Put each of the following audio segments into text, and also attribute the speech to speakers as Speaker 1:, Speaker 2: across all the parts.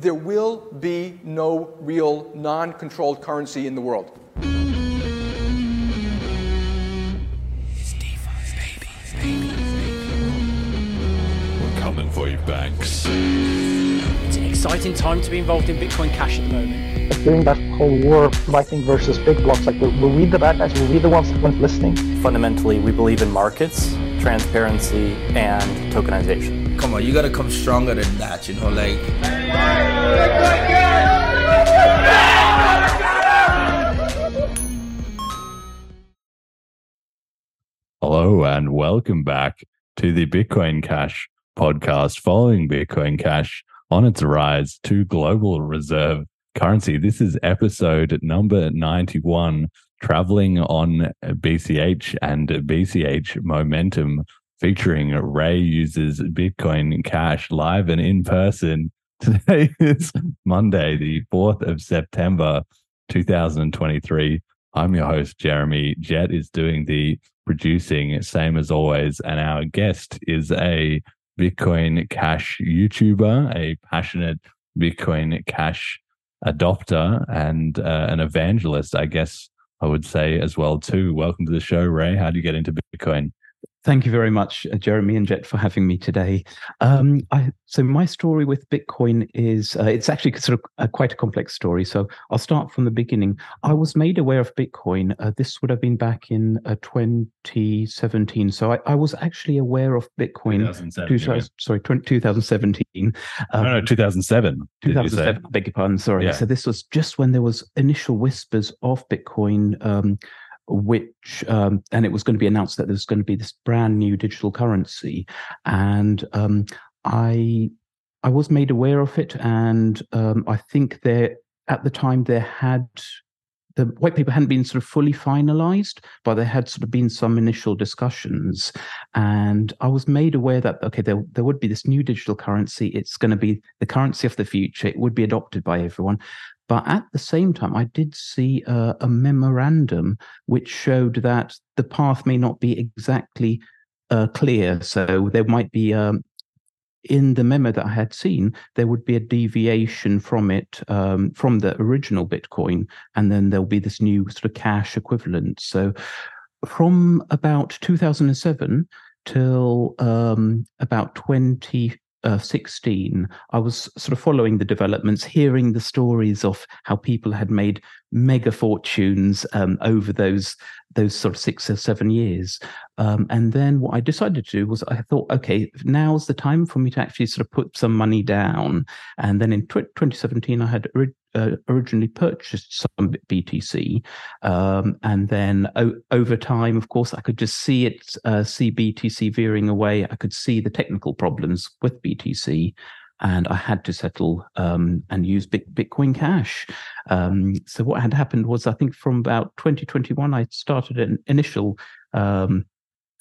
Speaker 1: there will be no real non controlled currency in the world.
Speaker 2: We're coming for you, banks.
Speaker 3: It's an exciting time to be involved in Bitcoin Cash at the moment.
Speaker 4: During that whole war of Lightning versus big blocks, like were, were we the bad guys? Were we the ones that weren't listening?
Speaker 5: Fundamentally, we believe in markets, transparency, and tokenization.
Speaker 6: Come on, you gotta come stronger than that, you know, like.
Speaker 2: Hello and welcome back to the Bitcoin Cash podcast following Bitcoin Cash on its rise to global reserve currency. This is episode number 91, traveling on BCH and BCH momentum, featuring Ray uses Bitcoin Cash live and in person. Today is Monday, the 4th of September, 2023. I'm your host, Jeremy. Jet is doing the producing, same as always. And our guest is a Bitcoin Cash YouTuber, a passionate Bitcoin Cash adopter, and uh, an evangelist, I guess I would say as well too. Welcome to the show, Ray. How do you get into Bitcoin?
Speaker 7: Thank you very much, uh, Jeremy and Jet, for having me today. Um, I, so my story with Bitcoin is uh, it's actually sort of a, quite a complex story. So I'll start from the beginning. I was made aware of Bitcoin. Uh, this would have been back in uh, 2017. So I, I, was actually aware of Bitcoin. 2007, sorry, 20, 2017.
Speaker 2: Um, no, no, 2007.
Speaker 7: 2007. I beg your pardon. Sorry. Yeah. So this was just when there was initial whispers of Bitcoin. Um, which um, and it was going to be announced that there's going to be this brand new digital currency, and um, I I was made aware of it, and um, I think there at the time there had the white paper hadn't been sort of fully finalized, but there had sort of been some initial discussions. And I was made aware that, okay, there, there would be this new digital currency. It's going to be the currency of the future. It would be adopted by everyone. But at the same time, I did see a, memorandum which showed that the path may not be exactly uh, clear. So there might be um, in the memo that I had seen, there would be a deviation from it, um, from the original Bitcoin, and then there'll be this new sort of cash equivalent. So from about 2007 till um, about 20 uh, 16, I was sort of following the developments, hearing the stories of how people had made mega fortunes um, over those those sort of six or seven years. Um, and then what I decided to do was I thought, okay, now's the time for me to actually sort of put some money down. And then in tw- 2017, I had uh, originally purchased some BTC, um, and then o- over time, of course, I could just see it, uh, see BTC veering away. I could see the technical problems with BTC, and I had to settle um, and use Bitcoin Cash. Um, so what had happened was, I think from about 2021, I started an initial um,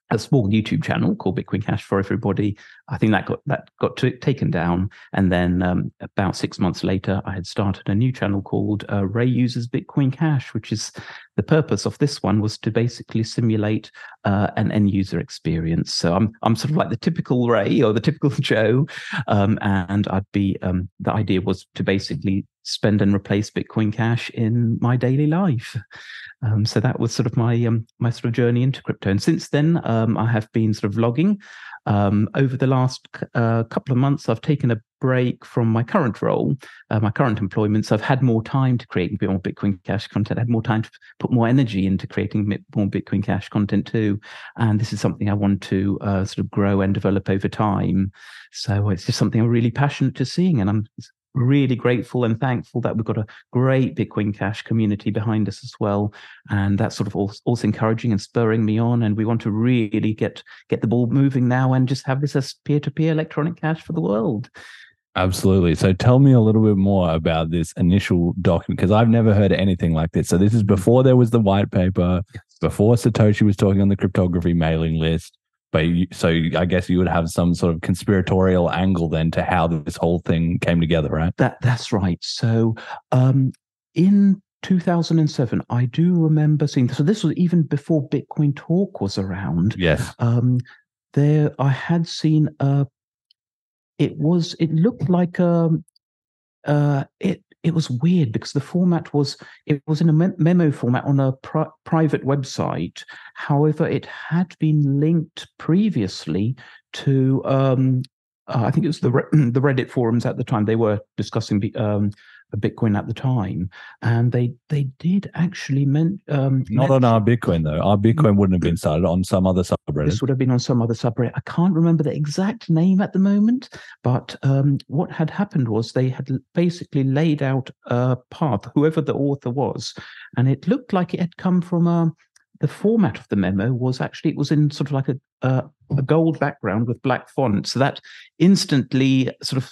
Speaker 7: a small YouTube channel called Bitcoin Cash for everybody. I think that got that got to, taken down, and then um, about six months later, I had started a new channel called uh, Ray Uses Bitcoin Cash, which is the purpose of this one was to basically simulate uh, an end user experience. So I'm I'm sort of like the typical Ray or the typical Joe, um, and I'd be um, the idea was to basically spend and replace Bitcoin Cash in my daily life. Um, so that was sort of my um, my sort of journey into crypto. And since then, um, I have been sort of vlogging. Um, over the last uh, couple of months, I've taken a break from my current role, uh, my current employment. So I've had more time to create more Bitcoin Cash content. I had more time to put more energy into creating more Bitcoin Cash content too. And this is something I want to uh, sort of grow and develop over time. So it's just something I'm really passionate to seeing, and I'm really grateful and thankful that we've got a great Bitcoin Cash community behind us as well, and that's sort of also, encouraging and spurring me on. And we want to really get get the ball moving now and just have this as peer to peer electronic cash for the world.
Speaker 2: Absolutely. So tell me a little bit more about this initial document because I've never heard anything like this. So this is mm. before there was the white paper, before Satoshi was talking on the cryptography mailing list but you, so I guess you would have some sort of conspiratorial angle then to how this whole thing came together, right?
Speaker 7: That that's right. So um, in 2007, I do remember seeing. So this was even before Bitcoin Talk was around.
Speaker 2: Yes. Um,
Speaker 7: there, I had seen a. It was. It looked like a uh, it it was weird because the format was it was in a memo format on a pri- private website. However, it had been linked previously to um, uh, I think it was the the Reddit forums at the time. They were discussing um, Bitcoin at the time, and they they did actually meant um,
Speaker 2: not on our Bitcoin though. Our Bitcoin wouldn't have been started on some other subreddit.
Speaker 7: This would have been on some other subreddit. I can't remember the exact name at the moment, but um, what had happened was they had basically laid out a path, whoever the author was, and it looked like it had come from a. The format of the memo was actually it was in sort of like a a, a gold background with black font, so that instantly sort of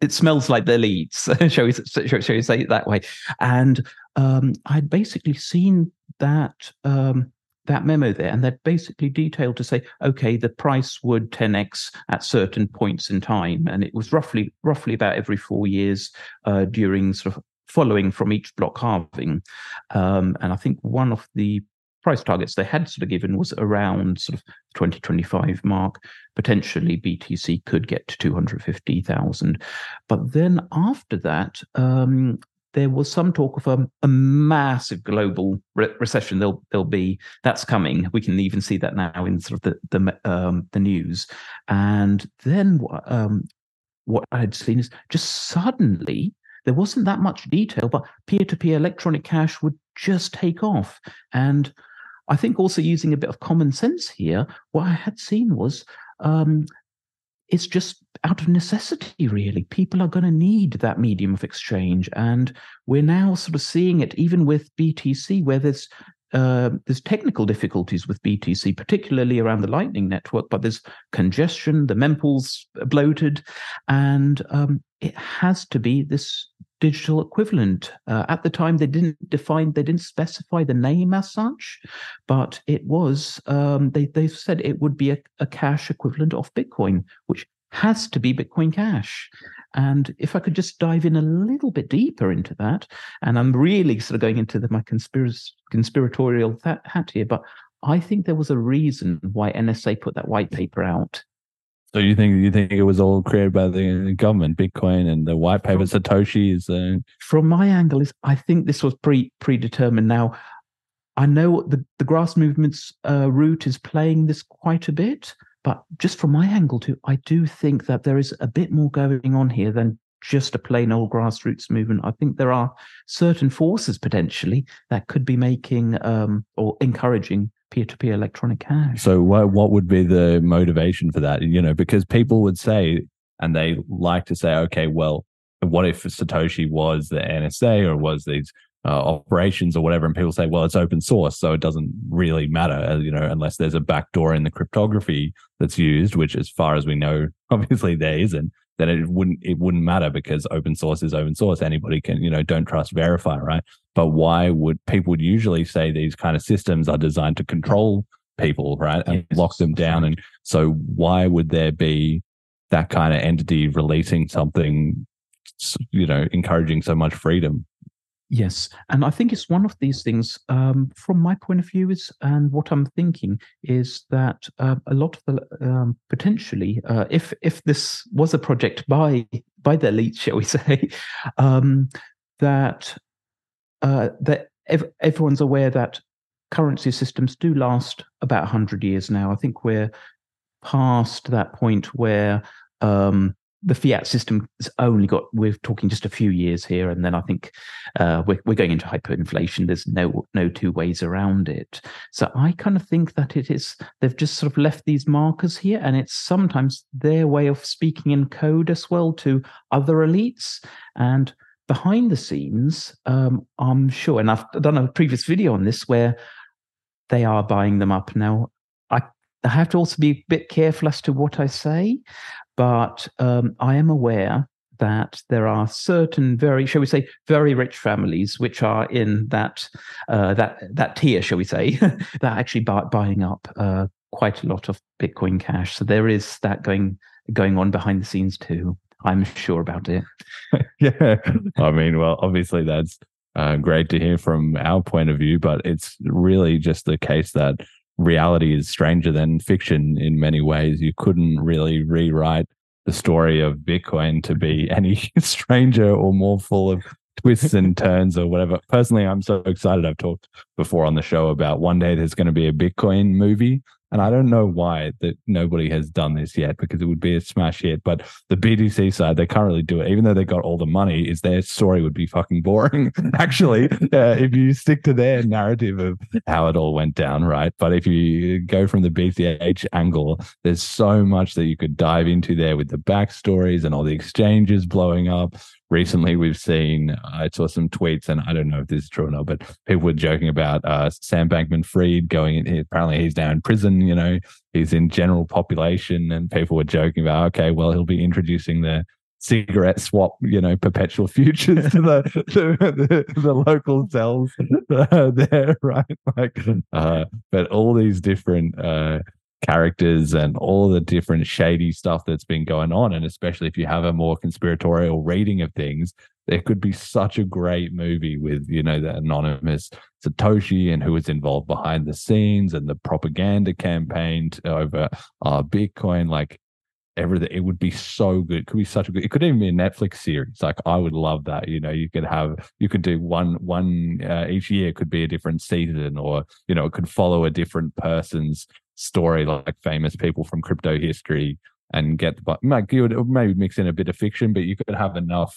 Speaker 7: it smells like their leads. shall, we, shall, shall we say it that way? And um, I'd basically seen that um, that memo there, and they'd basically detailed to say, okay, the price would 10x at certain points in time, and it was roughly roughly about every four years uh, during sort of following from each block halving. Um, and I think one of the price targets they had sort of given was around sort of 2025 mark. Potentially BTC could get to 250,000. But then after that, um, there was some talk of a, a massive global re- recession. There'll, there'll be that's coming. We can even see that now in sort of the the, um, the news. And then um, what I had seen is just suddenly there wasn't that much detail, but peer-to-peer electronic cash would just take off. And I think also using a bit of common sense here, what I had seen was um, it's just out of necessity, really. People are going to need that medium of exchange. And we're now sort of seeing it even with BTC, where there's uh, there's technical difficulties with BTC, particularly around the Lightning Network, but there's congestion, the mempools bloated, and um, it has to be this digital equivalent. Uh, at the time, they didn't define, they didn't specify the name as such, but it was, um, they, they said it would be a, a cash equivalent of Bitcoin, which has to be Bitcoin Cash. And if I could just dive in a little bit deeper into that, and I'm really sort of going into the, my conspiratorial hat here, but I think there was a reason why NSA put that white paper out.
Speaker 2: So you think you think it was all created by the government, Bitcoin and the white paper, Satoshi is. Uh...
Speaker 7: From my angle, is I think this was pre predetermined. Now, I know the the grass movement's uh, route is playing this quite a bit, but just from my angle too, I do think that there is a bit more going on here than just a plain old grassroots movement. I think there are certain forces potentially that could be making um, or encouraging peer-to-peer electronic cash.
Speaker 2: So what what would be the motivation for that? You know, because people would say and they like to say, okay, well, what if Satoshi was the NSA or was these uh, operations or whatever, and people say, well, it's open source, so it doesn't really matter, uh, you know, unless there's a backdoor in the cryptography that's used, which, as far as we know, obviously there isn't. Then it wouldn't it wouldn't matter because open source is open source. Anybody can, you know, don't trust verify, right? But why would people would usually say these kind of systems are designed to control people, right, and yes, lock them down? And so, why would there be that kind of entity releasing something, you know, encouraging so much freedom?
Speaker 7: Yes, and I think it's one of these things. Um, from my point of view, is and what I'm thinking is that uh, a lot of the um, potentially, uh, if if this was a project by by the elite, shall we say, um, that uh, that ev- everyone's aware that currency systems do last about 100 years now. I think we're past that point where um, the fiat system has only got we're talking just a few years here and then i think uh, we're, we're going into hyperinflation. There's no no two ways around it. So i kind of think that it is they've just sort of left these markers here and it's sometimes their way of speaking in code as well to other elites. And behind the scenes um, i'm sure and i've done a previous video on this where they are buying them up now. I I have to also be a bit careful as to what I say, but um, I am aware that there are certain very, shall we say, very rich families which are in that uh, that that tier, shall we say, that are actually buy, buying up uh, quite a lot of Bitcoin Cash. So there is that going going on behind the scenes too. I'm sure about it.
Speaker 2: yeah, I mean, well, obviously that's uh, great to hear from our point of view, but it's really just the case that reality is stranger than fiction in many ways. You couldn't really rewrite the story of Bitcoin to be any stranger or more full of twists and turns or whatever. Personally, I'm so excited. I've talked before on the show about one day there's going to be a Bitcoin movie and I don't know why that nobody has done this yet because it would be a smash hit. But the BTC side, they can't really do it, even though they got all the money. Is their story would be fucking boring, actually, uh, if you stick to their narrative of how it all went down, right? But if you go from the BCH angle, there's so much that you could dive into there with the backstories and all the exchanges blowing up recently we've seen i saw some tweets and i don't know if this is true or not but people were joking about uh, sam bankman fried going in apparently he's now in prison you know he's in general population and people were joking about okay well he'll be introducing the cigarette swap you know perpetual futures to the the, the local cells uh, there right? Like uh, but all these different uh characters and all the different shady stuff that's been going on. And especially if you have a more conspiratorial reading of things, there could be such a great movie with, you know, the anonymous Satoshi and who was involved behind the scenes and the propaganda campaign over uh, Bitcoin. Like everything, it would be so good. It could be such a good, it could even be a Netflix series. Like I would love that. You know, you could have, you could do one, one uh, each year could be a different season or, you know, it could follow a different person's story like famous people from crypto history and get the like you would maybe mix in a bit of fiction but you could have enough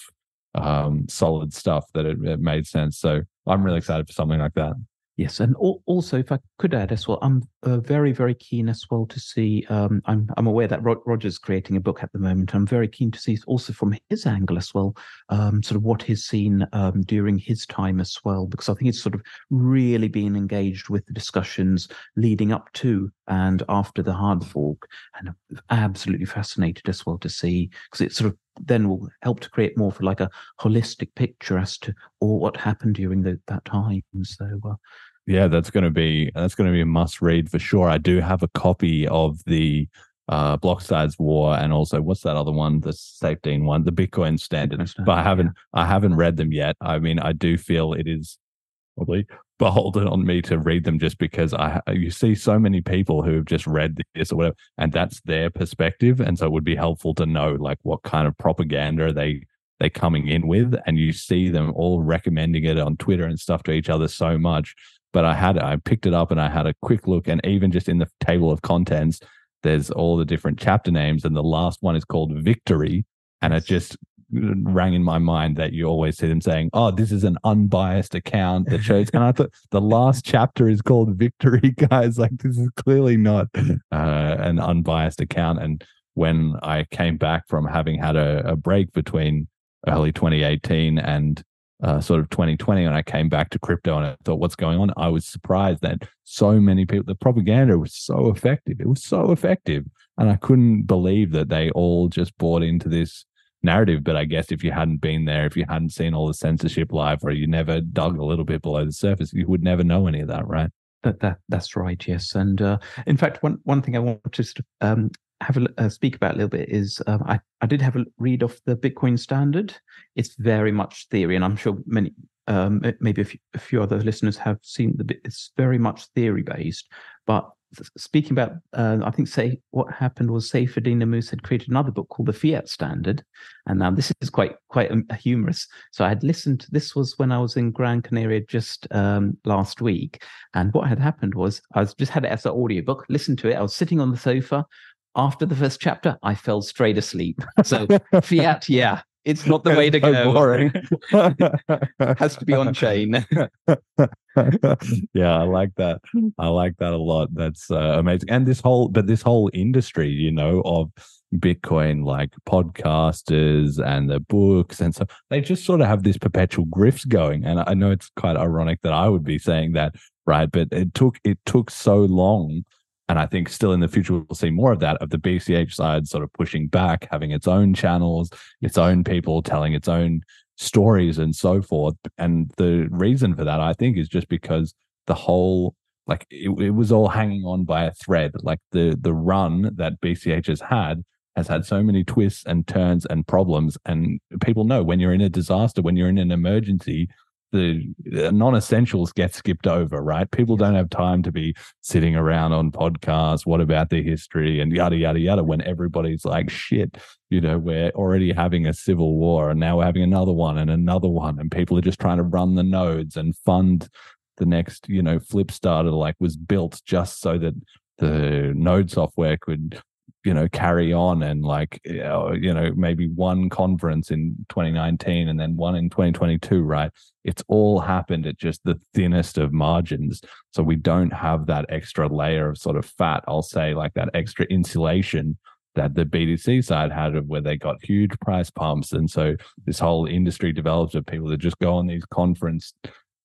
Speaker 2: um solid stuff that it, it made sense so i'm really excited for something like that
Speaker 7: Yes, and also, if I could add as well, I'm uh, very, very keen as well to see. Um, I'm I'm aware that Roger's creating a book at the moment. I'm very keen to see also from his angle as well, um, sort of what he's seen um, during his time as well, because I think he's sort of really been engaged with the discussions leading up to and after the hard fork, and absolutely fascinated as well to see because it sort of then will help to create more for like a holistic picture as to all what happened during the, that time. So uh,
Speaker 2: yeah, that's going to be that's going to be a must read for sure. I do have a copy of the uh Blocksize War and also what's that other one, the Safety one, the. Bitcoin Standard but I haven't yeah. I haven't read them yet. I mean, I do feel it is probably beholden on me to read them just because I you see so many people who have just read this or whatever, and that's their perspective, and so it would be helpful to know like what kind of propaganda they they're coming in with, and you see them all recommending it on Twitter and stuff to each other so much. But I had I picked it up and I had a quick look, and even just in the table of contents, there's all the different chapter names, and the last one is called Victory, and it just rang in my mind that you always see them saying, "Oh, this is an unbiased account that shows." and I thought the last chapter is called "Victory," guys. Like this is clearly not uh, an unbiased account. And when I came back from having had a, a break between early 2018 and uh, sort of 2020, and I came back to crypto and I thought, "What's going on?" I was surprised that so many people. The propaganda was so effective. It was so effective, and I couldn't believe that they all just bought into this narrative. But I guess if you hadn't been there, if you hadn't seen all the censorship live, or you never dug a little bit below the surface, you would never know any of that, right?
Speaker 7: That that that's right. Yes, and uh, in fact, one one thing I want to just um, have a uh, speak about a little bit is um, I I did have a read of the Bitcoin Standard. It's very much theory, and I'm sure many um, maybe a few, a few other listeners have seen the. It's very much theory based, but speaking about, uh, I think say what happened was Saifedean Ammous had created another book called the Fiat Standard, and now this is quite quite um, humorous. So I had listened. This was when I was in Gran Canaria just um, last week, and what had happened was I was just had it as an audiobook. Listened to it. I was sitting on the sofa. After the first chapter, I fell straight asleep. So Fiat, yeah, it's not the way to go. Boring. Has to be on chain.
Speaker 2: yeah, I like that. I like that a lot. That's uh, amazing. And this whole, but this whole industry, you know, of Bitcoin, like podcasters and the books, and so they just sort of have this perpetual grift going. And I know it's quite ironic that I would be saying that, right? But it took it took so long and I think still in the future we'll see more of that of the BCH side sort of pushing back, having its own channels, its own people telling its own stories and so forth. And the reason for that, I think, is just because the whole like it, it was all hanging on by a thread. Like the the run that BCH has had has had so many twists and turns and problems. And people know when you're in a disaster, when you're in an emergency, the uh, non-essentials get skipped over, right? People don't have time to be sitting around on podcasts. What about the history and yada yada yada? When everybody's like, shit, you know, we're already having a civil war, and now we're having another one and another one, and people are just trying to run the nodes and fund the next, you know, Flipstarter like was built just so that the node software could you know carry on and like you know maybe one conference in 2019 and then one in 2022 right it's all happened at just the thinnest of margins so we don't have that extra layer of sort of fat i'll say like that extra insulation that the BTC side had of where they got huge price pumps. And so this whole industry develops of people that just go on these conference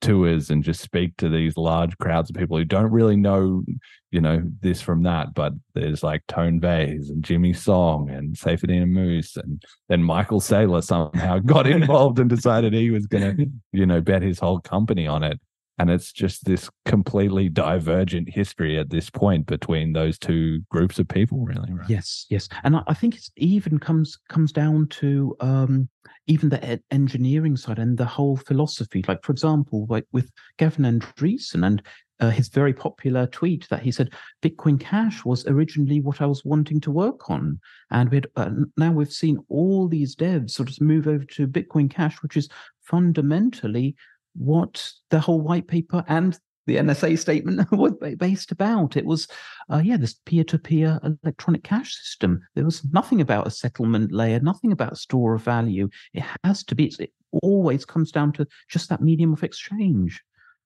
Speaker 2: tours and just speak to these large crowds of people who don't really know, you know, this from that. But there's like Tone Vays and Jimmy Song and Saifedean Ammous. And then Michael Saylor somehow got involved and decided he was going to, you know, bet his whole company on it. And it's just this completely divergent history at this point between those two groups of people, really. Right?
Speaker 7: Yes, yes, and I, I think it even comes comes down to um, even the engineering side and the whole philosophy. Like, for example, like with Gavin Andresen and uh, his very popular tweet that he said Bitcoin Cash was originally what I was wanting to work on, and we uh, now we've seen all these devs sort of move over to Bitcoin Cash, which is fundamentally what the whole white paper and the NSA statement was based about. It was, uh, yeah, this peer-to-peer electronic cash system. There was nothing about a settlement layer, nothing about store of value. It has to be. It always comes down to just that medium of exchange.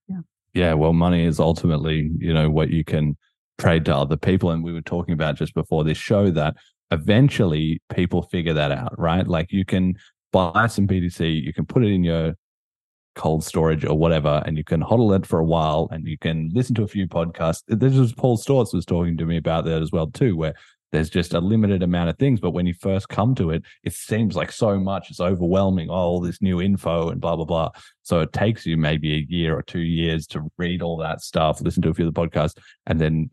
Speaker 7: Yeah.
Speaker 2: Yeah. Well, money is ultimately, you know, what you can trade to other people, and we were talking about just before this show that eventually people figure that out, right? Like you can buy some BTC, you can put it in your cold storage or whatever, and you can hodl it for a while and you can listen to a few podcasts. This was Paul Sztorc was talking to me about that as well too, where there's just a limited amount of things, but when you first come to it, it seems like so much. It's overwhelming. Oh, all this new info and blah blah blah. So it takes you maybe a year or two years to read all that stuff, listen to a few of the podcasts, and then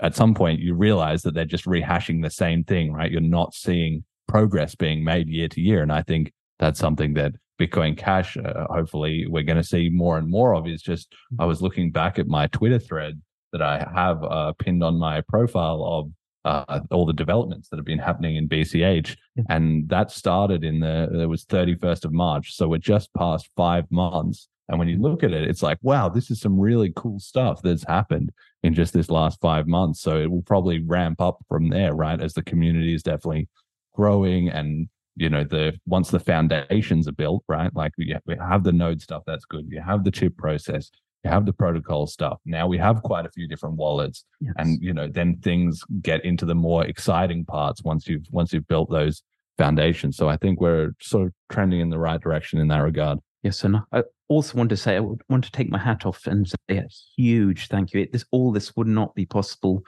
Speaker 2: at some point you realize that they're just rehashing the same thing, right? You're not seeing progress being made year to year, and I think that's something that Bitcoin Cash, uh, hopefully, we're going to see more and more of. Is just I was looking back at my Twitter thread that I have uh, pinned on my profile of uh, all the developments that have been happening in BCH, yeah. and that started in the it was 31st of March, so we're just past five months. And when you look at it, it's like, wow, this is some really cool stuff that's happened in just this last five months. So it will probably ramp up from there, right? As the community is definitely growing and you know the once the foundations are built right like we have the node stuff that's good. You have the chip process. You have the protocol stuff. Now we have quite a few different wallets. Yes. and you know then things get into the more exciting parts once you've once you've built those foundations. So i think we're sort of trending in the right direction in that regard.
Speaker 7: Yes, and I also want to say I want to take my hat off and say a huge thank you. It, this all this would not be possible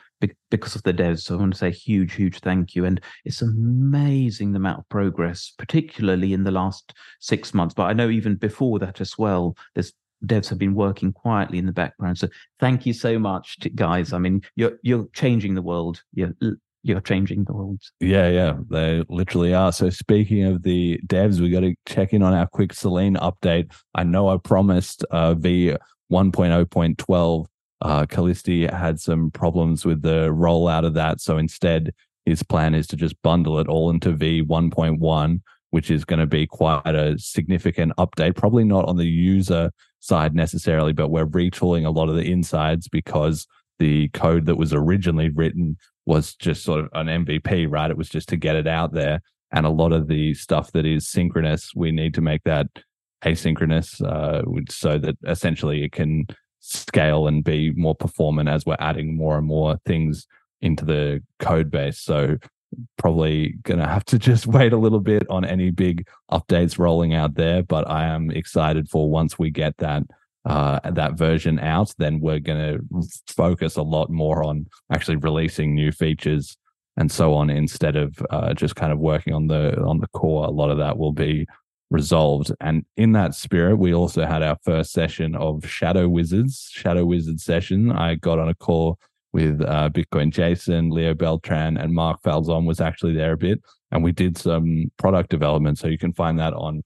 Speaker 7: because of the devs. So I want to say a huge, huge thank you. And it's amazing the amount of progress, particularly in the last six months. But I know even before that as well, there's devs have been working quietly in the background. So thank you so much, to, guys. I mean, you're you're changing the world. You're you're changing the world.
Speaker 2: Yeah, yeah, they literally are. So speaking of the devs, we got to check in on our quick Selene update. I know I promised uh, v 1.0.12. Uh, Kallisti had some problems with the rollout of that, so instead, his plan is to just bundle it all into V 1.1, which is going to be quite a significant update. Probably not on the user side necessarily, but we're retooling a lot of the insides because the code that was originally written was just sort of an MVP, right? It was just to get it out there. And a lot of the stuff that is synchronous, we need to make that asynchronous uh, so that essentially it can scale and be more performant as we're adding more and more things into the code base. So probably going to have to just wait a little bit on any big updates rolling out there. But I am excited for once we get that uh, that version out, then we're going to focus a lot more on actually releasing new features and so on instead of uh, just kind of working on the on the core. A lot of that will be resolved. And in that spirit, we also had our first session of Shadow Wizards, Shadow Wizard session. I got on a call with uh, Bitcoin Jason, Leo Beltran, and Mark Falzon was actually there a bit. And we did some product development. So you can find that on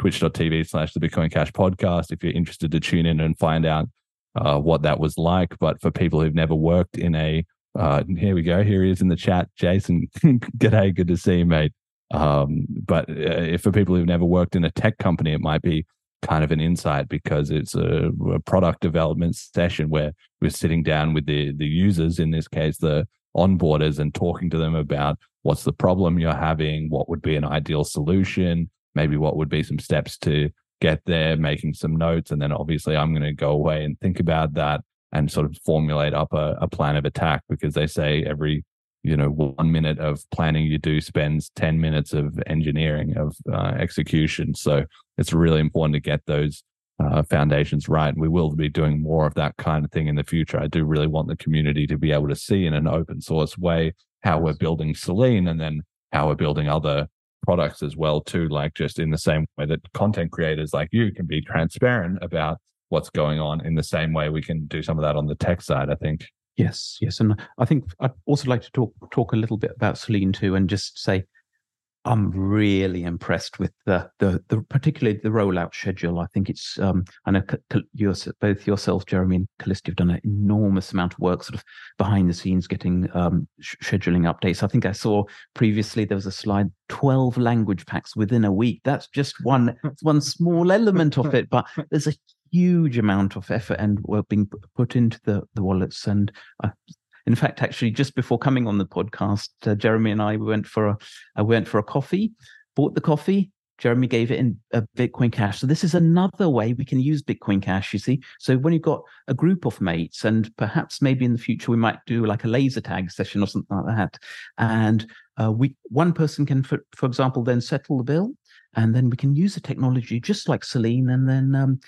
Speaker 2: twitch.tv slash the Bitcoin Cash podcast if you're interested to tune in and find out uh, what that was like. But for people who've never worked in a, uh, here we go, here he is in the chat, Jason. G'day, good to see you, mate. Um, but uh, if for people who've never worked in a tech company, it might be kind of an insight because it's a, a, product development session where we're sitting down with the the users, in this case the onboarders, and talking to them about what's the problem you're having, what would be an ideal solution, maybe what would be some steps to get there, making some notes, and then obviously I'm going to go away and think about that and sort of formulate up a, a plan of attack because they say every you know one minute of planning you do spends 10 minutes of engineering of uh, execution. So it's really important to get those uh, foundations right. And we will be doing more of that kind of thing in the future. I do really want the community to be able to see in an open source way how we're building selene and then how we're building other products as well too like just in the same way that content creators like you can be transparent about what's going on in the same way we can do some of that on the tech side i think.
Speaker 7: Yes, yes, and I think I'd also like to talk talk a little bit about Selene too, and just say I'm really impressed with the the, the particularly the rollout schedule. I think it's um, I know you're, both yourself, Jeremy and Kallisti, have done an enormous amount of work, sort of behind the scenes, getting um, scheduling updates. I think I saw previously there was a slide, twelve language packs within a week. That's just one one small element of it, but there's a huge amount of effort and work being put into the, the wallets. And uh, in fact, actually, just before coming on the podcast, uh, Jeremy and I we went for a I went for a coffee, bought the coffee. Jeremy gave it in a Bitcoin Cash. So this is another way we can use Bitcoin Cash. You see, so when you've got a group of mates, and perhaps maybe in the future we might do like a laser tag session or something like that, and uh, we one person can, for, for example, then settle the bill, and then we can use the technology just like Selene, and then um,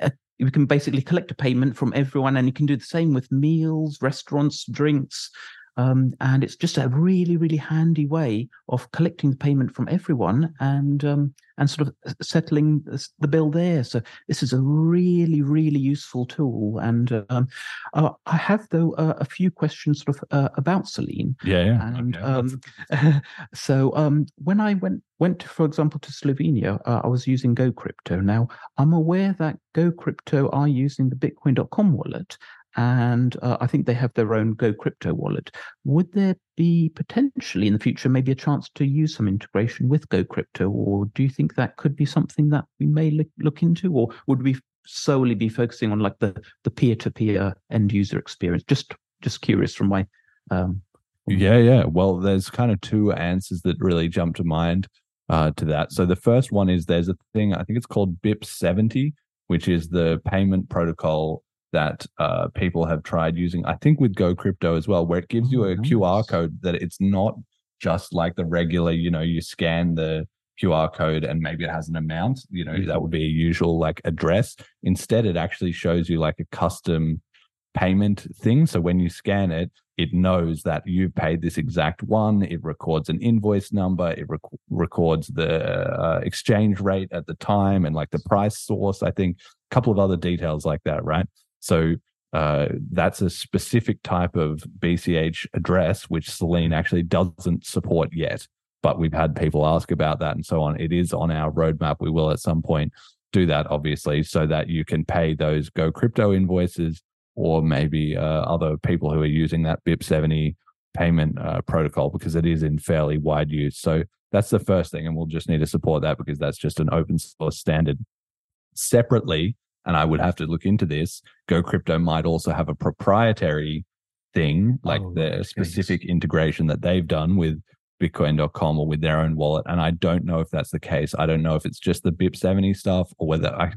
Speaker 7: you can basically collect a payment from everyone and you can do the same with meals restaurants drinks um, and it's just a really really handy way of collecting the payment from everyone and um, and sort of uh, settling the bill there. So this is a really really useful tool. And um, uh, i have though uh, a few questions sort of uh, about selene
Speaker 2: yeah yeah.
Speaker 7: And okay. Um, so um, when i went went for example to slovenia uh, i was using go crypto now i'm aware that go crypto are using the bitcoin.com wallet and uh, I think they have their own Go Crypto wallet. Would there be potentially in the future maybe a chance to use some integration with Go Crypto, or do you think that could be something that we may look, look into, or would we solely be focusing on like the the peer to peer end user experience? Just just curious from my. Um,
Speaker 2: yeah, yeah. Well, there's kind of two answers that really jump to mind uh, to that. So the first one is there's a thing I think it's called BIP seventy, which is the payment protocol that uh, people have tried using, I think with Go Crypto as well, where it gives you a nice. QR code that it's not just like the regular, you know, you scan the QR code and maybe it has an amount, you know, that would be a usual like address. Instead, it actually shows you like a custom payment thing. So when you scan it, it knows that you've paid this exact one. It records an invoice number. It rec- records the uh, exchange rate at the time and like the price source. I think a couple of other details like that, right? So uh, that's a specific type of BCH address, which Selene actually doesn't support yet. But we've had people ask about that and so on. It is on our roadmap. We will at some point do that, obviously, so that you can pay those Go Crypto invoices or maybe uh, other people who are using that BIP70 payment uh, protocol because it is in fairly wide use. So that's the first thing. And we'll just need to support that because that's just an open source standard. Separately, and I would have to look into this. Go Crypto might also have a proprietary thing, like oh, the specific integration that they've done with Bitcoin.com or with their own wallet. And I don't know if that's the case. I don't know if it's just the BIP70 stuff or whether I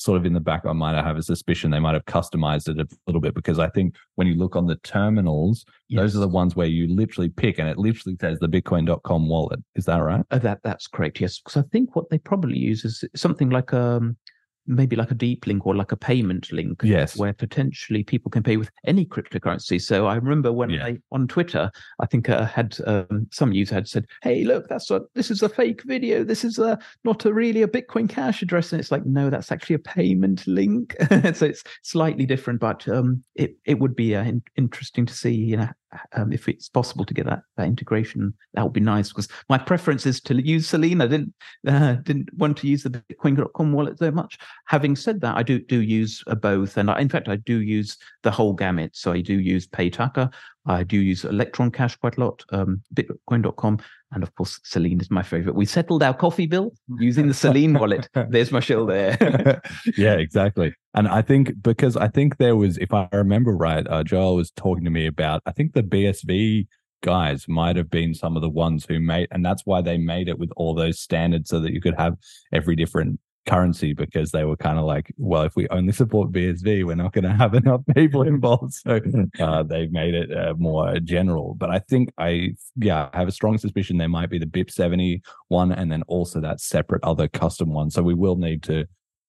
Speaker 2: sort of in the back of my mind, I have a suspicion they might have customized it a little bit because I think when you look on the terminals, yes. those are the ones where you literally pick and it literally says the bitcoin.com wallet. Is that right?
Speaker 7: Uh, that that's correct. Yes. Because I think what they probably use is something like um maybe like a deep link or like a payment link
Speaker 2: yes.
Speaker 7: where potentially people can pay with any cryptocurrency. So i remember when yeah. i on twitter i think i uh, had um, some user had said hey look that's a this is a fake video. This is a not a really a bitcoin cash address. And it's like no that's actually a payment link. So it's slightly different but um, it, it would be uh, in, interesting to see you know um, if it's possible to get that, that integration, that would be nice. Because my preference is to use Selene. I didn't uh, didn't want to use the Bitcoin.com wallet so much. Having said that, I do do use uh, both, and I, in fact, I do use the whole gamut. So I do use Paytaca, I do use Electron Cash quite a lot, um, Bitcoin.com, and of course, Selene is my favorite. We settled our coffee bill using the Selene wallet. There's my shill there.
Speaker 2: yeah, exactly. And I think because I think there was, if I remember right, uh, Joel was talking to me about, I think the BSV guys might have been some of the ones who made, and that's why they made it with all those standards so that you could have every different currency because they were kind of like, well, if we only support BSV, we're not going to have enough people involved. So uh, they've made it uh, more general. But I think I, yeah, I have a strong suspicion there might be the BIP 70 one and then also that separate other custom one. So we will need to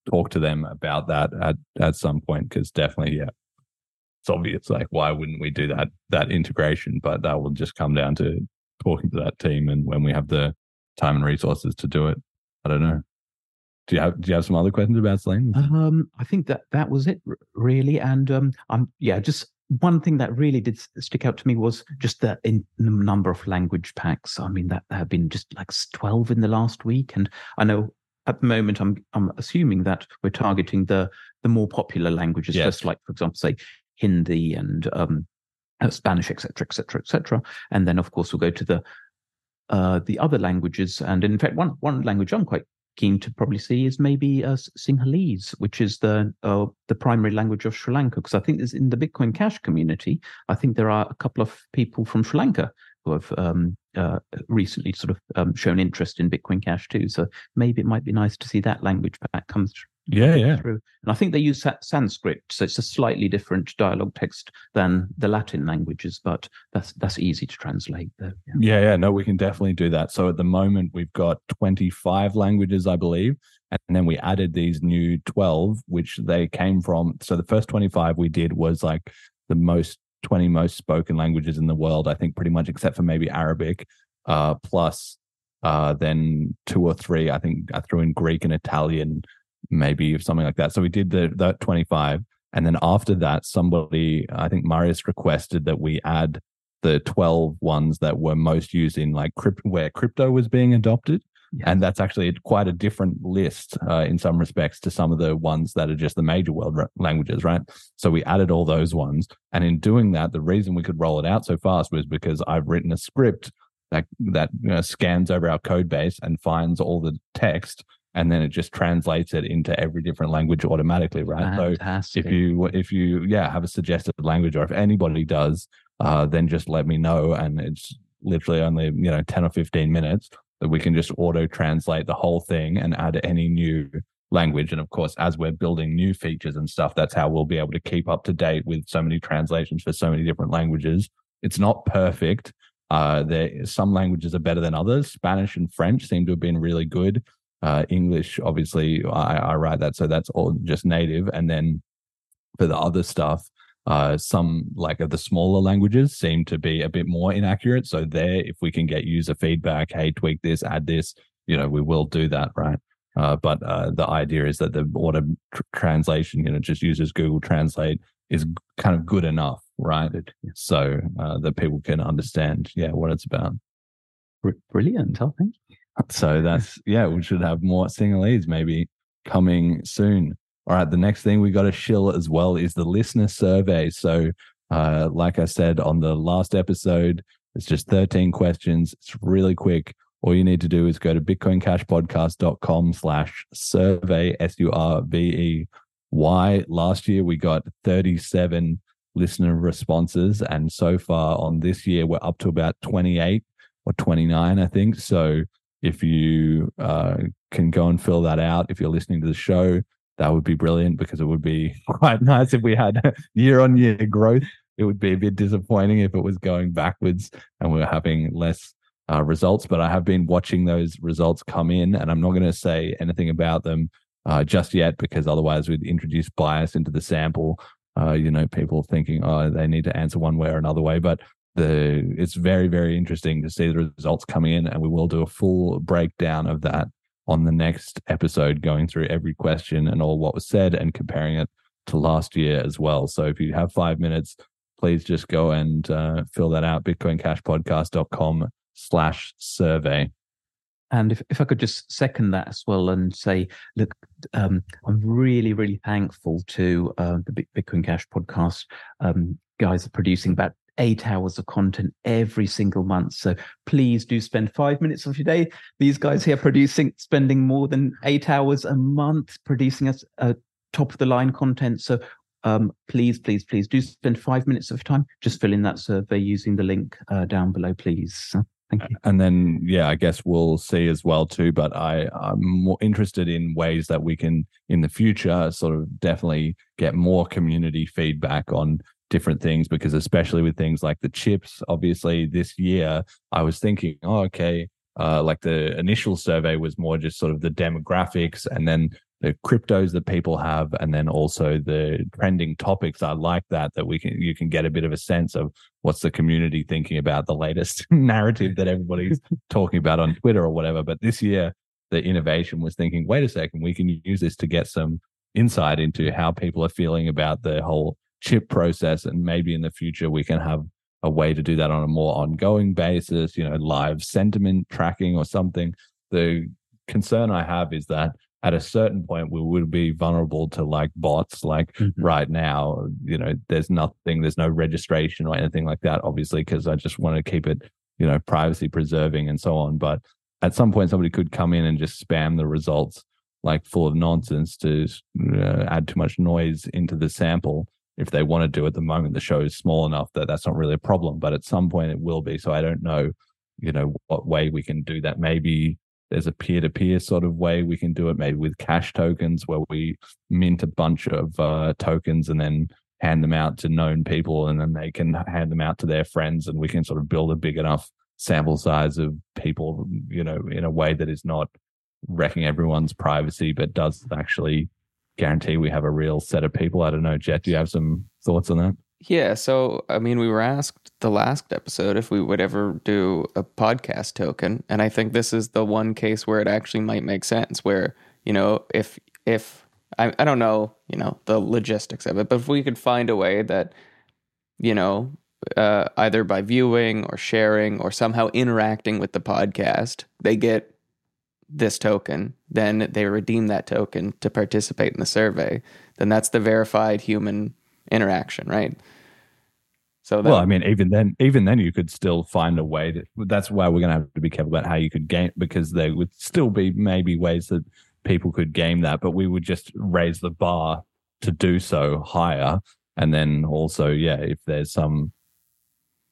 Speaker 2: talk to them about that at, at some point because definitely, yeah. It's obvious, like why wouldn't we do that that integration? But that will just come down to talking to that team and when we have the time and resources to do it. I don't know. Do you have Do you have some other questions about Selene?
Speaker 7: Um, I think that that was it really, and um, I'm yeah, just one thing that really did stick out to me was just the in the number of language packs. I mean, that there have been just like twelve in the last week, and I know at the moment I'm I'm assuming that we're targeting the the more popular languages, yes. just like for example, say Hindi and um, uh, Spanish, etc., etc., etc., and then of course we'll go to the uh, the other languages. And in fact, one one language I'm quite keen to probably see is maybe uh, Sinhalese, which is the uh, the primary language of Sri Lanka. Because I think there's in the Bitcoin Cash community, I think there are a couple of people from Sri Lanka who have um, uh, recently sort of um, shown interest in Bitcoin Cash too. So maybe it might be nice to see that language back come through.
Speaker 2: yeah, yeah.
Speaker 7: Through. And I think they use Sanskrit, so it's a slightly different dialogue text than the Latin languages, but that's that's easy to translate. Though.
Speaker 2: Yeah. yeah, yeah, no, we can definitely do that. So at the moment, we've got 25 languages, I believe, and then we added these new 12, which they came from. So the first 25 we did was like the most 20 most spoken languages in the world, I think, pretty much, except for maybe Arabic, uh, plus uh, then two or three. I think I threw in Greek and Italian maybe something like that. So we did the that 25. And then after that, somebody, I think Marius requested that we add the 12 ones that were most used in like crypto, where crypto was being adopted. Yeah. And that's actually quite a different list uh, in some respects to some of the ones that are just the major world languages, right? So we added all those ones. And in doing that, the reason we could roll it out so fast was because I've written a script that, that you know, scans over our code base and finds all the text and then it just translates it into every different language automatically, right?
Speaker 7: Fantastic.
Speaker 2: So if you if you yeah have a suggested language, or if anybody does, uh, then just let me know, and it's literally only you know ten or fifteen minutes that we can just auto translate the whole thing and add any new language. And of course, as we're building new features and stuff, that's how we'll be able to keep up to date with so many translations for so many different languages. It's not perfect. Uh, there, some languages are better than others. Spanish and French seem to have been really good. Uh, English, obviously, I, I write that, so that's all just native. And then for the other stuff, uh, some like the smaller languages seem to be a bit more inaccurate. So there, if we can get user feedback, hey, tweak this, add this, you know, we will do that, right? Uh, but uh, the idea is that the auto tr- translation, you know, just uses Google Translate is kind of good enough, right? So uh, that people can understand, yeah, what it's about.
Speaker 7: Brilliant. Oh, thank you.
Speaker 2: So that's yeah, we should have more Sinhalese maybe coming soon. All right, the next thing we got to shill as well is the listener survey. So, uh, like I said on the last episode, it's just 13 questions. It's really quick. All you need to do is go to bitcoincashpodcast.com slash survey, S U R V E Y. Last year, we got 37 listener responses. And so far on this year, we're up to about 28 or 29, I think. So if you uh, can go and fill that out, if you're listening to the show, that would be brilliant because it would be quite nice if we had year on year growth. It would be a bit disappointing if it was going backwards and we we're having less uh, results. But I have been watching those results come in, and I'm not going to say anything about them uh, just yet because otherwise we'd introduce bias into the sample. Uh, you know, people thinking, oh, they need to answer one way or another way. But the it's very very interesting to see the results coming in and we will do a full breakdown of that on the next episode going through every question and all what was said and comparing it to last year as well so if you have five minutes please just go and uh, fill that out. BitcoinCashPodcast.com slash survey.
Speaker 7: And if, if I could just second that as well and say, look, um, I'm really, really thankful to uh, the Bitcoin Cash podcast um, guys producing about eight hours of content every single month. So please do spend five minutes of your day. These guys here producing, spending more than eight hours a month producing us uh, top of the line content. So um, please, please, please do spend five minutes of time. Just fill in that survey using the link uh, down below, please. Thank you.
Speaker 2: And then, yeah, I guess we'll see as well too. But I, I'm more interested in ways that we can, in the future, sort of definitely get more community feedback on different things. Because especially with things like the chips, obviously this year, I was thinking, oh, okay, uh, like the initial survey was more just sort of the demographics, and then the cryptos that people have and then also the trending topics i like that that we can you can get a bit of a sense of what's the community thinking about the latest narrative that everybody's talking about on twitter or whatever but this year the innovation was thinking wait a second we can use this to get some insight into how people are feeling about the whole chip process and maybe in the future we can have a way to do that on a more ongoing basis you know live sentiment tracking or something. The concern i have is that at a certain point we would be vulnerable to like bots like mm-hmm. right now you know there's nothing there's no registration or anything like that obviously because i just want to keep it you know privacy preserving and so on. But at some point somebody could come in and just spam the results like full of nonsense to uh, add too much noise into the sample if they want to do at the moment the show is small enough that that's not really a problem but at some point it will be so i don't know you know what way we can do that. Maybe there's a peer-to-peer sort of way we can do it maybe with cash tokens where we mint a bunch of uh, tokens and then hand them out to known people and then they can hand them out to their friends and we can sort of build a big enough sample size of people you know in a way that is not wrecking everyone's privacy but does actually guarantee we have a real set of people i don't know jet do you have some thoughts on that
Speaker 8: yeah, so I mean, we were asked the last episode if we would ever do a podcast token, and I think this is the one case where it actually might make sense. Where you know, if if I I don't know, you know, the logistics of it, but if we could find a way that you know, uh, either by viewing or sharing or somehow interacting with the podcast, they get this token, then they redeem that token to participate in the survey. Then that's the verified human interaction, right?
Speaker 2: So that, well, I mean, even then, even then, you could still find a way to. That's why we're going to have to be careful about how you could game because there would still be maybe ways that people could game that, but we would just raise the bar to do so higher, and then also, yeah, if there's some,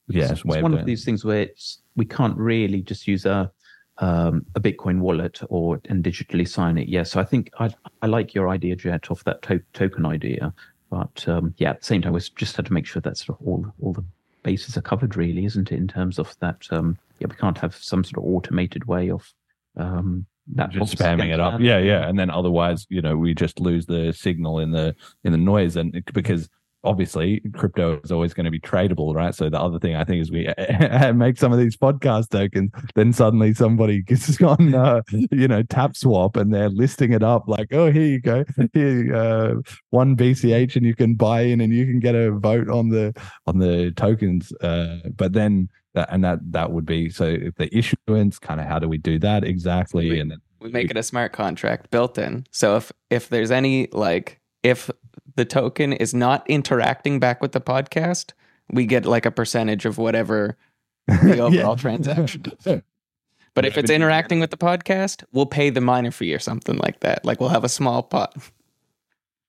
Speaker 2: yeah,
Speaker 7: it's, it's one of these things where it's we can't really just use a um, a Bitcoin wallet or and digitally sign it. Yes, yeah, so I think I I like your idea, Jet, of that to- token idea. But um, yeah, at the same time, we just had to make sure that sort of all all the bases are covered, really, isn't it? In terms of that, um, yeah, we can't have some sort of automated way of um, that
Speaker 2: just spamming it up. Yeah, yeah, and then otherwise, you know, we just lose the signal in the in the noise, and because obviously crypto is always going to be tradable, right? So the other thing I think is we make some of these podcast tokens, then suddenly somebody gets on, uh, you know, TapSwap and they're listing it up like, oh, here you go, here, uh, one BCH, and you can buy in and you can get a vote on the on the tokens. Uh, but then that, and that that would be so if the issuance, kind of how do we do that exactly?
Speaker 8: We,
Speaker 2: and then
Speaker 8: we make it a smart contract built in. So if if there's any like if the token is not interacting back with the podcast, we get like a percentage of whatever the overall transaction But if it's interacting with the podcast, we'll pay the miner fee or something like that. Like we'll have a small pot.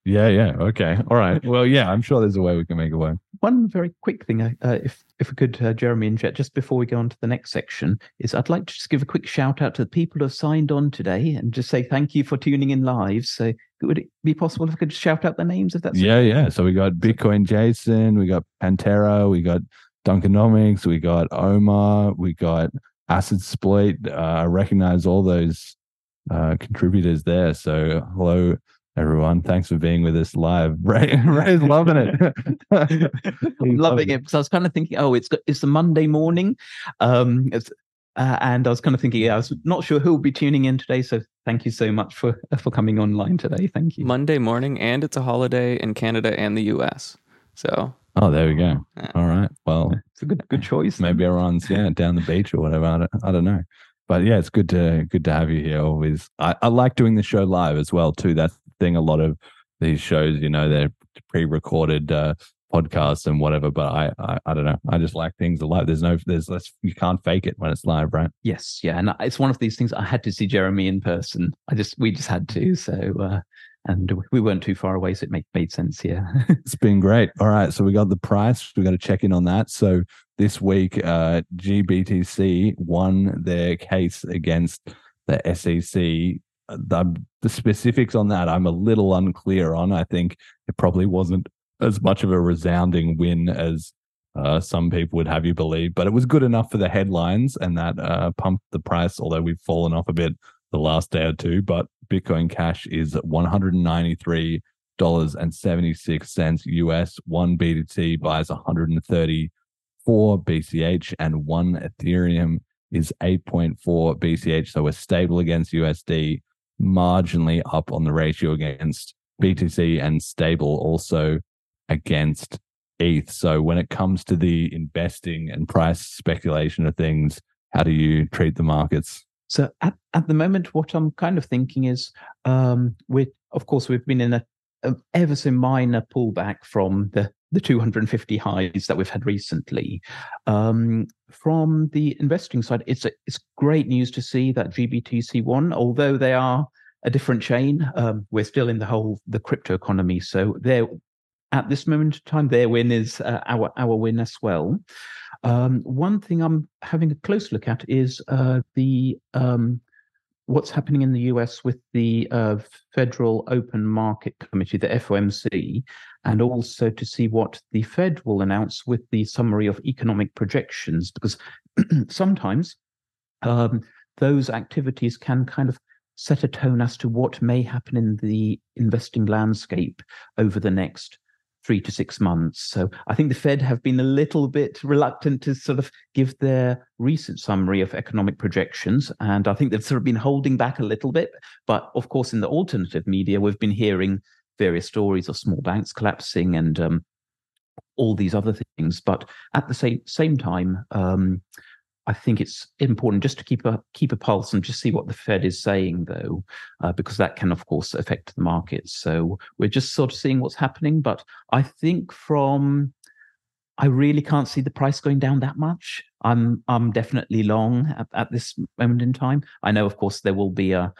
Speaker 2: Yeah, yeah. Okay. All right. Well, yeah, I'm sure there's a way we can make it work.
Speaker 7: One very quick thing, uh, uh, if if we could, uh, Jeremy and Jet, just before we go on to the next section, is I'd like to just give a quick shout out to the people who have signed on today and just say thank you for tuning in live. So would it be possible if I could shout out the names if that's
Speaker 2: yeah, okay? yeah. So we got Bitcoin Jason, we got Pantera, we got Duncanomics, we got Omar, we got Acid Split. Uh, I recognize all those uh, contributors there. So hello everyone. Thanks for being with us live. Ray, Ray's loving it.
Speaker 7: Loving it because I was kind of thinking, oh, it's it's a Monday morning, um, uh, and I was kind of thinking, yeah, I was not sure who will be tuning in today. So thank you so much for for coming online today. Thank you.
Speaker 8: Monday morning, and it's a holiday in Canada and the U.S. So
Speaker 2: Oh, there we go. All right. Well,
Speaker 7: It's a good good choice.
Speaker 2: maybe everyone's yeah down the beach or whatever. I don't, I don't know, but yeah, it's good to good to have you here. Always, I, I like doing the show live as well too. That's the thing. A lot of these shows, you know, they're pre-recorded uh, podcasts and whatever. But I, I, I don't know. I just like things live. There's no, there's less. You can't fake it when it's live, right?
Speaker 7: Yes, yeah, and it's one of these things. I had to see Jeremy in person. I just we just had to. So uh, and we weren't too far away, so it made made sense. Yeah.
Speaker 2: It's been great. All right, so we got the price. We got to check in on that. So this week, uh, GBTC won their case against the SEC. The, the specifics on that, I'm a little unclear on. I think it probably wasn't as much of a resounding win as uh, some people would have you believe, but it was good enough for the headlines, and that uh, pumped the price. Although we've fallen off a bit the last day or two, but Bitcoin Cash is one hundred and ninety three dollars and seventy six cents US. One BTC buys one hundred and thirty four BCH, and one Ethereum is eight point four BCH. So we're stable against USD, marginally up on the ratio against BTC, and stable also against ETH. So when it comes to the investing and price speculation of things, how do you treat the markets?
Speaker 7: So at, at the moment, what I'm kind of thinking is, um, we of course we've been in a, a ever so minor pullback from the the 250 highs that we've had recently. Um, from the investing side, it's a, it's great news to see that GBTC won, although they are a different chain. Um, we're still in the whole the crypto economy, so they're at this moment in time, their win is uh, our our win as well. Um, one thing I'm having a close look at is uh, the um, what's happening in the US with the uh, Federal Open Market Committee, the FOMC, and also to see what the Fed will announce with the summary of economic projections, because sometimes um, those activities can kind of set a tone as to what may happen in the investing landscape over the next three to six months. So I think the Fed have been a little bit reluctant to sort of give their recent summary of economic projections. And I think they've sort of been holding back a little bit. But of course, in the alternative media, we've been hearing various stories of small banks collapsing and um, all these other things. But at the same same time, um, I think it's important just to keep a keep a pulse and just see what the Fed is saying, though, uh, because that can, of course, affect the markets. So we're just sort of seeing what's happening. But I think from I really can't see the price going down that much. I'm I'm definitely long at, at this moment in time. I know, of course, there will be a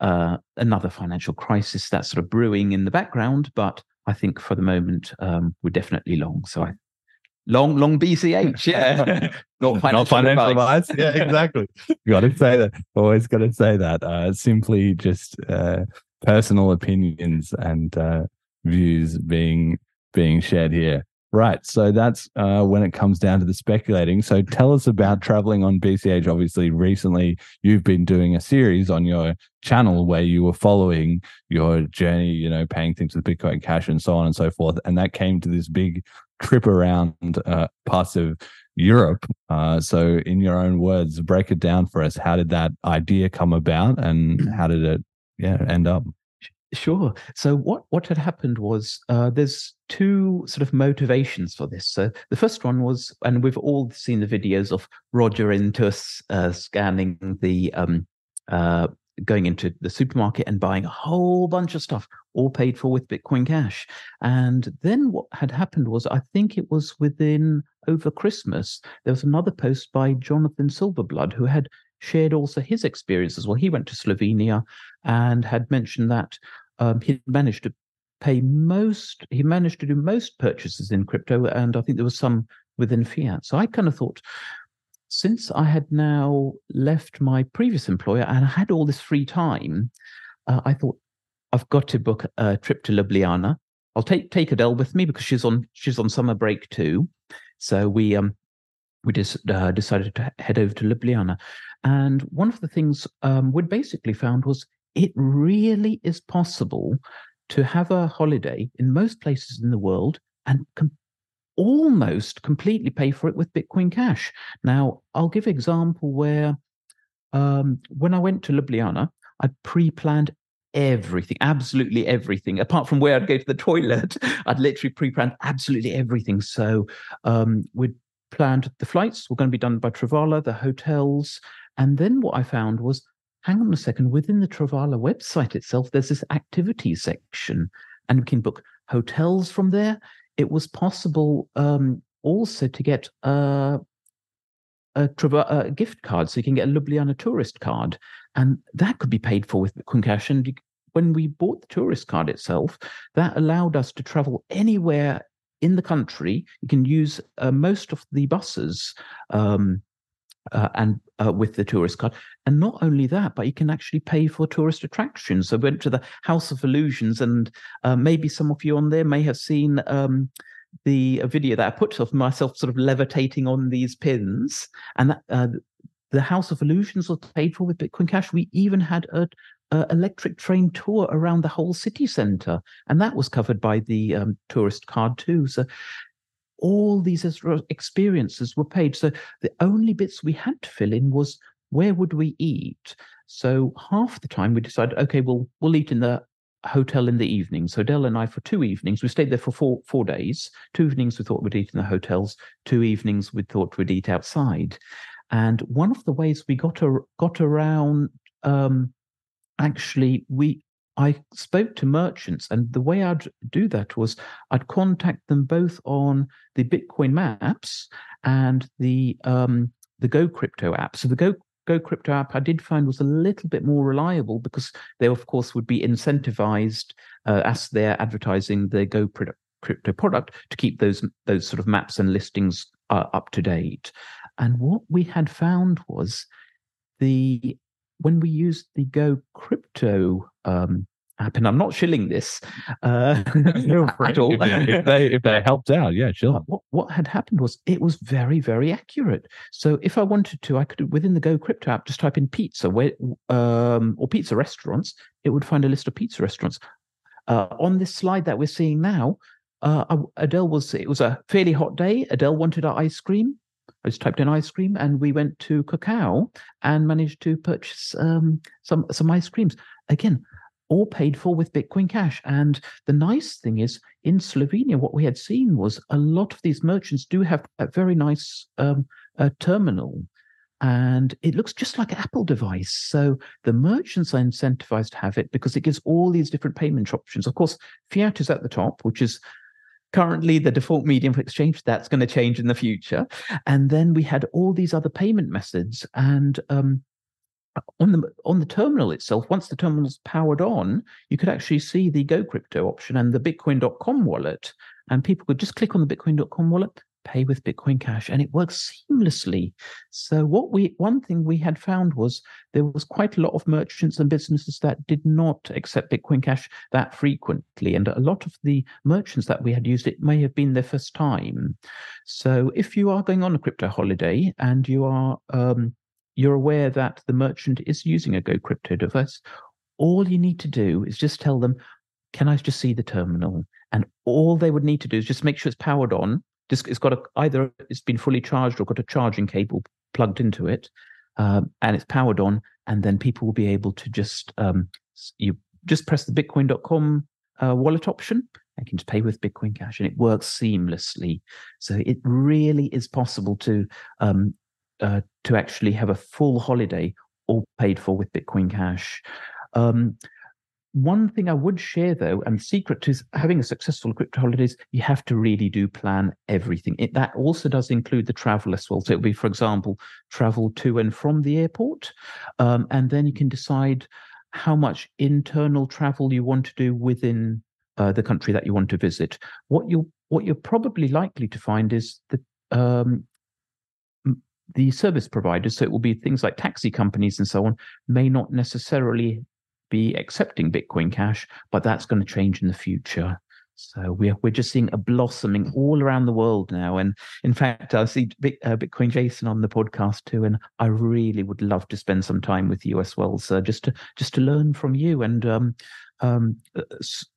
Speaker 7: uh, another financial crisis that's sort of brewing in the background, but I think for the moment um, we're definitely long. So I long long BCH, yeah,
Speaker 2: not financial, not financial advice. advice. Yeah, exactly. got to say that. Always got to say that. Uh, simply just uh, personal opinions and uh, views being being shared here. Right. So that's uh, when it comes down to the speculating. So tell us about traveling on BCH. Obviously, recently you've been doing a series on your channel where you were following your journey, you know, paying things with Bitcoin Cash and so on and so forth. And that came to this big trip around uh, parts of Europe. Uh, so, in your own words, break it down for us. How did that idea come about and how did it yeah, end up?
Speaker 7: Sure. So what what had happened was uh, there's two sort of motivations for this. So the first one was, and we've all seen the videos of Roger Intus uh, scanning the um, uh, going into the supermarket and buying a whole bunch of stuff, all paid for with Bitcoin Cash. And then what had happened was, I think it was within over Christmas, there was another post by Jonathan Silverblood who had shared also his experiences. well. He went to Slovenia and had mentioned that um, he managed to pay most, he managed to do most purchases in crypto, and I think there was some within fiat. So I kind of thought, since I had now left my previous employer and I had all this free time, uh, I thought I've got to book a trip to Ljubljana. I'll take take Adele with me because she's on she's on summer break too. So we um we just uh, decided to head over to Ljubljana. And one of the things um, we'd basically found was it really is possible to have a holiday in most places in the world and com- almost completely pay for it with Bitcoin Cash. Now, I'll give example where um, when I went to Ljubljana, I pre-planned everything, absolutely everything. Apart from where I'd go to the toilet, I'd literally pre-planned absolutely everything. So um, we'd planned the flights were going to be done by Travala, the hotels, and then what I found was, hang on a second, within the Travala website itself, there's this activity section, and we can book hotels from there. It was possible um, also to get a, a, a, gift card, so you can get a Ljubljana tourist card, and that could be paid for with Bitcoin Cash. And when we bought the tourist card itself, that allowed us to travel anywhere in the country. You can use uh, most of the buses um, uh, and uh, with the tourist card. And not only that, but you can actually pay for tourist attractions. So we went to the House of Illusions, and uh, maybe some of you on there may have seen um, the video that I put of myself sort of levitating on these pins, and that, uh, the House of Illusions was paid for with Bitcoin Cash. We even had a, electric train tour around the whole city centre, and that was covered by the um, tourist card too. So all these experiences were paid. So the only bits we had to fill in was where would we eat. So half the time we decided, okay, we'll we'll eat in the hotel in the evening. So Dell and I for two evenings, we stayed there for four four days. Two evenings we thought we'd eat in the hotels. Two evenings we thought we'd eat outside. And one of the ways we got a, got around, um, actually, we I spoke to merchants, and the way I'd do that was I'd contact them both on the Bitcoin Maps and the um, the Go Crypto app. So the Go Go Crypto app I did find was a little bit more reliable because they, of course, would be incentivized uh, as they're advertising the Go Crypto product to keep those those sort of maps and listings uh, up to date. And what we had found was the when we used the Go Crypto um, app, and I'm not shilling this uh, at all.
Speaker 2: if, they, if they helped out, yeah, sure.
Speaker 7: What, what had happened was it was very, very accurate. So if I wanted to, I could within the Go Crypto app just type in pizza where, um, or pizza restaurants. It would find a list of pizza restaurants. Uh, on this slide that we're seeing now, uh, Adele was it was a fairly hot day. Adele wanted our ice cream. I just typed in ice cream, and we went to Cacao and managed to purchase um, some some ice creams. Again, all paid for with Bitcoin Cash. And the nice thing is, in Slovenia, what we had seen was a lot of these merchants do have a very nice um, terminal. And it looks just like an Apple device. So the merchants are incentivized to have it because it gives all these different payment options. Of course, fiat is at the top, which is currently the default medium for exchange. That's going to change in the future. And then we had all these other payment methods. And um, on the on the terminal itself, once the terminal's powered on, you could actually see the Go Crypto option and the Bitcoin.com wallet. And people could just click on the Bitcoin.com wallet, pay with Bitcoin Cash, and it works seamlessly. So what we one thing we had found was there was quite a lot of merchants and businesses that did not accept Bitcoin Cash that frequently, and a lot of the merchants that we had used it may have been their first time. So if you are going on a crypto holiday and you are um, you're aware that the merchant is using a Go Crypto device, all you need to do is just tell them, "Can I just see the terminal?" And all they would need to do is just make sure it's powered on just it's got a either it's been fully charged or got a charging cable plugged into it, um, and it's powered on, and then people will be able to just um, you just press the Bitcoin.com uh, wallet option. and can just pay with Bitcoin Cash, and it works seamlessly. So it really is possible to um, uh, to actually have a full holiday all paid for with Bitcoin Cash. Um, one thing I would share though, and secret to having a successful crypto holidays, you have to really do plan everything. It, that also does include the travel as well. So it'll be, for example, travel to and from the airport, um, and then you can decide how much internal travel you want to do within uh, the country that you want to visit. What you what you're probably likely to find is that um, the service providers, so it will be things like taxi companies and so on, may not necessarily be accepting Bitcoin Cash, but that's going to change in the future. So we're we're just seeing a blossoming all around the world now, and in fact, I see uh, Bitcoin Jason on the podcast too, and I really would love to spend some time with you as well, sir, just to just to learn from you and um, um, uh,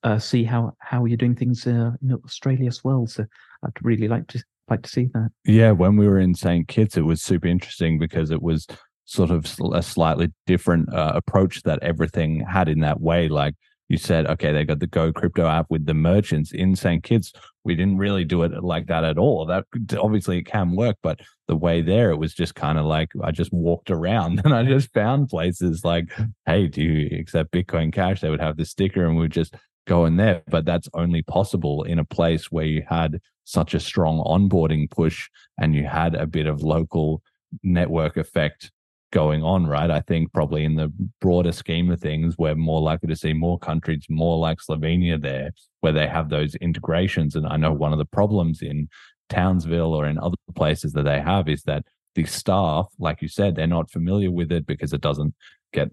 Speaker 7: uh, see how how you're doing things uh, in Australia as well. So I'd really like to like to see that.
Speaker 2: Yeah, when we were in St. Kitts, it was super interesting because it was sort of a slightly different uh, approach that everything had in that way. Like you said, okay, they got the Go Crypto app with the merchants in St. Kitts. We didn't really do it like that at all. That obviously it can work, but the way there, it was just kind of like I just walked around and I just found places like, hey, do you accept Bitcoin Cash? They would have the sticker and we would just go in there. But that's only possible in a place where you had such a strong onboarding push and you had a bit of local network effect going on, right? I think probably in the broader scheme of things, we're more likely to see more countries, more like Slovenia there, where they have those integrations. And I know one of the problems in Townsville or in other places that they have is that the staff, like you said, they're not familiar with it because it doesn't get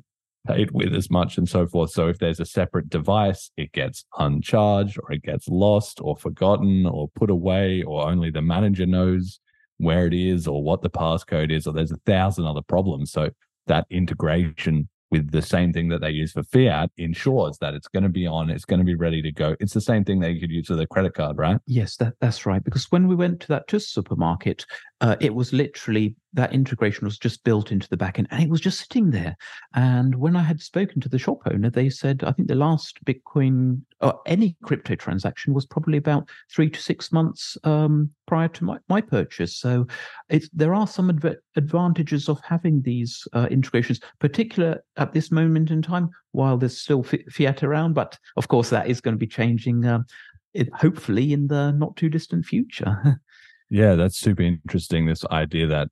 Speaker 2: paid with as much and so forth. So if there's a separate device, it gets uncharged or it gets lost or forgotten or put away, or only the manager knows where it is or what the passcode is, or there's a thousand other problems. So that integration with the same thing that they use for fiat ensures that it's going to be on, it's going to be ready to go. It's the same thing they could use with a credit card, right?
Speaker 7: Yes, that, that's right. Because when we went to that just supermarket, uh, it was literally that integration was just built into the backend and it was just sitting there. And when I had spoken to the shop owner, they said, I think the last Bitcoin or any crypto transaction was probably about three to six months um, prior to my, my purchase. So there are some adv- advantages of having these uh, integrations, particular at this moment in time, while there's still fiat around. But of course, that is going to be changing. Uh, it, hopefully in the not too distant future.
Speaker 2: Yeah, that's super interesting. This idea that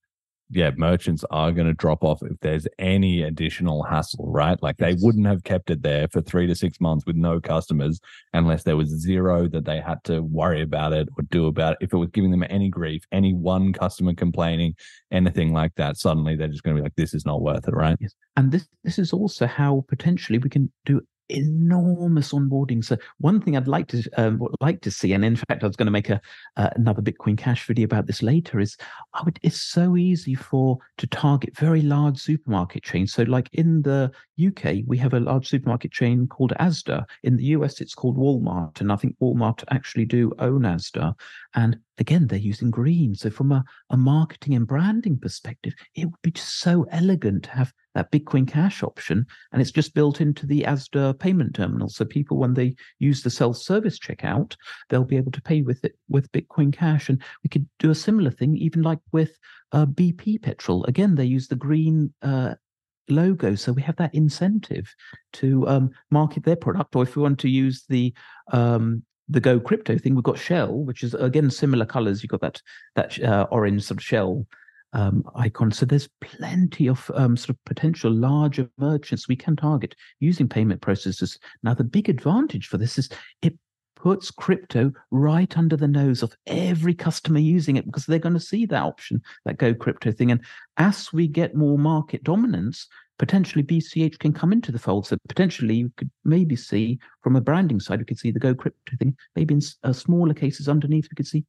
Speaker 2: yeah, merchants are going to drop off if there's any additional hassle, right? Like they wouldn't have kept it there for three to six months with no customers unless there was zero that they had to worry about it or do about it. If it was giving them any grief, any one customer complaining, anything like that, suddenly they're just going to be like, this is not worth it, right?
Speaker 7: Yes. And this, this is also how potentially we can do enormous onboarding. So one thing I'd like to um, like to see, and in fact, I was going to make a uh, another Bitcoin Cash video about this later. Is I would it's so easy for to target very large supermarket chains. So like in the UK, we have a large supermarket chain called Asda. In the US, it's called Walmart, and I think Walmart actually do own Asda. And again, they're using green. So from a, a marketing and branding perspective, it would be just so elegant to have that Bitcoin Cash option, and it's just built into the Asda payment terminal. So people, when they use the self-service checkout, they'll be able to pay with it with Bitcoin Cash. And we could do a similar thing, even like with uh, BP petrol. Again, they use the green uh, logo, so we have that incentive to um, market their product. Or if we want to use the um, the Go crypto thing, we've got Shell, which is again similar colors. You've got that that uh, orange sort of shell um, icon. So there's plenty of um, sort of potential larger merchants we can target using payment processors. Now the big advantage for this is it puts crypto right under the nose of every customer using it because they're going to see that option, that Go crypto thing. And as we get more market dominance, potentially BCH can come into the fold. So potentially you could maybe see from a branding side, we could see the Go crypto thing. Maybe in uh, smaller cases underneath, we could see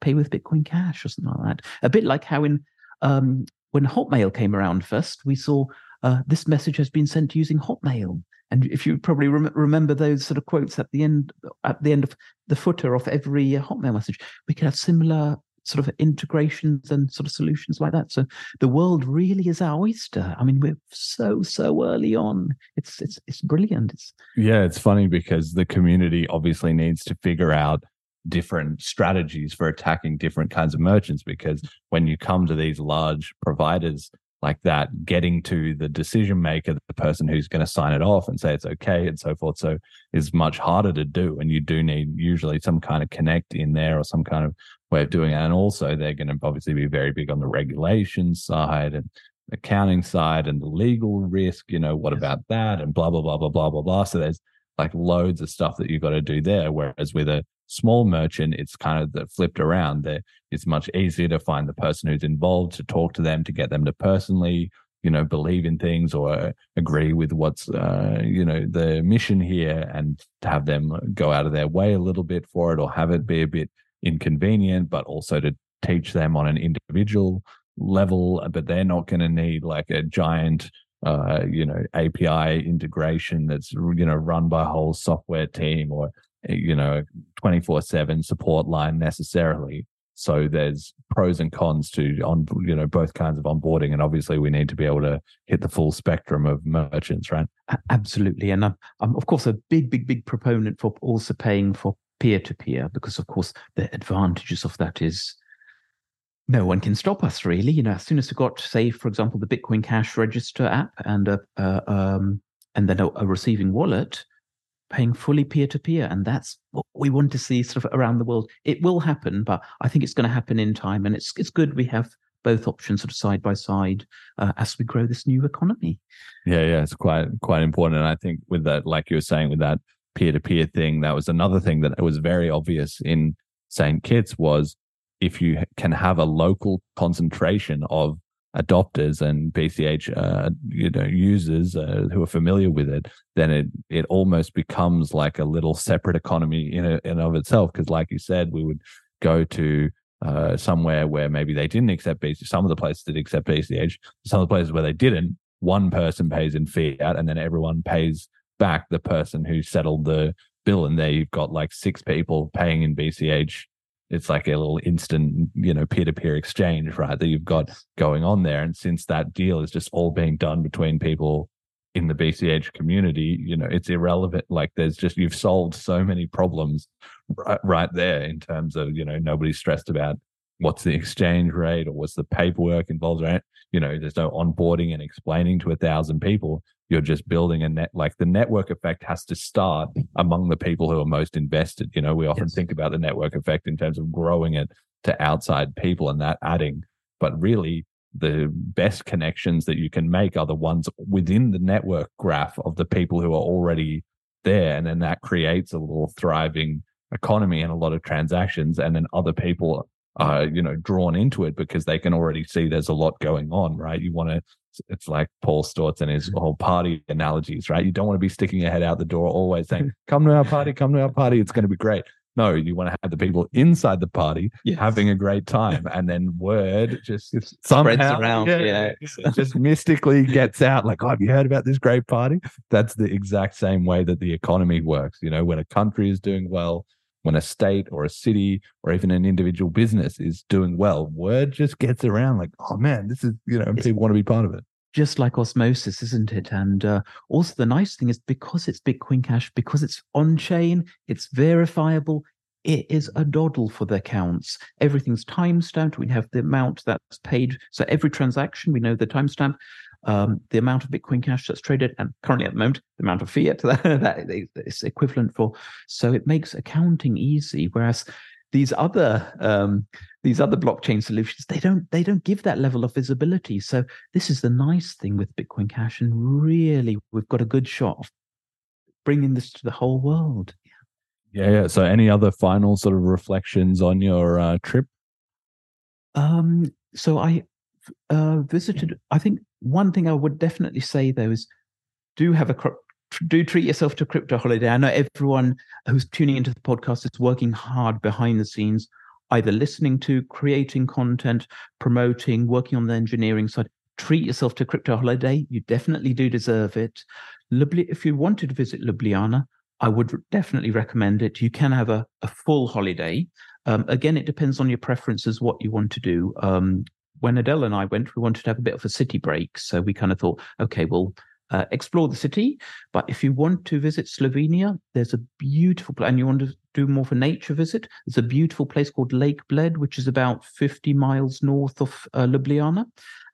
Speaker 7: pay with Bitcoin Cash or something like that. A bit like how in um, when Hotmail came around first, we saw uh, this message has been sent using Hotmail. And if you probably rem- remember those sort of quotes at the end, at the end of the footer of every uh, Hotmail message, we could have similar sort of integrations and sort of solutions like that. So the world really is our oyster. I mean, we're so so early on. It's it's it's brilliant. It's
Speaker 2: yeah, it's funny because the community obviously needs to figure out different strategies for attacking different kinds of merchants because when you come to these large providers like that, getting to the decision maker, the person who's going to sign it off and say it's okay and so forth, so is much harder to do. And you do need usually some kind of connect in there or some kind of way of doing it. And also, they're going to obviously be very big on the regulation side and accounting side and the legal risk. You know, what yes. about that? And blah blah blah blah blah blah blah. So there's like loads of stuff that you've got to do there. Whereas with a small merchant, it's kind of the flipped around. There, it's much easier to find the person who's involved, to talk to them, to get them to personally, you know, believe in things or agree with what's, uh, you know, the mission here, and to have them go out of their way a little bit for it, or have it be a bit inconvenient, but also to teach them on an individual level. But they're not going to need like a giant uh, you know, API integration that's you know run by a whole software team or you know 24 7 support line necessarily So there's pros and cons to on you know both kinds of onboarding, and obviously we need to be able to hit the full spectrum of merchants, right?
Speaker 7: Absolutely, and I'm, I'm of course a big, big, big proponent for also paying for peer to peer because of course the advantages of that is no one can stop us really. You know, as soon as we got, say, for example, the Bitcoin Cash Register app and a, um, and then a, a, receiving wallet, paying fully peer to peer, and that's what we want to see sort of around the world. It will happen, but I think it's going to happen in time, and it's it's good we have both options sort of side by side uh, as we grow this new economy.
Speaker 2: Yeah, yeah, it's quite quite important, and I think with that, like you were saying, with that peer to peer thing, that was another thing that was very obvious in Saint Kitts was if you can have a local concentration of adopters and BCH uh, you know users uh, who are familiar with it, then it it almost becomes like a little separate economy in a, in of itself. Because like you said, we would go to uh, somewhere where maybe they didn't accept BCH. Some of the places did accept BCH. Some of the places where they didn't, one person pays in fiat, and then everyone pays back the person who settled the bill. And there you've got like six people paying in BCH it's like a little instant, you know, peer to peer exchange, right? That you've got going on there. And since that deal is just all being done between people in the BCH community, you know, it's irrelevant. Like there's just, you've solved so many problems right, right there in terms of, you know, nobody's stressed about what's the exchange rate or what's the paperwork involved, right? You know, there's no onboarding and explaining to a thousand people you're just building a net like the network effect has to start among the people who are most invested you know we often yes. think about the network effect in terms of growing it to outside people and that adding but really the best connections that you can make are the ones within the network graph of the people who are already there and then that creates a little thriving economy and a lot of transactions and then other people Uh, are you know drawn into it because they can already see there's a lot going on right you want to it's like Paul Sztorc and his mm-hmm. whole party analogies, right? You don't want to be sticking your head out the door always saying, come to our party, come to our party, it's going to be great. No, you want to have the people inside the party yes. having a great time, and then word just somehow,
Speaker 8: spreads around. Yeah,
Speaker 2: yeah. just mystically gets out. Like, oh, have you heard about this great party? That's the exact same way that the economy works. You know, when a country is doing well, when a state or a city or even an individual business is doing well, word just gets around like, oh man, this is, you know, it's people want to be part of it.
Speaker 7: Just like osmosis, isn't it? And uh, also, the nice thing is because it's Bitcoin Cash, because it's on chain, it's verifiable, it is a doddle for the accounts. Everything's timestamped. We have the amount that's paid. So every transaction, we know the timestamp um, the amount of Bitcoin Cash that's traded, and currently at the moment, the amount of fiat that, that is equivalent for. So it makes accounting easy. Whereas these other um, these other blockchain solutions, they don't they don't give that level of visibility. So this is the nice thing with Bitcoin Cash, and really we've got a good shot of bringing this to the whole world.
Speaker 2: Yeah, yeah. So, any other final sort of reflections on your uh, trip?
Speaker 7: Um, so I uh, visited. I think one thing I would definitely say though is do have a do treat yourself to a crypto holiday. I know everyone who's tuning into the podcast is working hard behind the scenes, either listening to, creating content, promoting, working on the engineering side. Treat yourself to a crypto holiday. You definitely do deserve it. If you wanted to visit Ljubljana, I would definitely recommend it. You can have a, a full holiday. Um, again, it depends on your preferences, what you want to do. Um, when Adele and I went, we wanted to have a bit of a city break. So we kind of thought, okay, we'll uh, explore the city. But if you want to visit Slovenia, there's a beautiful place, and you want to do more of a nature visit, there's a beautiful place called Lake Bled, which is about 50 miles north of uh, Ljubljana.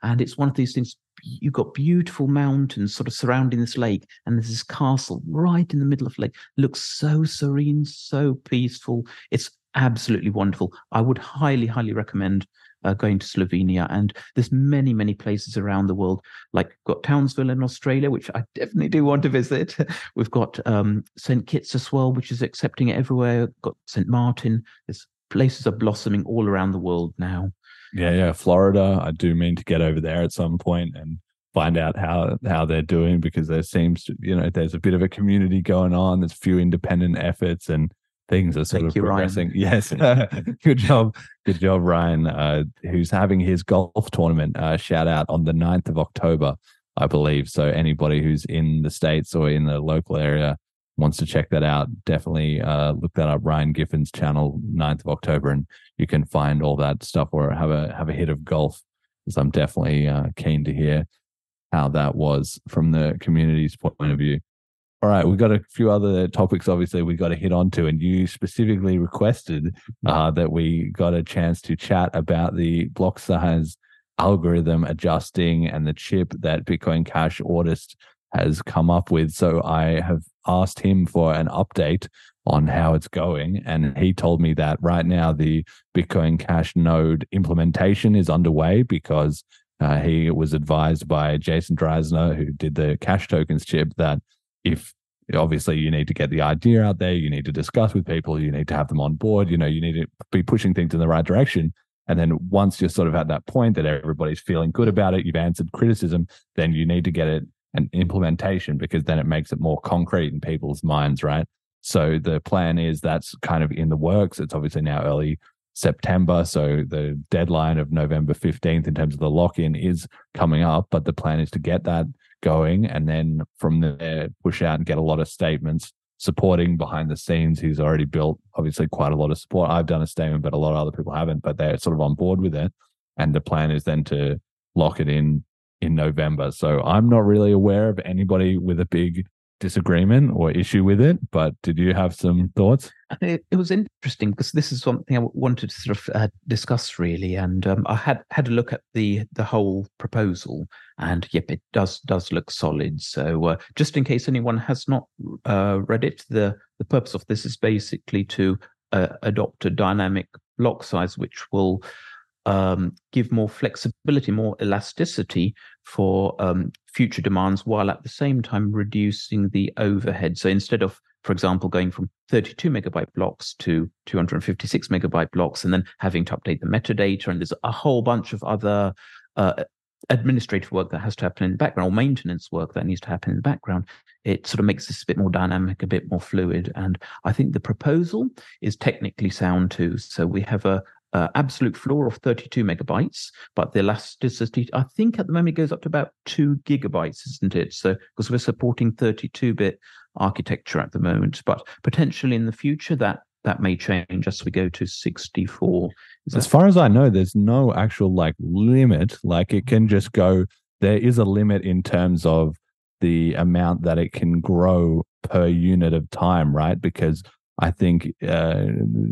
Speaker 7: And it's one of these things, you've got beautiful mountains sort of surrounding this lake, and there's this castle right in the middle of the lake. looks so serene, so peaceful. It's absolutely wonderful. I would highly, highly recommend uh, going to Slovenia. And there's many, many places around the world. Like got Townsville in Australia, which I definitely do want to visit. We've got um, St. Kitts as well, which is accepting it everywhere. Got St. Martin. There's places are blossoming all around the world now.
Speaker 2: Yeah, yeah. Florida. I do mean to get over there at some point and find out how how they're doing because there seems to you know there's a bit of a community going on. There's a few independent efforts and things are sort Thank of you, progressing. Ryan. Yes, good job, good job, Ryan. Uh, who's having his golf tournament? Uh, shout out on the 9th of October, I believe. So anybody who's in the states or in the local area, wants to check that out, definitely uh, look that up. Ryan Giffen's channel, 9th of October, and you can find all that stuff or have a have a hit of golf. Because I'm definitely uh, keen to hear how that was from the community's point of view. All right, we've got a few other topics. Obviously, we've got to hit on to, and you specifically requested uh, that we got a chance to chat about the block size algorithm adjusting and the chip that Bitcoin Cash Autist has come up with. So I have asked him for an update on how it's going. And he told me that right now the Bitcoin Cash node implementation is underway because uh, he was advised by Jason Dreyzehner, who did the Cash Tokens chip, that if obviously you need to get the idea out there, you need to discuss with people, you need to have them on board, you know, you need to be pushing things in the right direction. And then once you're sort of at that point that everybody's feeling good about it, you've answered criticism, then you need to get it an implementation because then it makes it more concrete in people's minds, right? So the plan is that's kind of in the works. It's obviously now early September. So the deadline of November 15th in terms of the lock in is coming up, but the plan is to get that going and then from there push out and get a lot of statements supporting behind the scenes. He's already built obviously quite a lot of support. I've done a statement, but a lot of other people haven't, but they're sort of on board with it. And the plan is then to lock it in in November. So I'm not really aware of anybody with a big disagreement or issue with it. But did you have some thoughts?
Speaker 7: It, it was interesting because this is something I wanted to sort of uh, discuss really, and um, I had had a look at the the whole proposal, and yep, it does does look solid. So uh, just in case anyone has not uh, read it, the the purpose of this is basically to uh, adopt a dynamic block size, which will um, give more flexibility, more elasticity for um, future demands, while at the same time reducing the overhead. So instead of, for example, going from 32 megabyte blocks to 256 megabyte blocks, and then having to update the metadata, and there's a whole bunch of other uh, administrative work that has to happen in the background, or maintenance work that needs to happen in the background, it sort of makes this a bit more dynamic, a bit more fluid. And I think the proposal is technically sound too. So we have a, uh, absolute floor of 32 megabytes, but the elasticity, I think at the moment it goes up to about two gigabytes, isn't it? So, because we're supporting 32 bit architecture at the moment, but potentially in the future that that may change as we go to 64.
Speaker 2: as far as I know, there's no actual like limit. Like it can just go, there is a limit in terms of the amount that it can grow per unit of time, right? Because I think uh,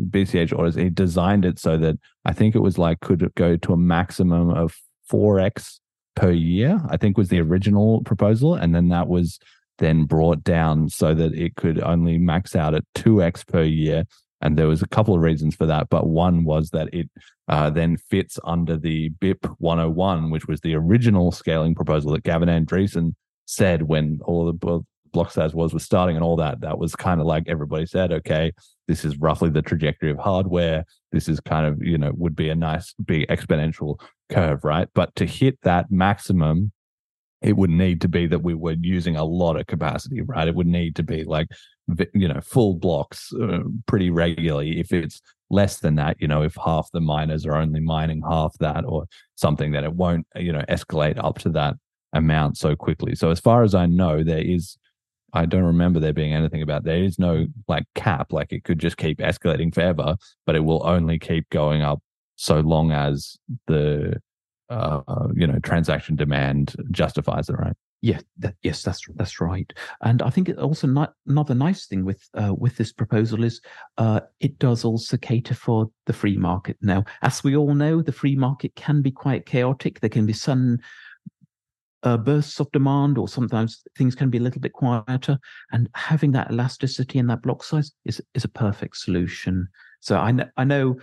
Speaker 2: BCH Autist he designed it so that I think it was like could go to a maximum of four x per year. I think was the original proposal, and then that was then brought down so that it could only max out at two x per year. And there was a couple of reasons for that, but one was that it uh, then fits under the BIP 101, which was the original scaling proposal that Gavin Andresen said when all the block size was was starting and all that, that was kind of like everybody said, okay, this is roughly the trajectory of hardware. This is kind of, you know, would be a nice big exponential curve, right? But to hit that maximum, it would need to be that we were using a lot of capacity, right? It would need to be like, you know, full blocks uh, pretty regularly. If it's less than that, you know, if half the miners are only mining half that or something, that it won't, you know, escalate up to that amount so quickly. So as far as I know, there is I don't remember there being anything about there is no like cap, like it could just keep escalating forever, but it will only keep going up so long as the uh, you know transaction demand justifies it, right?
Speaker 7: Yeah, that, yes, that's that's right. And I think it also not, another nice thing with uh, with this proposal is uh, it does also cater for the free market. Now, as we all know, the free market can be quite chaotic. There can be some uh, bursts of demand, or sometimes things can be a little bit quieter. And having that elasticity and that block size is is a perfect solution. So I know, I know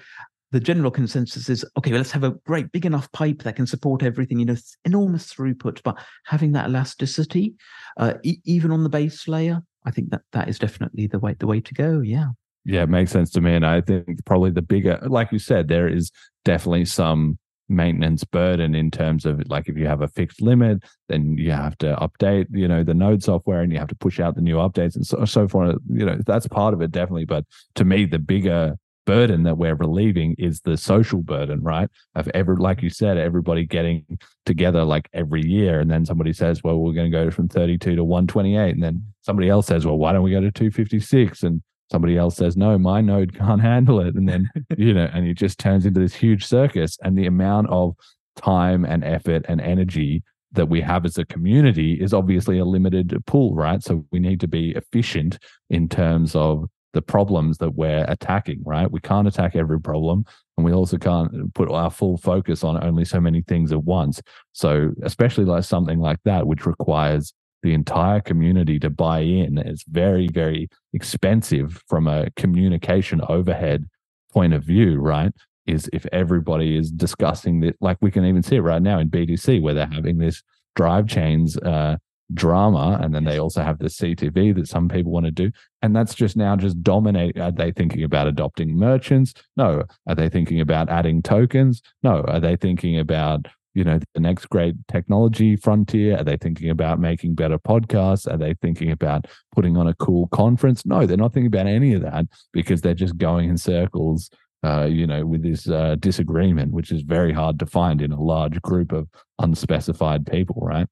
Speaker 7: the general consensus is okay. Well, let's have a great big enough pipe that can support everything. You know, enormous throughput, but having that elasticity, uh, e- even on the base layer, I think that that is definitely the way the way to go. Yeah.
Speaker 2: Yeah, it makes sense to me. And I think probably the bigger, like you said, there is definitely some maintenance burden in terms of like if you have a fixed limit then you have to update you know the node software and you have to push out the new updates and so, so forth you know that's part of it definitely but to me the bigger burden that we're relieving is the social burden, right? Of every, like you said, everybody getting together like every year. And then somebody says, well, we're going to go from 32 to 128. And then somebody else says, well, why don't we go to 256? And somebody else says, no, my node can't handle it. And then, you know, and it just turns into this huge circus. And the amount of time and effort and energy that we have as a community is obviously a limited pool, right? So we need to be efficient in terms of the problems that we're attacking, right? We can't attack every problem. And we also can't put our full focus on only so many things at once. So, especially like something like that, which requires the entire community to buy in, it's very, very expensive from a communication overhead point of view, right? Is if everybody is discussing that, like we can even see it right now in BTC where they're having this drive chains uh, drama and then they also have the ctv that some people want to do. And that's just now just dominate are they thinking about adopting merchants? No. Are they thinking about adding tokens? No. Are they thinking about you know the next great technology frontier are they thinking about making better podcasts are they thinking about putting on a cool conference no they're not thinking about any of that because they're just going in circles uh, you know, with this uh, disagreement, which is very hard to find in a large group of unspecified people, right?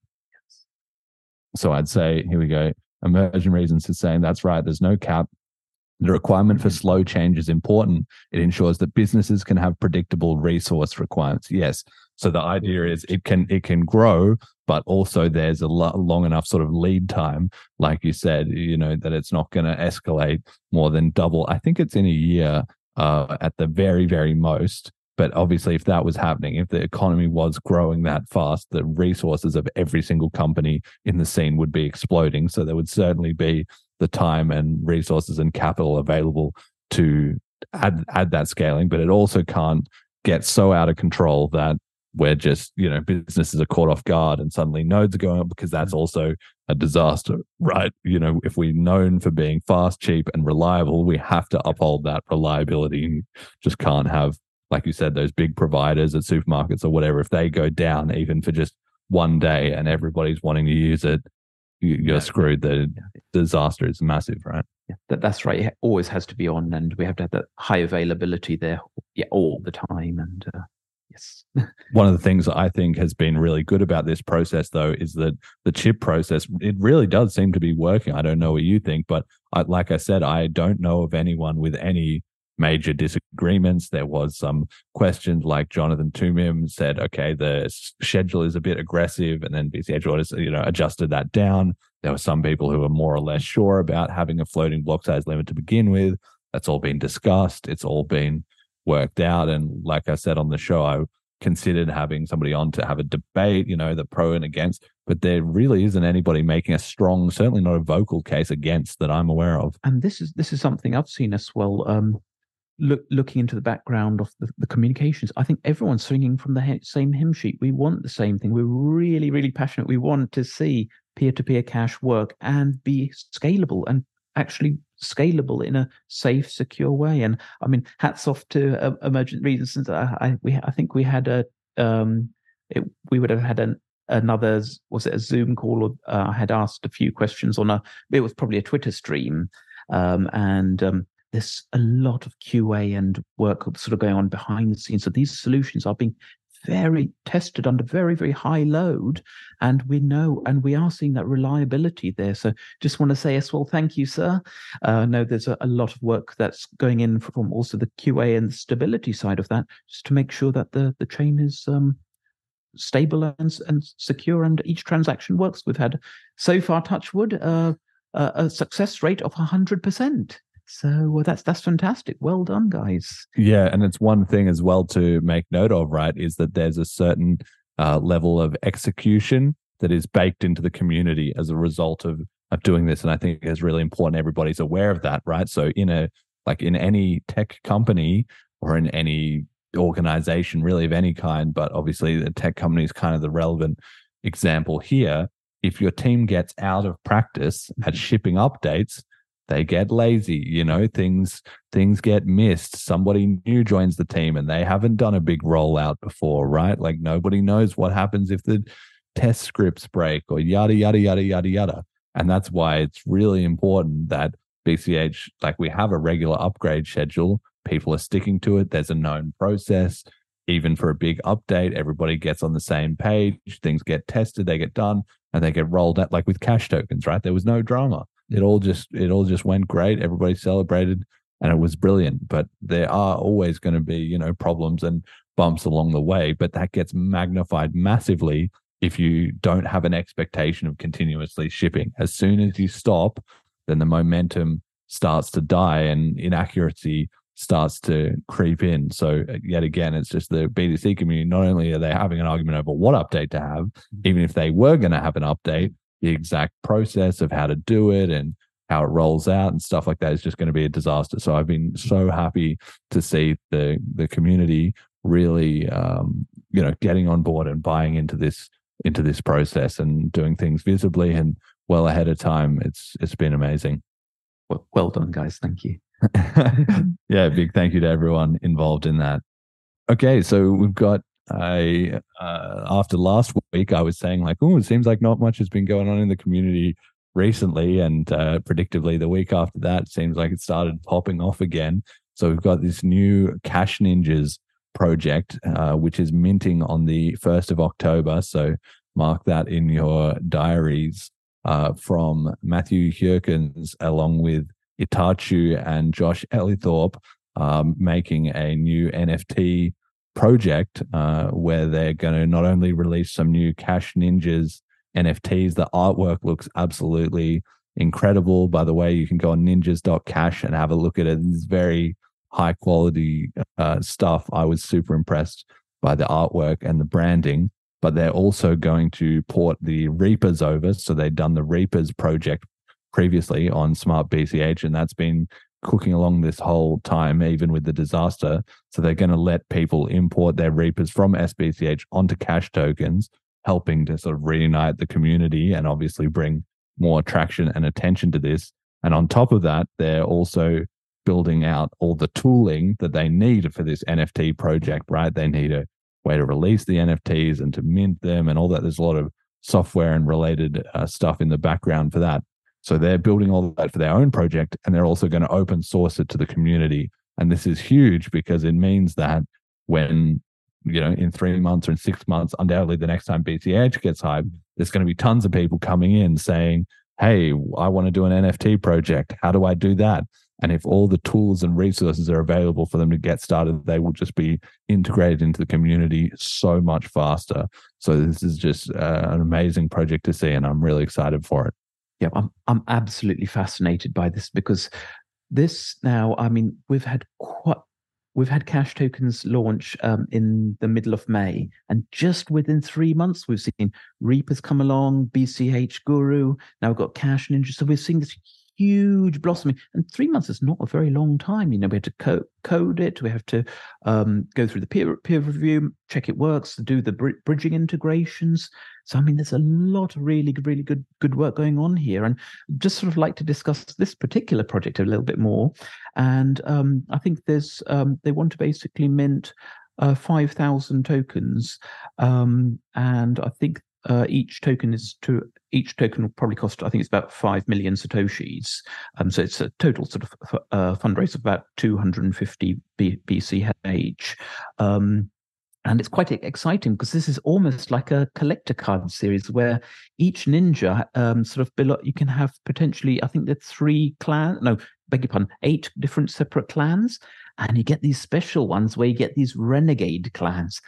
Speaker 2: So I'd say, here we go. Emergent Reasons is saying that's right. There's no cap. The requirement for slow change is important. It ensures that businesses can have predictable resource requirements. Yes. So the idea is it can it can grow, but also there's a lo- long enough sort of lead time, like you said, you know, that it's not going to escalate more than double. I think it's in a year uh, at the very very most. But obviously, if that was happening, if the economy was growing that fast, the resources of every single company in the scene would be exploding. So there would certainly be the time and resources and capital available to add add that scaling. But it also can't get so out of control that we're just you know businesses are caught off guard and suddenly nodes are going up because that's also a disaster right you know if we're known for being fast cheap and reliable we have to uphold that reliability and just can't have like you said, those big providers at supermarkets or whatever, if they go down even for just one day and everybody's wanting to use it, you're yeah. screwed. The disaster is massive, right?
Speaker 7: Yeah, that, that's right. It always has to be on, and we have to have that high availability there, yeah, all the time. And uh, yes,
Speaker 2: one of the things I think has been really good about this process, though, is that the CHIP process it really does seem to be working. I don't know what you think, but I, like I said, I don't know of anyone with any major disagreements. There was some questions like Jonathan Toomim said, okay, the schedule is a bit aggressive, and then BCH Autist, you know, adjusted that down. There were some people who were more or less sure about having a floating block size limit to begin with. That's all been discussed. It's all been worked out. And like I said on the show, I considered having somebody on to have a debate, you know, the pro and against, but there really isn't anybody making a strong, certainly not a vocal case against that I'm aware of.
Speaker 7: And this is this is something I've seen as well. Um, look, looking into the background of the, the, communications, I think everyone's swinging from the he- same hymn sheet. We want the same thing. We're really, really passionate. We want to see peer to peer cash work and be scalable and actually scalable in a safe, secure way. And I mean, hats off to uh, Emergent Reasons. I, I, we, I think we had a, um, it, we would have had an, another, was it a Zoom call? Or uh, I had asked a few questions on a, it was probably a Twitter stream. Um, and um, there's a lot of QA and work sort of going on behind the scenes. So these solutions are being very tested under very, very high load. And we know, and we are seeing that reliability there. So just want to say as well, thank you, sir. Uh, no, there's a, a, lot of work that's going in from also the QA and the stability side of that, just to make sure that the, the chain is um, stable and, and secure and each transaction works. We've had so far, touchwood, uh, a success rate of 100%. So well, that's that's fantastic. Well done, guys.
Speaker 2: Yeah, and it's one thing as well to make note of, right? Is that there's a certain uh, level of execution that is baked into the community as a result of of doing this, and I think it's really important everybody's aware of that, right? So in a like in any tech company or in any organization, really of any kind, but obviously the tech company is kind of the relevant example here. If your team gets out of practice at shipping updates, they get lazy you know things things get missed somebody new joins the team and they haven't done a big rollout before right like nobody knows what happens if the test scripts break or yada yada yada yada yada and that's why it's really important that bch like we have a regular upgrade schedule People are sticking to it. There's a known process. Even for a big update, everybody gets on the same page. Things get tested, they get done, and they get rolled out. Like with cash tokens, right? There was no drama. It all just it all just went great. Everybody celebrated, and it was brilliant. But there are always going to be you know problems and bumps along the way. But that gets magnified massively if you don't have an expectation of continuously shipping. As soon as you stop, then the momentum starts to die and inaccuracy starts to creep in. So uh, yet again, it's just the BTC community. Not only are they having an argument over what update to have, mm-hmm. even if they were going to have an update, the exact process of how to do it and how it rolls out and stuff like that is just going to be a disaster. So I've been so happy to see the the community really, um, you know, getting on board and buying into this into this process and doing things visibly and well ahead of time. It's it's been amazing.
Speaker 7: Well, well done, guys. Thank you.
Speaker 2: yeah, big thank you to everyone involved in that. Okay, so we've got a uh, after last week, I was saying like, oh, it seems like not much has been going on in the community recently, and uh, predictably, the week after that, seems like it started popping off again. So we've got this new Cash Ninjas project, uh, which is minting on the 1st of October. So mark that in your diaries uh, from Matthew Geukens, along with Itachu and Josh Ellithorpe, um, making a new NFT project uh, where they're going to not only release some new Cash Ninjas NFTs, the artwork looks absolutely incredible. By the way, you can go on ninjas.cash and have a look at it. It's very high quality uh, stuff. I was super impressed by the artwork and the branding. But they're also going to port the Reapers over. So they've done the Reapers project previously on Smart BCH, and that's been cooking along this whole time, even with the disaster. So they're going to let people import their Reapers from SBCH onto cash tokens, helping to sort of reunite the community and obviously bring more traction and attention to this. And on top of that, they're also building out all the tooling that they need for this NFT project, right? They need a way to release the NFTs and to mint them and all that. There's a lot of software and related uh, stuff in the background for that. So they're building all that for their own project and they're also going to open source it to the community. And this is huge because it means that when, you know, in three months or in six months, undoubtedly the next time BCH gets hyped, there's going to be tons of people coming in saying, Hey, I want to do an NFT project. How do I do that? And if all the tools and resources are available for them to get started, they will just be integrated into the community so much faster. So this is just uh, an amazing project to see, and I'm really excited for it.
Speaker 7: Yeah, I'm I'm absolutely fascinated by this because this now, I mean, we've had quite we've had cash tokens launch um, in the middle of May, and just within three months, we've seen Reapers come along, BCH Guru. Now we've got Cash Ninja, so we're seeing this huge blossoming. And three months is not a very long time. You know, we have to co- code it, we have to um, go through the peer peer review, check it works, do the br- bridging integrations. So I mean, there's a lot of really, really good good work going on here, and just sort of like to discuss this particular project a little bit more. And um, I think there's um, they want to basically mint uh, 5,000 tokens. Um, and I think uh, each token is to each token will probably cost I think it's about five million satoshis. Um, so it's a total sort of uh, fundraise of about 250 B- BCH. Um, and it's quite exciting because this is almost like a collector card series where each ninja um, sort of below, you can have potentially I think the three clan no beg your pardon eight different separate clans and you get these special ones where you get these renegade clans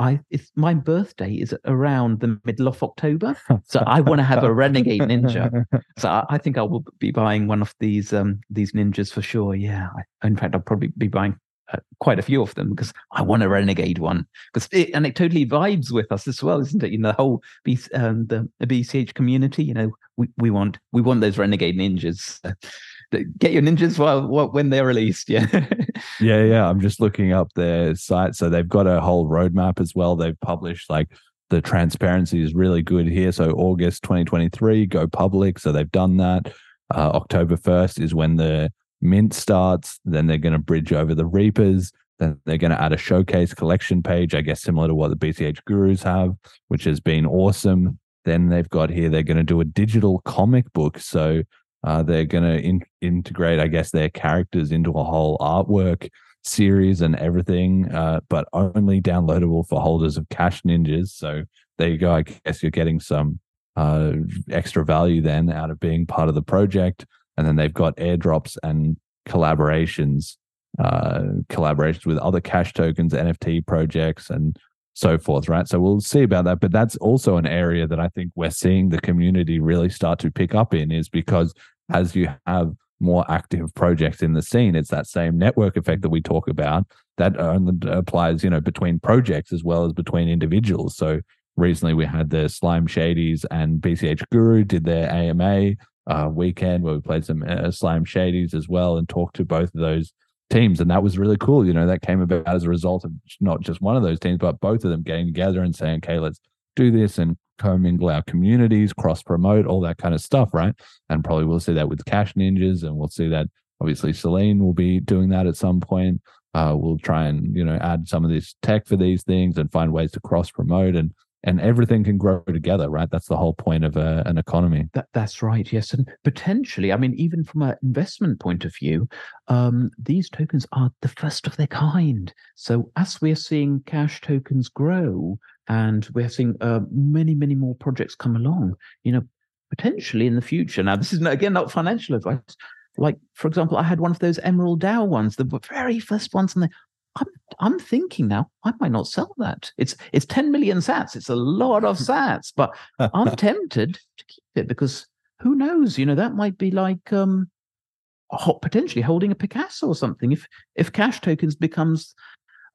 Speaker 7: I my birthday is around the middle of October, so I want to have a renegade ninja. So I, I, think I will be buying one of these um these ninjas for sure. Yeah, I, in fact, I'll probably be buying uh, quite a few of them because I want a renegade one because it, and it totally vibes with us as well, isn't it? You know, the whole B, um, the, BCH community. You know, we, we want we want those renegade ninjas. get your ninjas while, while when they're released. Yeah.
Speaker 2: yeah, yeah. I'm just looking up their site. So they've got a whole roadmap as well. They've published like the transparency is really good here. So August 2023, go public. So they've done that. Uh, October 1st is when the mint starts. Then they're going to bridge over the Reapers. Then they're going to add a showcase collection page, I guess, similar to what the BCH gurus have, which has been awesome. Then they've got here, they're going to do a digital comic book. So uh, they're going to in- integrate, I guess, their characters into a whole artwork series and everything, uh, but only downloadable for holders of Cash Ninjas. So there you go. I guess you're getting some uh, extra value then out of being part of the project. And then they've got airdrops and collaborations, uh, collaborations with other cash tokens, NFT projects, and so forth, right? So we'll see about that. But that's also an area that I think we're seeing the community really start to pick up in, is because as you have more active projects in the scene, it's that same network effect that we talk about that only applies, you know, between projects as well as between individuals. So recently we had the Slime Shadies and BCH Guru did their AMA uh, weekend where we played some uh, Slime Shadies as well and talked to both of those teams. And that was really cool. You know, that came about as a result of not just one of those teams, but both of them getting together and saying, okay, let's do this and commingle our communities, cross promote, all that kind of stuff, right? And probably we'll see that with Cash Ninjas, and we'll see that obviously Selene will be doing that at some point. Uh, we'll try and you know add some of this tech for these things and find ways to cross promote and and everything can grow together, right? That's the whole point of a, uh, an economy.
Speaker 7: That, that's right, yes. And potentially, I mean, even from an investment point of view, um, these tokens are the first of their kind. So as we're seeing cash tokens grow and we're seeing uh, many, many more projects come along, you know, potentially in the future. Now, this is, again, not financial advice. Like, for example, I had one of those Emerald DAO ones, the very first ones, and they, I'm I'm thinking now I might not sell that. It's it's 10 million sats. It's a lot of sats, but I'm tempted to keep it because who knows? You know, that might be like um potentially holding a Picasso or something. If if cash tokens becomes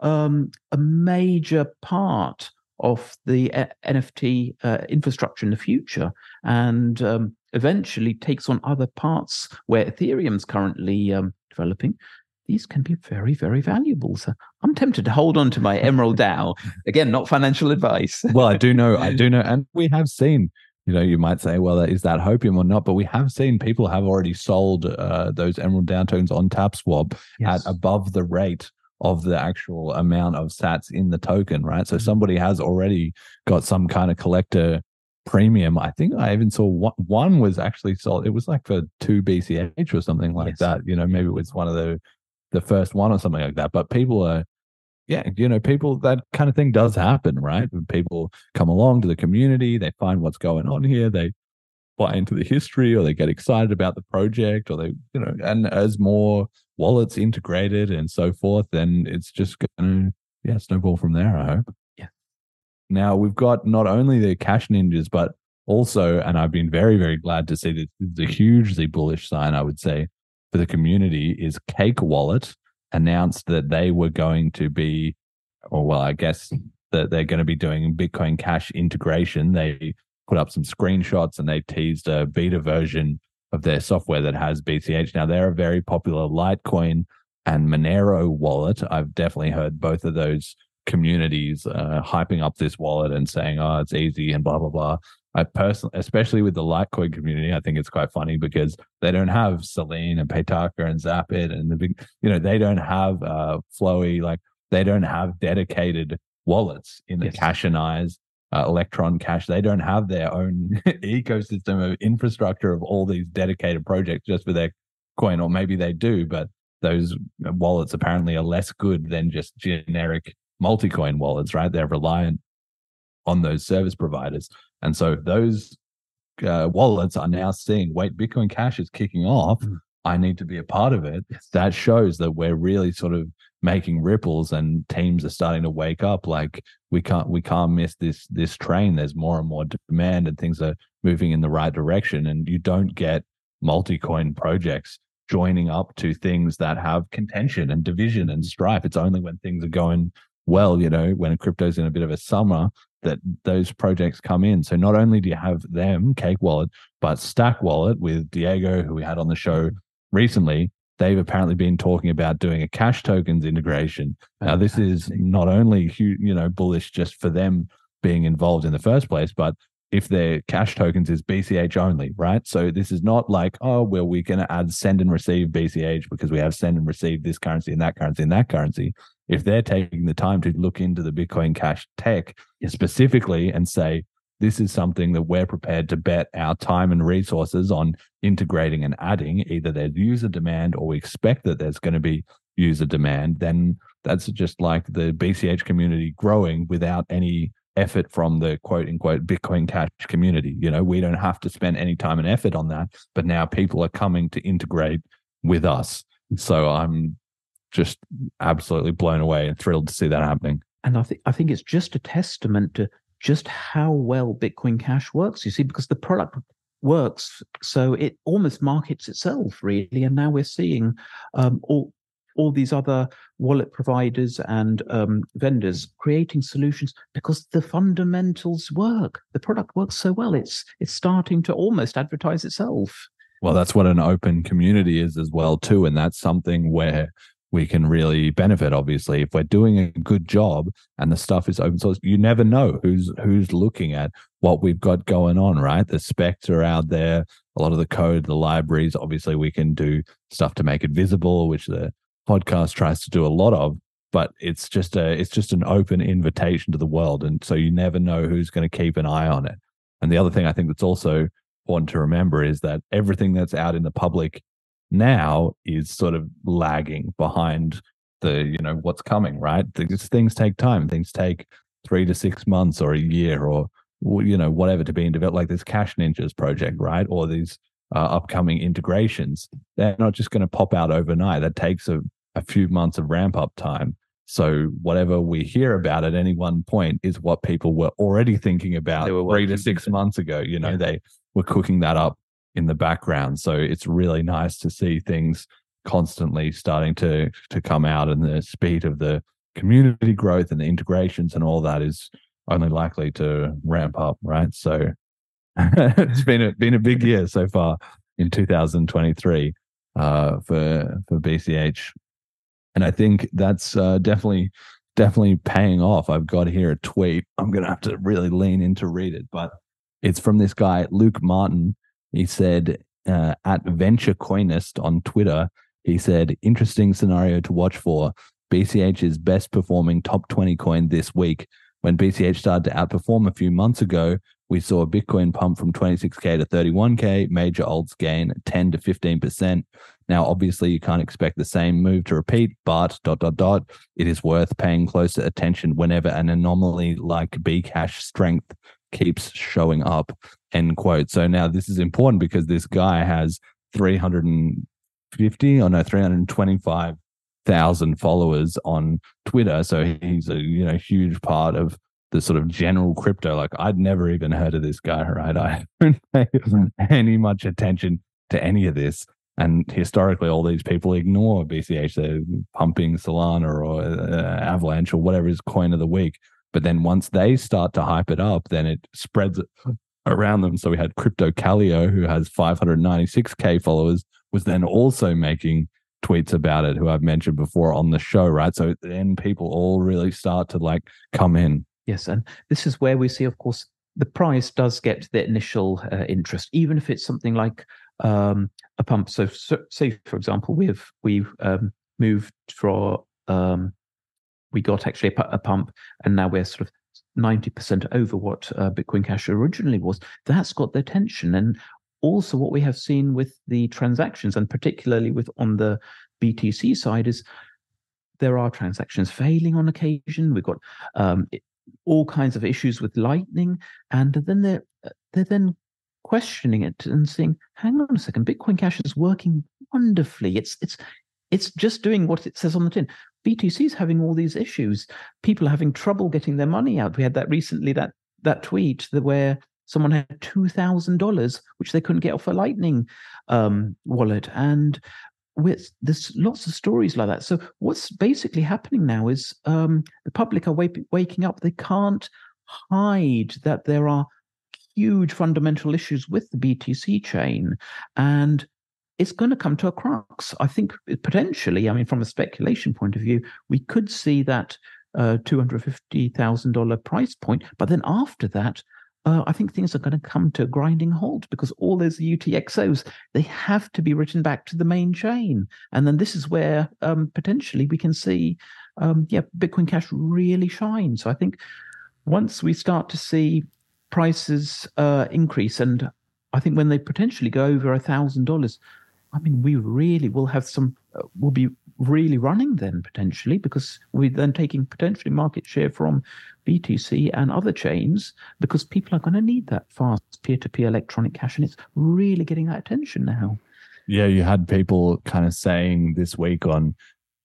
Speaker 7: um a major part of the uh, NFT uh, infrastructure in the future and um, eventually takes on other parts where Ethereum's currently um, developing, these can be very, very valuable. So I'm tempted to hold on to my Emerald DAO. Again, not financial advice.
Speaker 2: well, I do know, I do know, and we have seen. You know, you might say, well, is that hopium or not? But we have seen people have already sold uh, those Emerald DAO tokens on TapSwap yes. at above the rate of the actual amount of sats in the token, right? So mm-hmm. somebody has already got some kind of collector premium. I think I even saw one, one was actually sold. It was like for two BCH or something like yes. that. You know, maybe it was one of the the first one or something like that. But people are, yeah, you know, people that kind of thing does happen, right? When people come along to the community, they find what's going on here, they buy into the history, or they get excited about the project, or they, you know, and as more wallets integrated and so forth, then it's just going to, yeah, snowball from there. I hope.
Speaker 7: Yeah.
Speaker 2: Now we've got not only the cash ninjas, but also, and I've been very, very glad to see is a hugely bullish sign, I would say, for the community is Cake Wallet announced that they were going to be, or well, I guess that they're going to be doing Bitcoin Cash integration. They put up some screenshots and they teased a beta version of their software that has BCH. Now they're a very popular Litecoin and Monero wallet. I've definitely heard both of those communities uh, hyping up this wallet and saying, "Oh, it's easy" and blah blah blah. I personally, especially with the Litecoin community, I think it's quite funny because they don't have Selene and Paytaca and Zapit and the big, you know, they don't have uh, Flowee, like they don't have dedicated wallets in the yes. Cashionized uh, Electron Cash. They don't have their own ecosystem of infrastructure of all these dedicated projects just for their coin, or maybe they do, but those wallets apparently are less good than just generic multi-coin wallets, right? They're reliant on those service providers. And so those uh, wallets are now seeing, wait, Bitcoin Cash is kicking off. Mm. I need to be a part of it. That shows that we're really sort of making ripples and teams are starting to wake up. Like we can't we can't miss this this train. There's more and more demand and things are moving in the right direction. And you don't get multi-coin projects joining up to things that have contention and division and strife. It's only when things are going well, you know, when crypto's in a bit of a summer that those projects come in. So not only do you have them, Cake Wallet, but Stack Wallet with Diego, who we had on the show recently, they've apparently been talking about doing a cash tokens integration. Now, this is not only you know bullish just for them being involved in the first place, but if their cash tokens is BCH only, right? So this is not like, oh, well, we're going to add send and receive BCH because we have send and receive this currency and that currency and that currency if they're taking the time to look into the Bitcoin Cash tech specifically and say, this is something that we're prepared to bet our time and resources on integrating and adding, either there's user demand or we expect that there's going to be user demand, then that's just like the BCH community growing without any effort from the quote unquote Bitcoin Cash community. You know, we don't have to spend any time and effort on that, but now people are coming to integrate with us. So I'm just absolutely blown away and thrilled to see that happening.
Speaker 7: And I think I think it's just a testament to just how well Bitcoin Cash works. You see, because the product works, so it almost markets itself really. And now we're seeing um, all all these other wallet providers and um, vendors creating solutions because the fundamentals work. The product works so well. It's it's starting to almost advertise itself.
Speaker 2: Well, that's what an open community is as well too, and that's something where we can really benefit obviously if we're doing a good job and the stuff is open source you never know who's who's looking at what we've got going on right? The specs are out there. A lot of the code the libraries obviously we can do stuff to make it visible which the podcast tries to do a lot of but it's just a it's just an open invitation to the world and so you never know who's going to keep an eye on it. And the other thing i think that's also important to remember is that everything that's out in the public now is sort of lagging behind the you know what's coming right? These things take time. Things take three to six months or a year or you know whatever to be in develop like this cash ninjas project right? Or these uh, upcoming integrations. They're not just going to pop out overnight. That takes a, a few months of ramp up time. So whatever we hear about at any one point is what people were already thinking about three to six months ago. You know yeah. they were cooking that up in the background. So it's really nice to see things constantly starting to to come out and the speed of the community growth and the integrations and all that is only likely to ramp up, right? So it's been a been a big year so far in 2023 uh, for for BCH, and I think that's uh, definitely definitely paying off. I've got here a tweet. I'm gonna have to really lean in to read it, but it's from this guy Luke Martin, he said uh, at VentureCoinist on Twitter, he said, interesting scenario to watch for. BCH is best performing top 20 coin this week. When BCH started to outperform a few months ago, we saw a Bitcoin pump from 26K to 31K, major alts gain 10 to 15%. Now, obviously, you can't expect the same move to repeat, but dot, dot, dot, it is worth paying closer attention whenever an anomaly like Bcash strength keeps showing up end quote. So now this is important because this guy has 350 or no 325,000 followers on Twitter. So he's a you know huge part of the sort of general crypto. Like I'd never even heard of this guy right? I haven't paid any much attention to any of this. And historically all these people ignore BCH they're pumping Solana or uh, Avalanche or whatever is coin of the week. But then once they start to hype it up, then it spreads around them. So we had Crypto Kaleo, who has 596k followers, was then also making tweets about it, who I've mentioned before on the show, right? So then people all really start to like come in.
Speaker 7: Yes, and this is where we see, of course, the price does get the initial uh, interest, even if it's something like um, a pump. So, so, say, for example, we've we've um, moved for um, we got actually a, a pump, and now we're sort of 90% over what uh, Bitcoin Cash originally was. That's got the attention. And also, what we have seen with the transactions, and particularly with on the BTC side, is there are transactions failing on occasion. We've got um, all kinds of issues with Lightning, and then they're they're then questioning it and saying, "Hang on a second, Bitcoin Cash is working wonderfully. It's it's it's just doing what it says on the tin. BTC is having all these issues. People are having trouble getting their money out. We had that recently, that that tweet that where someone had two thousand dollars which they couldn't get off a Lightning um, wallet, and with there's lots of stories like that. So what's basically happening now is um, the public are wake, waking up. They can't hide that there are huge fundamental issues with the BTC chain, and it's going to come to a crux. I think potentially, I mean, from a speculation point of view, we could see that uh, $250,000 price point. But then after that, uh, I think things are going to come to a grinding halt because all those UTXOs, they have to be written back to the main chain. And then this is where um, potentially we can see, um, yeah, Bitcoin Cash really shine. So I think once we start to see prices uh, increase, and I think when they potentially go over a thousand dollars, I mean, we really will have some, uh, will be really running then potentially because we're then taking potentially market share from BTC and other chains because people are going to need that fast peer-to-peer electronic cash and it's really getting that attention now.
Speaker 2: Yeah, you had people kind of saying this week on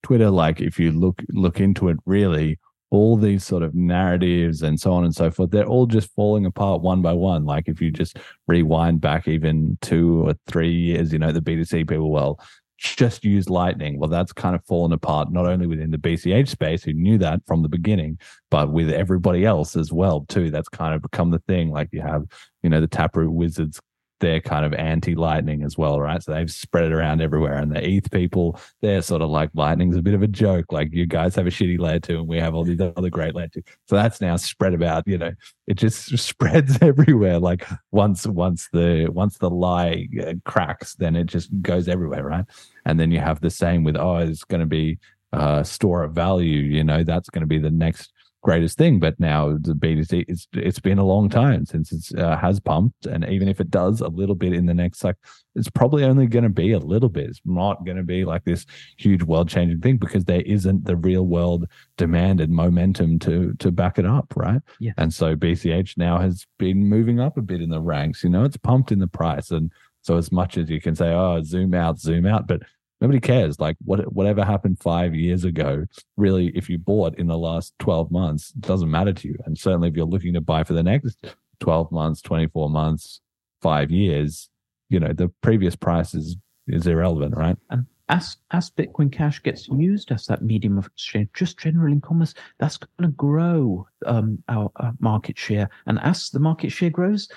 Speaker 2: Twitter, like if you look look into it really, all these sort of narratives and so on and so forth, they're all just falling apart one by one. Like if you just rewind back even two or three years, you know, the BTC people, well, just use Lightning. Well, that's kind of fallen apart, not only within the BCH space, who knew that from the beginning, but with everybody else as well, too. That's kind of become the thing. Like you have, you know, the Taproot Wizards they're kind of anti lightning as well, right? So they've spread it around everywhere. And the ETH people, they're sort of like lightning's a bit of a joke. Like you guys have a shitty layer two and we have all these other great layer two. So that's now spread about, you know, it just spreads everywhere. Like once, once the, once the lie uh, cracks, then it just goes everywhere, right? And then you have the same with, oh, it's going to be uh, store of value, you know, that's going to be the next greatest thing. But now the BTC, it's it's been a long time since it uh, has pumped, and even if it does a little bit in the next like, it's probably only going to be a little bit. It's not going to be like this huge world changing thing because there isn't the real world demand and momentum to to back it up, right?
Speaker 7: Yeah.
Speaker 2: And so BCH now has been moving up a bit in the ranks. You know, it's pumped in the price, and so as much as you can say, oh, zoom out, zoom out, but nobody cares. Like what whatever happened five years ago, really, if you bought in the last 12 months, doesn't matter to you. And certainly if you're looking to buy for the next 12 months, 24 months, five years, you know, the previous price is is irrelevant, right?
Speaker 7: And as as Bitcoin Cash gets used as that medium of exchange, just general in commerce, that's going to grow um, our, our market share. And as the market share grows,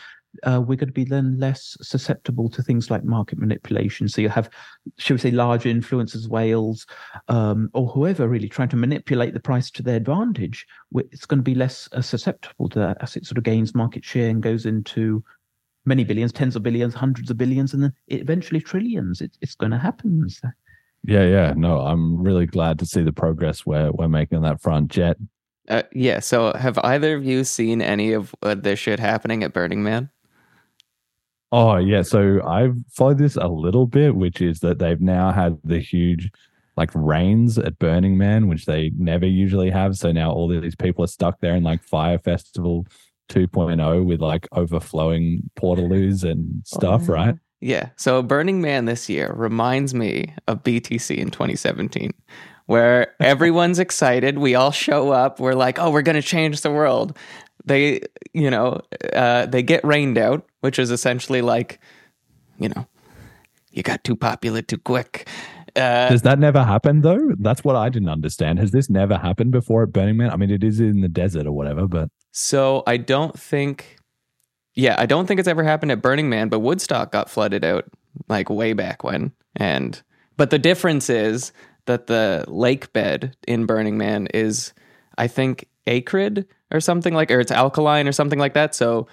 Speaker 7: uh, we're going to be then less susceptible to things like market manipulation. So you have, shall we say, large influencers, whales, um, or whoever really trying to manipulate the price to their advantage. It's going to be less uh, susceptible to that as it sort of gains market share and goes into many billions, tens of billions, hundreds of billions, and then eventually trillions. It, it's going to happen. So.
Speaker 2: Yeah, yeah. No, I'm really glad to see the progress we're we're making on that front. Jet.
Speaker 8: Uh, yeah. So, have either of you seen any of uh, this shit happening at Burning Man?
Speaker 2: Oh yeah, so I've followed this a little bit, which is that they've now had the huge like rains at Burning Man, which they never usually have. So now all these people are stuck there in like Fire Festival 2.0 with like overflowing portaloos and stuff, oh, right?
Speaker 8: Yeah. So Burning Man this year reminds me of BTC in 2017, where everyone's excited. We all show up. We're like, oh, we're going to change the world they you know uh, they get rained out, which is essentially like you know you got too popular too quick.
Speaker 2: Uh, Does that never happen though? That's what I didn't understand. Has this never happened before at Burning Man? I mean, it is in the desert or whatever, but
Speaker 8: so I don't think. Yeah, I don't think it's ever happened at Burning Man, but Woodstock got flooded out like way back when. And but the difference is that the lake bed in Burning Man is, I think, acrid or something like, or it's alkaline or something like that. So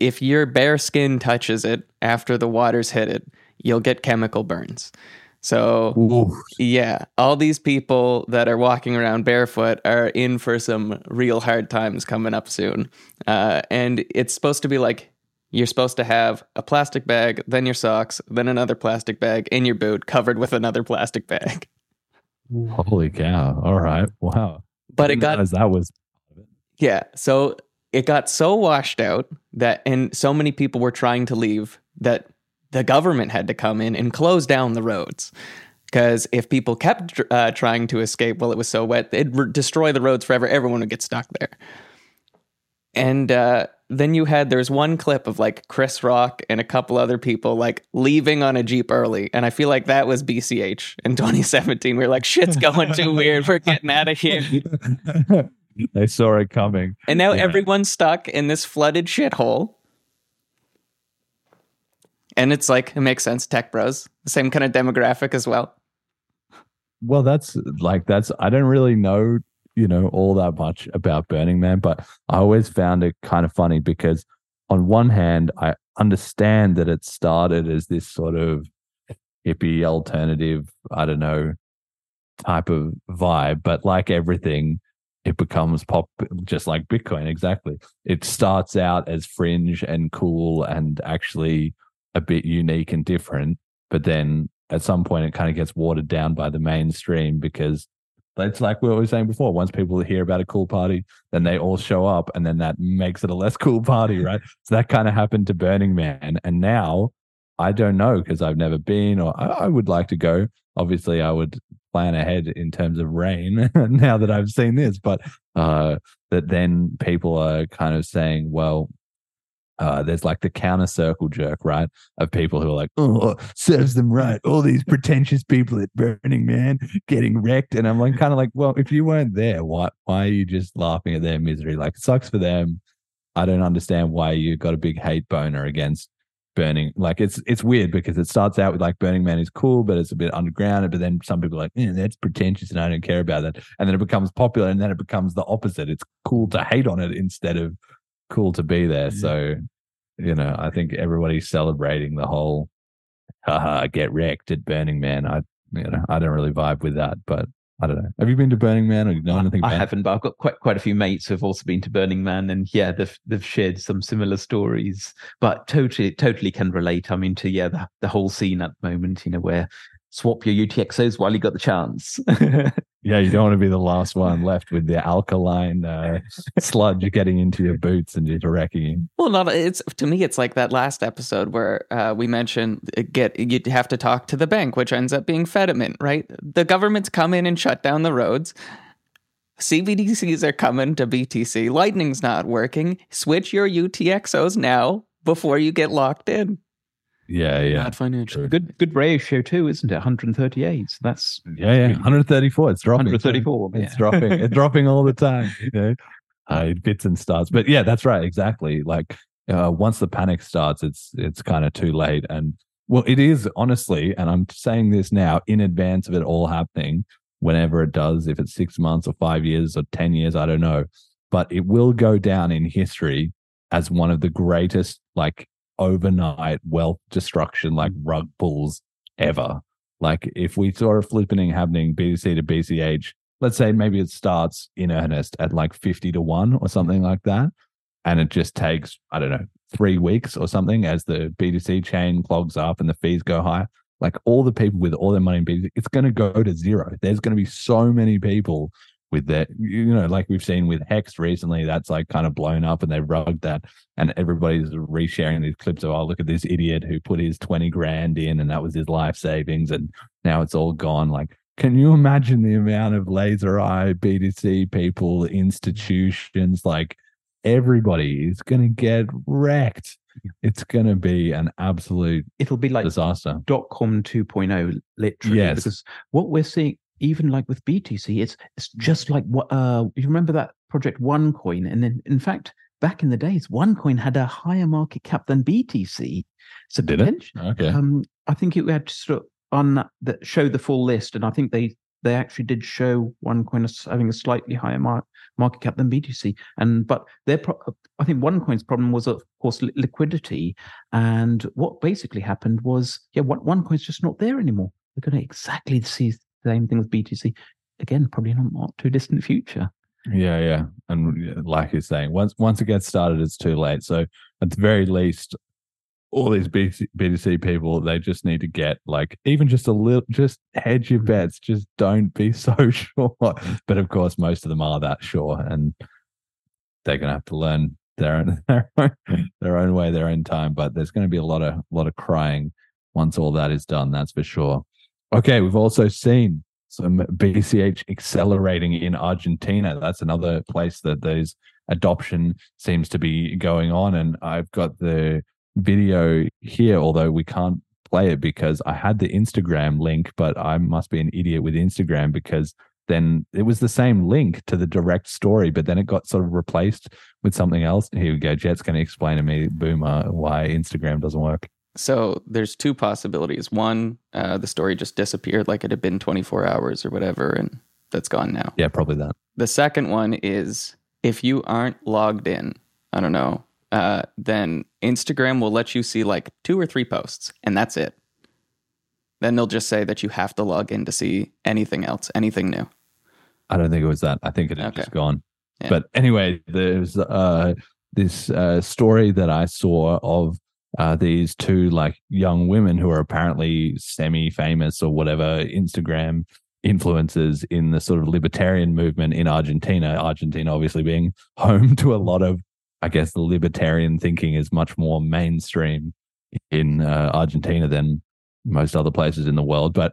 Speaker 8: if your bare skin touches it after the water's hit it, you'll get chemical burns. So Ooh. yeah, all these people that are walking around barefoot are in for some real hard times coming up soon. Uh, and it's supposed to be like you're supposed to have a plastic bag, then your socks, then another plastic bag in your boot covered with another plastic bag.
Speaker 2: Holy cow! All right, wow.
Speaker 8: But it got
Speaker 2: that was
Speaker 8: yeah. So it got so washed out that, and so many people were trying to leave that the government had to come in and close down the roads. Because if people kept uh, trying to escape while it was so wet, it'd re- destroy the roads forever. Everyone would get stuck there. And uh, then you had there's one clip of like Chris Rock and a couple other people like leaving on a jeep early, and I feel like that was BCH in 2017. We are like, shit's going too weird. We're getting out of here.
Speaker 2: they saw it coming.
Speaker 8: And now yeah. everyone's stuck in this flooded shithole. And it's like, it makes sense. Tech bros, the same kind of demographic as well.
Speaker 2: Well, that's like, that's, I don't really know, you know, all that much about Burning Man, but I always found it kind of funny because on one hand, I understand that it started as this sort of hippie alternative, I don't know, type of vibe, but like everything, it becomes pop just like Bitcoin. Exactly. It starts out as fringe and cool and actually a bit unique and different. But then at some point it kind of gets watered down by the mainstream because it's like we were saying before. Once people hear about a cool party, then they all show up, and then that makes it a less cool party, right? so that kind of happened to Burning Man, and now I don't know because I've never been, or I, I, would like to go. Obviously, I would plan ahead in terms of rain now that I've seen this, but uh, that then people are kind of saying, well, uh, there's like the counter circle jerk, right? Of people who are like, oh, serves them right. All these pretentious people at Burning Man getting wrecked. And I'm like, kind of like, well, if you weren't there, why, why are you just laughing at their misery? Like, it sucks for them. I don't understand why you got a big hate boner against Burning. Like, it's it's weird because it starts out with like Burning Man is cool, but it's a bit underground. But then some people are like, yeah, that's pretentious and I don't care about that. And then it becomes popular and then it becomes the opposite. It's cool to hate on it instead of cool to be there. So, you know, I think everybody's celebrating the whole haha get wrecked at Burning Man. I you know, I don't really vibe with that, but I don't know. Have you been to Burning Man or you know anything?
Speaker 7: I haven't, but I've got quite quite a few mates who've also been to Burning Man, and yeah, they've they've shared some similar stories. But totally, totally can relate. I mean, to yeah, the, the whole scene at the moment, you know, where swap your UTXOs while you got the chance.
Speaker 2: yeah, you don't want to be the last one left with the alkaline uh, sludge getting into your boots and just wrecking you.
Speaker 8: Well, not it's to me, it's like that last episode where uh, we mentioned uh, get you have to talk to the bank, which ends up being Fedimint, right? The government's come in and shut down the roads. CBDCs are coming to BTC. Lightning's not working. Switch your UTXOs now before you get locked in.
Speaker 2: Yeah, yeah.
Speaker 8: Bad financial.
Speaker 7: Good, good ratio too, isn't it? 138. So that's
Speaker 2: yeah, yeah. 134. It's dropping.
Speaker 7: 134.
Speaker 2: It's dropping. It's dropping all the time. You know, uh, it bits and starts. But yeah, that's right. Exactly. Like uh, once the panic starts, it's it's kind of too late. And well, it is honestly, and I'm saying this now in advance of it all happening. Whenever it does, if it's six months or five years or ten years, I don't know, but it will go down in history as one of the greatest like overnight wealth destruction like mm. rug pulls ever. Like if we saw a flipping happening BTC to BCH, let's say maybe it starts in earnest at like 50 to 1 or something like that. And it just takes, I don't know, three weeks or something as the BTC chain clogs up and the fees go high. Like all the people with all their money in BTC, it's going to go to zero. There's going to be so many people with that, you know, like we've seen with Hex recently, that's like kind of blown up and they've rugged that. And everybody's resharing these clips of, oh, look at this idiot who put his 20 grand in and that was his life savings. And now it's all gone. Like, can you imagine the amount of laser eye, BTC people, institutions, like everybody is going to get wrecked? It's going to be an absolute
Speaker 7: it'll be like
Speaker 2: disaster.
Speaker 7: Dot com 2.0, literally.
Speaker 2: Yes.
Speaker 7: Because what we're seeing, even like with BTC, it's it's just like what uh you remember that project OneCoin, and then in fact back in the days, OneCoin had a higher market cap than BTC. So
Speaker 2: did it? Okay.
Speaker 7: Um, I think it had to sort of on that, that show the full list, and I think they they actually did show OneCoin as having a slightly higher mar- market cap than BTC. And but their pro- I think OneCoin's problem was of course li- liquidity, and what basically happened was yeah, one OneCoin's just not there anymore. We're going to exactly see same thing with BTC. Again, probably not, not too distant future.
Speaker 2: Yeah, yeah, and like you're saying, once once it gets started, it's too late. So at the very least, all these BTC, people, they just need to get like even just a little, just hedge your bets. Just don't be so sure. But of course, most of them are that sure, and they're gonna have to learn their own their own, their own way, their own time. But there's going to be a lot of a lot of crying once all that is done. That's for sure. Okay, we've also seen some BCH accelerating in Argentina. That's another place that there's adoption seems to be going on. And I've got the video here, although we can't play it because I had the Instagram link, but I must be an idiot with Instagram because then it was the same link to the direct story, but then it got sort of replaced with something else. Here we go. Jet's going to explain to me, Boomer, why Instagram doesn't work.
Speaker 8: So there's two possibilities. One, uh, the story just disappeared, like it had been 24 hours or whatever, and that's gone now.
Speaker 2: Yeah, probably that.
Speaker 8: The second one is if you aren't logged in, I don't know, uh, then Instagram will let you see like two or three posts, and that's it. Then they'll just say that you have to log in to see anything else, anything new.
Speaker 2: I don't think it was that. I think it had okay. just gone. Yeah. But anyway, there's uh, this uh, story that I saw of uh, these two like young women who are apparently semi-famous or whatever Instagram influencers in the sort of libertarian movement in Argentina. Argentina, obviously, being home to a lot of, I guess, the libertarian thinking is much more mainstream in uh, Argentina than most other places in the world. But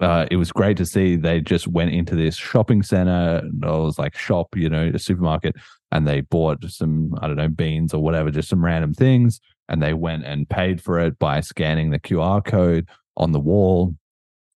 Speaker 2: uh, it was great to see they just went into this shopping center. It was like shop, you know, a supermarket, and they bought some, I don't know, beans or whatever, just some random things. And they went and paid for it by scanning the QR code on the wall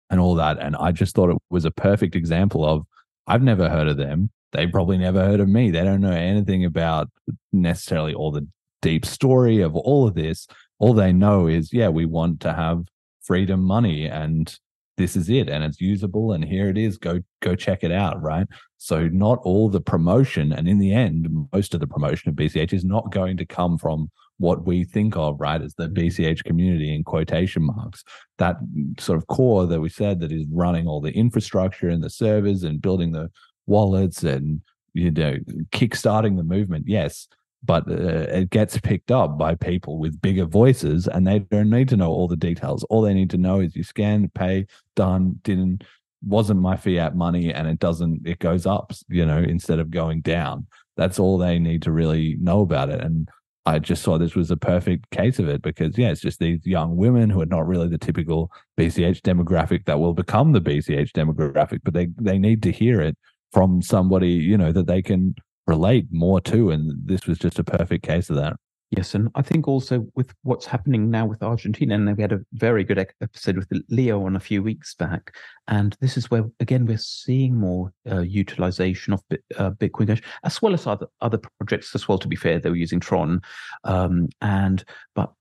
Speaker 2: and all that. And I just thought it was a perfect example of I've never heard of them. They probably never heard of me. They don't know anything about necessarily all the deep story of all of this. All they know is, yeah, we want to have freedom money and this is it and it's usable and here it is go go check it out right so not all the promotion and in the end most of the promotion of bch is not going to come from what we think of right as the bch community in quotation marks. That sort of core that we said that is running all the infrastructure and the servers and building the wallets and you know kickstarting the movement yes but uh, it gets picked up by people with bigger voices and they don't need to know all the details. All they need to know is you scan pay done didn't wasn't my fiat money and it doesn't it goes up you know instead of going down. That's all they need to really know about it. And i just saw this was a perfect case of it because yeah it's just these young women who are not really the typical bch demographic that will become the bch demographic but they they need to hear it from somebody you know that they can relate more to. And this was just a perfect case of that.
Speaker 7: Yes, and I think also with what's happening now with Argentina, and we had a very good episode with Leo on a few weeks back, and this is where again we're seeing more uh, utilization of uh, Bitcoin Cash as well as other other projects as well. To be fair, they were using Tron, um, and but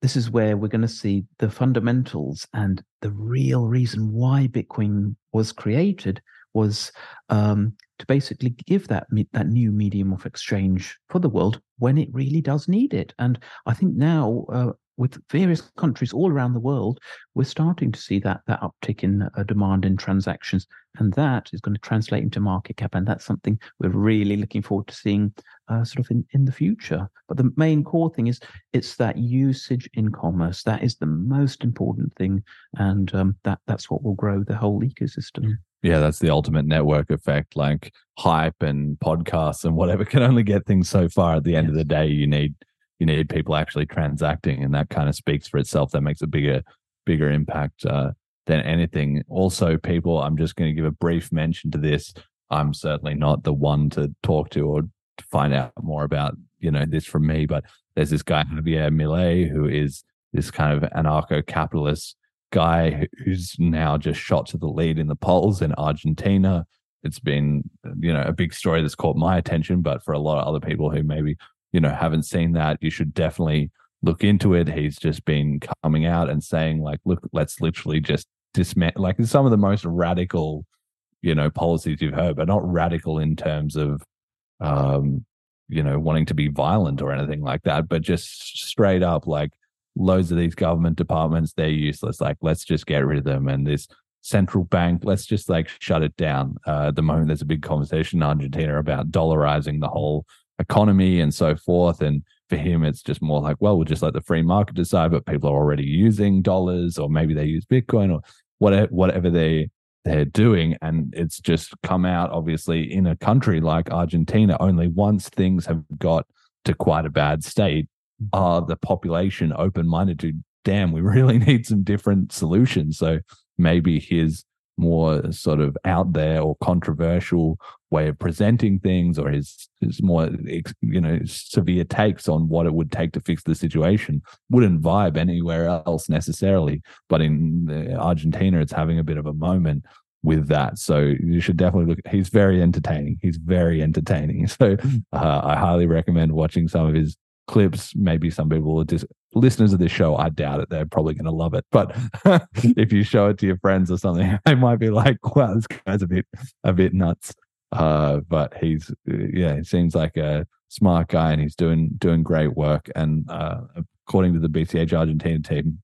Speaker 7: this is where we're going to see the fundamentals and the real reason why Bitcoin was created was um, to basically give that that new medium of exchange for the world when it really does need it. And I think now, uh, with various countries all around the world, we're starting to see that that uptick in uh, demand in transactions, and that is going to translate into market cap, and that's something we're really looking forward to seeing, uh, sort of in in the future. But the main core thing is it's that usage in commerce that is the most important thing, and um, that that's what will grow the whole ecosystem
Speaker 2: yeah, that's the ultimate network effect. Like hype and podcasts and whatever can only get things so far. At the end yes. of the day, you need you need people actually transacting, and that kind of speaks for itself. That makes a bigger bigger impact uh, than anything. Also, people, I'm just going to give a brief mention to this. I'm certainly not the one to talk to or to find out more about you know this from me, but there's this guy Javier Milei who is this kind of anarcho capitalist guy who's now just shot to the lead in the polls in Argentina. It's been, you know, a big story that's caught my attention, but for a lot of other people who maybe, you know, haven't seen that, you should definitely look into it. He's just been coming out and saying, like, look, let's literally just dismantle, like, some of the most radical, you know, policies you've heard, but not radical in terms of, um, you know, wanting to be violent or anything like that, but just straight up, like, loads of these government departments, they're useless. Like, let's just get rid of them. And this central bank, let's just like shut it down. Uh, at the moment, there's a big conversation in Argentina about dollarizing the whole economy and so forth. And for him, it's just more like, well, we'll just let the free market decide, but people are already using dollars, or maybe they use Bitcoin or whatever, whatever they they're doing. And it's just come out, obviously, in a country like Argentina, only once things have got to quite a bad state are the population open minded to, damn, we really need some different solutions. So maybe his more sort of out there or controversial way of presenting things or his, his more you know severe takes on what it would take to fix the situation wouldn't vibe anywhere else necessarily but in uh, argentina it's having a bit of a moment with that. So you should definitely look he's very entertaining. He's very entertaining. So hmm. uh, i highly recommend watching some of his clips. Maybe some people are just listeners of this show. I doubt it. They're probably going to love it. But if you show it to your friends or something, they might be like, "Wow, this guy's a bit a bit nuts." Uh, but he's yeah, he seems like a smart guy, and he's doing doing great work. And uh, according to the BCH Argentina team,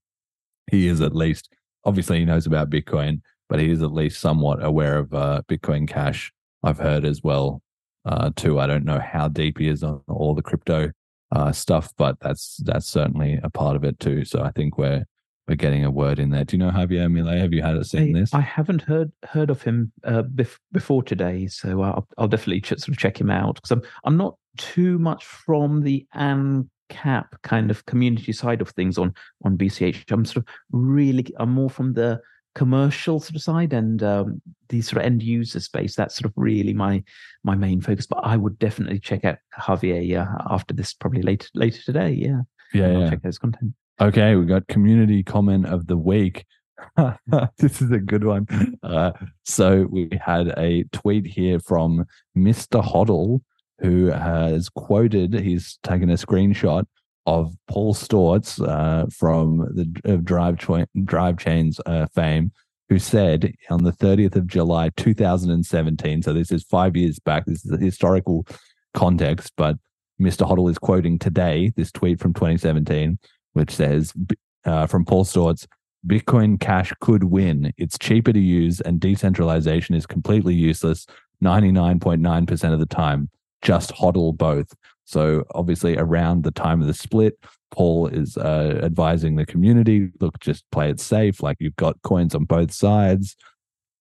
Speaker 2: he is at least obviously he knows about Bitcoin, but he is at least somewhat aware of uh, Bitcoin Cash. I've heard as well uh, too. I don't know how deep he is on all the crypto uh, stuff, but that's that's certainly a part of it too. So I think we're we're getting a word in there. Do you know Javier Milei? Have you had a seen
Speaker 7: I,
Speaker 2: this?
Speaker 7: I haven't heard heard of him uh, bef- before today, so I'll, I'll definitely ch- sort of check him out because I'm I'm not too much from the ANCAP kind of community side of things on on BCH. I'm sort of really I'm more from the commercial sort of side and um, the sort of end user space. That's sort of really my my main focus. But I would definitely check out Javier yeah, after this, probably later later today. Yeah,
Speaker 2: yeah, yeah.
Speaker 7: check out his content.
Speaker 2: Okay, we got community comment of the week. this is a good one. Uh, so we had a tweet here from Mr. Hodl, who has quoted, he's taken a screenshot of Paul Sztorc uh, from the Drive, Choi- Drive Chains uh, fame, who said on the 30th of July 2017, so this is five years back, this is a historical context, but Mr. Hodl is quoting today this tweet from 2017 which says uh, from Paul Sztorc, Bitcoin Cash could win. It's cheaper to use, and decentralization is completely useless 99.9% of the time. Just hodl both. So, obviously, around the time of the split, Paul is uh, advising the community look, just play it safe. Like you've got coins on both sides.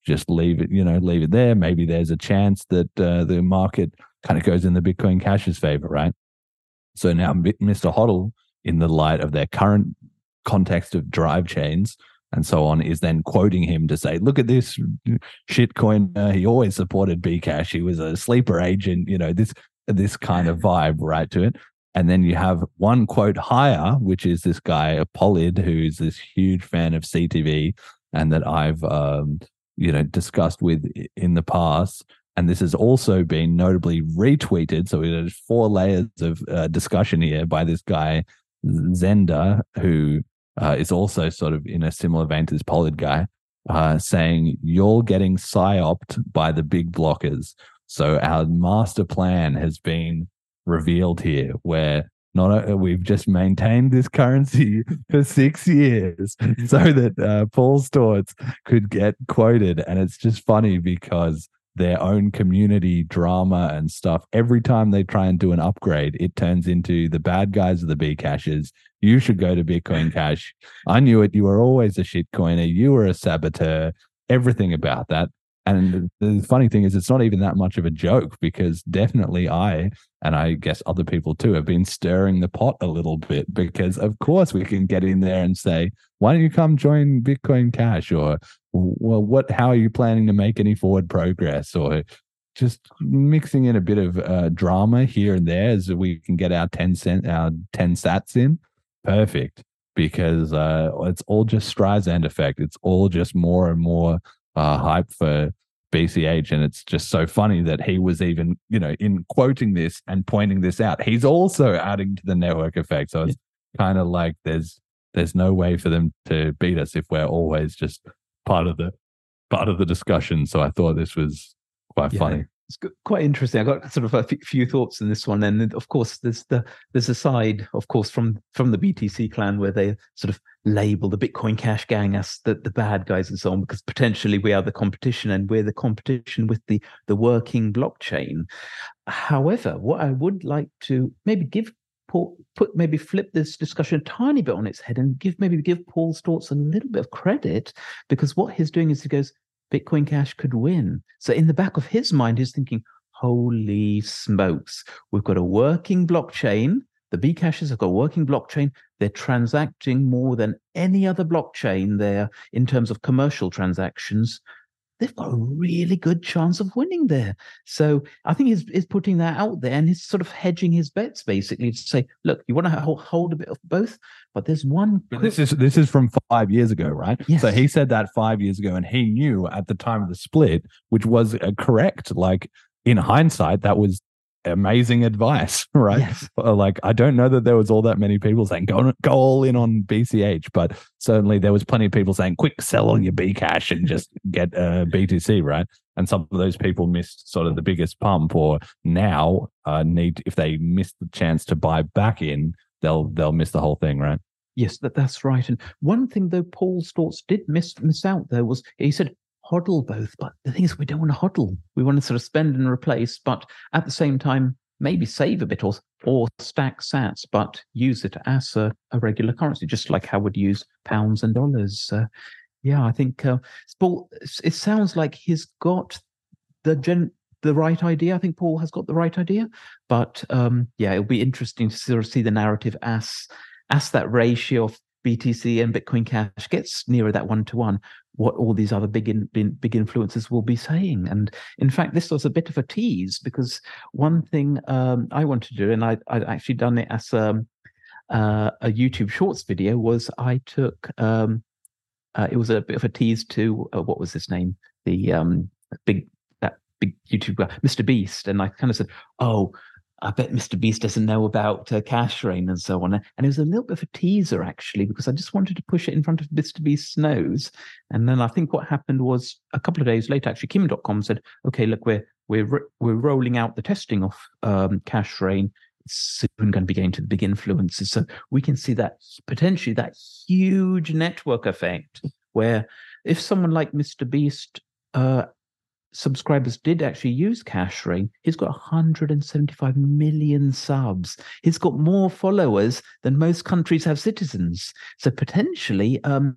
Speaker 2: Just leave it, you know, leave it there. Maybe there's a chance that uh, the market kind of goes in the Bitcoin Cash's favor, right? So now Mr. Hodl in the light of their current context of drive chains and so on, is then quoting him to say, "Look at this shitcoin. Uh, he always supported Bcash. He was a sleeper agent. You know this this kind of vibe, right to it." And then you have one quote higher, which is this guy Polid, who's this huge fan of CTV, and that I've um, you know discussed with in the past. And this has also been notably retweeted. So there's four layers of uh, discussion here by this guy Zenda, who uh, is also sort of in a similar vein to this Pollard guy, uh, saying, You're getting psyoped by the big blockers. So our master plan has been revealed here, where not we've just maintained this currency for six years so that uh, Paul Sztorc could get quoted. And it's just funny because their own community drama and stuff. Every time they try and do an upgrade, it turns into the bad guys of the B caches. You should go to Bitcoin Cash. I knew it. You were always a shitcoiner. You were a saboteur. Everything about that. And the funny thing is, it's not even that much of a joke because definitely I, and I guess other people too, have been stirring the pot a little bit because, of course, we can get in there and say, why don't you come join Bitcoin Cash? Or, well, what, how are you planning to make any forward progress? Or just mixing in a bit of uh, drama here and there as we can get our 10 cent, our 10 sats in. Perfect. Because uh, it's all just Streisand effect. It's all just more and more uh, hype for BCH. And it's just so funny that he was even, you know, in quoting this and pointing this out, he's also adding to the network effect. So it's yeah. kind of like there's there's no way for them to beat us if we're always just part of the part of the discussion. So I thought this was quite yeah. funny
Speaker 7: it's quite interesting. I got sort of a few thoughts in this one, and of course, there's the there's a side, of course, from from the BTC clan where they sort of label the Bitcoin Cash gang as the, the bad guys and so on, because potentially we are the competition, and we're the competition with the the working blockchain. However, what I would like to maybe give Paul, put maybe flip this discussion a tiny bit on its head and give maybe give Paul Sztorc a little bit of credit because what he's doing is he goes, Bitcoin Cash could win. So in the back of his mind, he's thinking, holy smokes, we've got a working blockchain. The Bcashes have got a working blockchain. They're transacting more than any other blockchain there in terms of commercial transactions. They've got a really good chance of winning there. So I think he's, he's putting that out there and he's sort of hedging his bets basically to say, look, you want to hold a bit of both, but there's one.
Speaker 2: This is this is from five years ago, right?
Speaker 7: Yes.
Speaker 2: So he said that five years ago, and he knew at the time of the split, which was uh, correct. Like in hindsight, that was amazing advice, right?
Speaker 7: Yes.
Speaker 2: Like I don't know that there was all that many people saying go go all in on BCH, but certainly there was plenty of people saying quick sell all your B cash and just get uh, BTC, right? And some of those people missed sort of the biggest pump, or now uh, need if they miss the chance to buy back in, they'll they'll miss the whole thing, right?
Speaker 7: Yes, that, that's right. And one thing though, Paul Sztorc did miss miss out there was he said hodl both. But the thing is, we don't want to hodl. We want to sort of spend and replace. But at the same time, maybe save a bit or or stack sats, but use it as a, a regular currency, just like how we'd use pounds and dollars. Uh, yeah, I think uh, Paul. It sounds like he's got the gen the right idea. I think Paul has got the right idea, but um, yeah, it'll be interesting to sort of see the narrative as as that ratio of BTC and Bitcoin Cash gets nearer that one to one, what all these other big in, big influencers will be saying. And in fact, this was a bit of a tease because one thing um, I wanted to do, and I, I'd actually done it as a, um, uh, a YouTube Shorts video, was I took um, uh, it was a bit of a tease to uh, what was his name, the um, big that big YouTuber, Mr. Beast, and I kind of said, oh I bet Mr. Beast doesn't know about uh, Cashrain and so on. And it was a little bit of a teaser, actually, because I just wanted to push it in front of Mr. Beast's nose. And then I think what happened was a couple of days later, actually, Kim Dotcom said, okay, look, we're, we're, we're rolling out the testing of um, Cashrain. It's soon going to be getting to the big influencers. So we can see that potentially that huge network effect where if someone like Mr. Beast uh, subscribers did actually use Cashrain, he's got 175 million subs. He's got more followers than most countries have citizens. So potentially, um,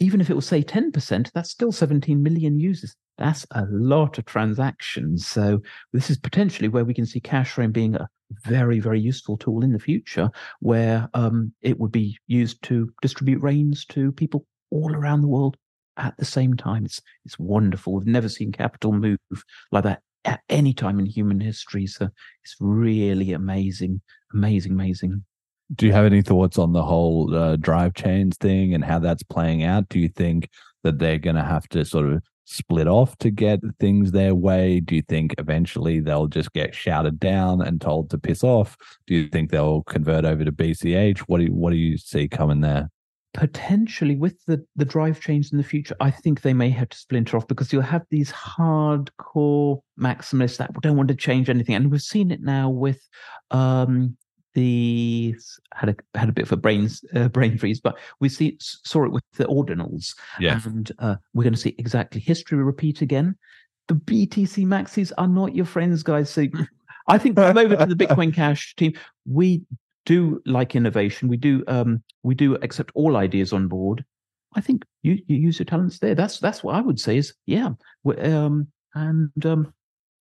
Speaker 7: even if it will say 10%, that's still 17 million users. That's a lot of transactions. So this is potentially where we can see Cashrain being a very, very useful tool in the future, where um, it would be used to distribute rains to people all around the world at the same time. It's it's wonderful. We've never seen capital move like that at any time in human history. So it's really amazing, amazing, amazing.
Speaker 2: Do you have any thoughts on the whole uh, drive chains thing and how that's playing out? Do you think that they're going to have to sort of split off to get things their way? Do you think eventually they'll just get shouted down and told to piss off? Do you think they'll convert over to BCH? What do you, what do you see coming there?
Speaker 7: Potentially with the the drive change in the future i think they may have to splinter off because you'll have these hardcore maximalists that don't want to change anything. And we've seen it now with um the had a had a bit of a brain uh, brain freeze but we see saw it with the ordinals.
Speaker 2: Yeah.
Speaker 7: And uh, we're going to see exactly history repeat again. The btc maxis are not your friends guys so I think come over to the Bitcoin Cash team. We do like innovation. We do um, we do accept all ideas on board. I think you, you use your talents there. That's that's what I would say is yeah. Um, and um,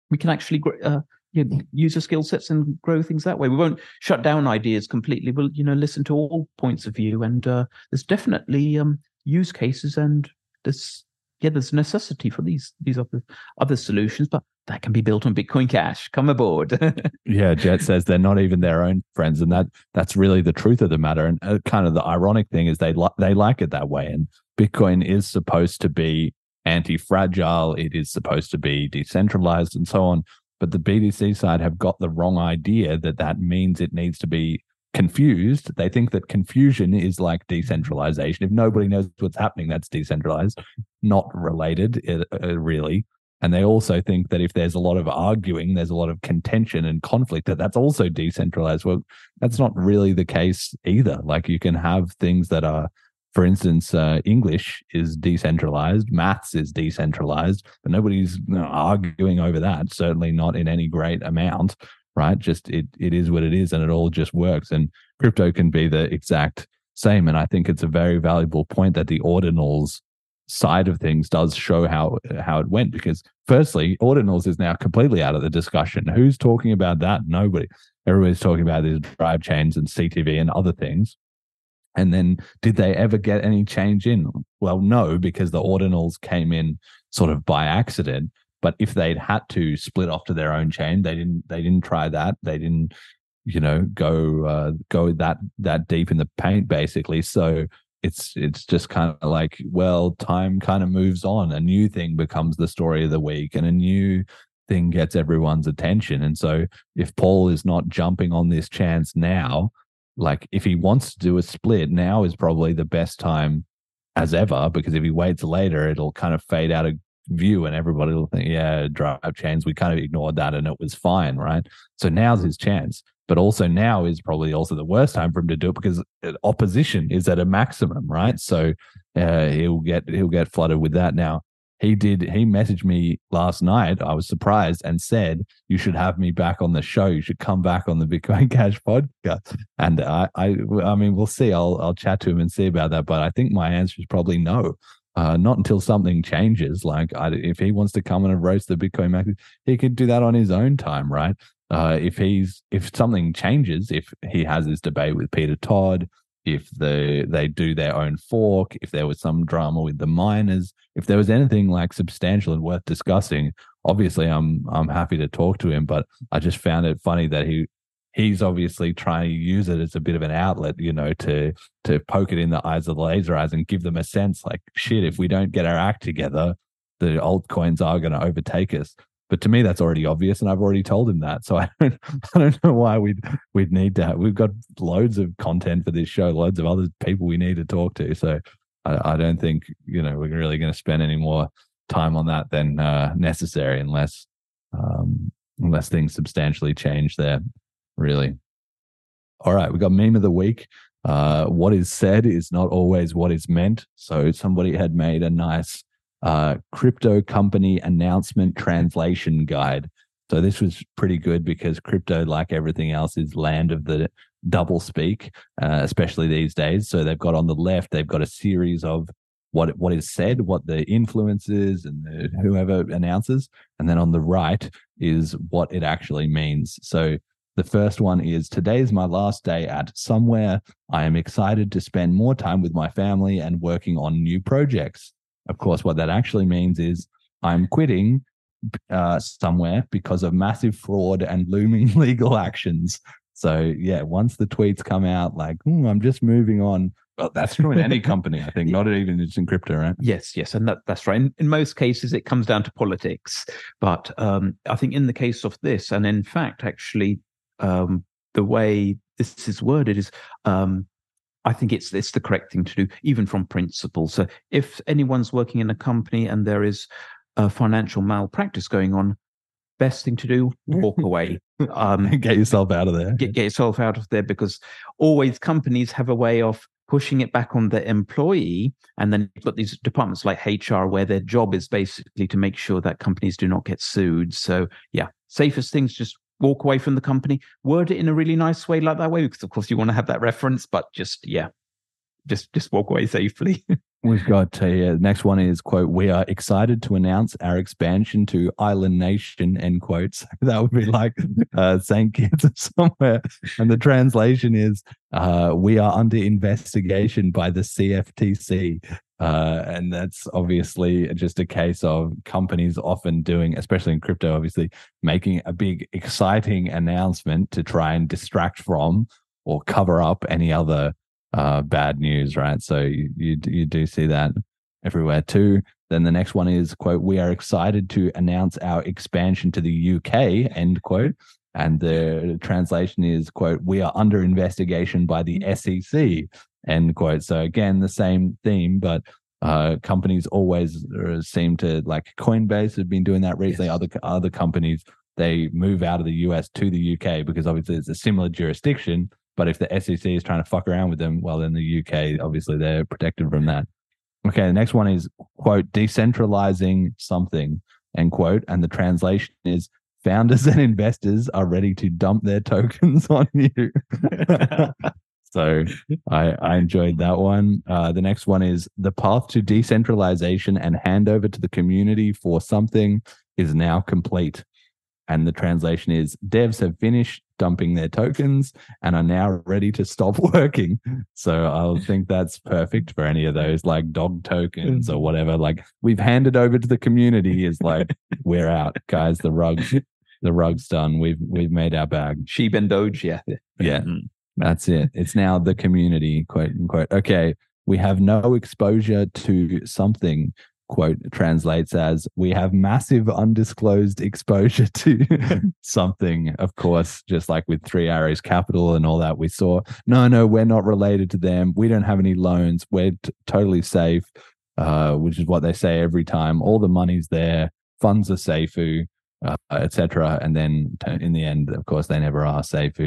Speaker 7: we can actually uh, you know, use your skill sets and grow things that way. We won't shut down ideas completely. We'll you know listen to all points of view, and uh, there's definitely um, use cases and this yeah, there's a necessity for these these other other solutions, but that can be built on Bitcoin Cash. Come aboard.
Speaker 2: yeah, Jet says they're not even their own friends, and that that's really the truth of the matter. And uh, kind of the ironic thing is they like they like it that way. And Bitcoin is supposed to be anti-fragile. It is supposed to be decentralized and so on. But the BTC side have got the wrong idea that that means it needs to be confused. They think that confusion is like decentralization. If nobody knows what's happening, that's decentralized, not related, uh, uh, really. And they also think that if there's a lot of arguing, there's a lot of contention and conflict, that that's also decentralized. Well, that's not really the case either. Like you can have things that are, for instance, uh, English is decentralized, maths is decentralized, but nobody's you know, arguing over that. Certainly not in any great amount right? Just it it is what it is, and it all just works. And crypto can be the exact same. And I think it's a very valuable point that the ordinals side of things does show how how it went because firstly ordinals is now completely out of the discussion who's talking about that nobody everybody's talking about these drive chains and ctv and other things and then did they ever get any change in well no because the ordinals came in sort of by accident but if they'd had to split off to their own chain, they didn't. They didn't try that. They didn't, you know, go uh, go that that deep in the paint, basically. So it's it's just kind of like, well, time kind of moves on. A new thing becomes the story of the week, and a new thing gets everyone's attention. And so if Paul is not jumping on this chance now, like if he wants to do a split, now is probably the best time as ever because if he waits later, it'll kind of fade out of view and everybody will think, yeah, drive chains. We kind of ignored that and it was fine, right? So now's his chance. But also now is probably also the worst time for him to do it because opposition is at a maximum, right? So uh, he'll get he'll get flooded with that now. he did he messaged me last night i was surprised and said you should have me back on the show you should come back on the bitcoin cash podcast and i i i mean we'll see i'll i'll chat to him and see about that but i think my answer is probably no uh, not until something changes. Like, I, if he wants to come and roast the Bitcoin market, he could do that on his own time, right? Uh, if he's if something changes, if he has his debate with Peter Todd, if the they do their own fork, if there was some drama with the miners, if there was anything like substantial and worth discussing, obviously I'm I'm happy to talk to him. But I just found it funny that he he's obviously trying to use it as a bit of an outlet, you know, to to poke it in the eyes of the laser eyes and give them a sense like shit. If we don't get our act together, the altcoins are going to overtake us. But to me, that's already obvious, and I've already told him that. So I don't, I don't know why we'd we'd need to. Have, we've got loads of content for this show, loads of other people we need to talk to. So I, I don't think you know we're really going to spend any more time on that than uh, necessary, unless um, unless things substantially change there. Really. All right, we got meme of the week. Uh, what is said is not always what is meant. So somebody had made a nice uh, crypto company announcement translation guide. So this was pretty good because crypto, like everything else, is land of the double speak, uh, especially these days. So they've got on the left, they've got a series of what what is said, what the influence is, and the, whoever announces, and then on the right is what it actually means. So the first one is today's my last day at somewhere. I am excited to spend more time with my family and working on new projects. Of course, what that actually means is I'm quitting uh, somewhere because of massive fraud and looming legal actions. So yeah, once the tweets come out, like mm, I'm just moving on. Well, that's true in any company, I think, not even just in crypto, right?
Speaker 7: Yes, yes, and that, that's right. In, in, most cases, it comes down to politics, but um, I think in the case of this, and in fact, actually, um, the way this is worded is um, I think it's it's the correct thing to do, even from principle. So if anyone's working in a company and there is a financial malpractice going on, best thing to do, walk away.
Speaker 2: Um, get yourself out of there.
Speaker 7: Get, get yourself out of there because always companies have a way of pushing it back on the employee. And then you've got these departments like HR where their job is basically to make sure that companies do not get sued. So yeah, safest things just walk away from the company, word it in a really nice way like that way, because of course you want to have that reference, but just yeah, just just walk away safely.
Speaker 2: We've got uh, next one is quote, we are excited to announce our expansion to Island Nation, end quotes. That would be like uh, St. Kitts somewhere. And the translation is uh, we are under investigation by the CFTC. Uh, and that's obviously just a case of companies often doing, especially in crypto, obviously making a big, exciting announcement to try and distract from or cover up any other uh, bad news, right? So you, you you do see that everywhere too. Then the next one is quote: "We are excited to announce our expansion to the UK." End quote. And the translation is quote: "We are under investigation by the SEC." End quote. So again, the same theme, but uh, companies always uh, seem to like Coinbase have been doing that recently. Yes. Other other companies they move out of the US to the UK because obviously it's a similar jurisdiction. But if the SEC is trying to fuck around with them, well, then the UK obviously they're protected from that. Okay, the next one is quote decentralizing something end quote, and the translation is founders and investors are ready to dump their tokens on you. So I, I enjoyed that one. Uh, the next one is the path to decentralization and handover to the community for something is now complete. And the translation is devs have finished dumping their tokens and are now ready to stop working. So I'll think that's perfect for any of those like dog tokens or whatever. Like we've handed over to the community is like we're out, guys. The rug, the rug's done. We've we've made our bag.
Speaker 7: Shib and Doge, yeah.
Speaker 2: Yeah. Mm. That's it. It's now the community, quote unquote. Okay. We have no exposure to something, quote, translates as we have massive undisclosed exposure to something. Of course, just like with Three Arrows Capital and all that, we saw, no, no, we're not related to them. We don't have any loans. We're t- totally safe, uh, which is what they say every time. All the money's there. Funds are safe, uh, etc. And then in the end, of course, they never are safe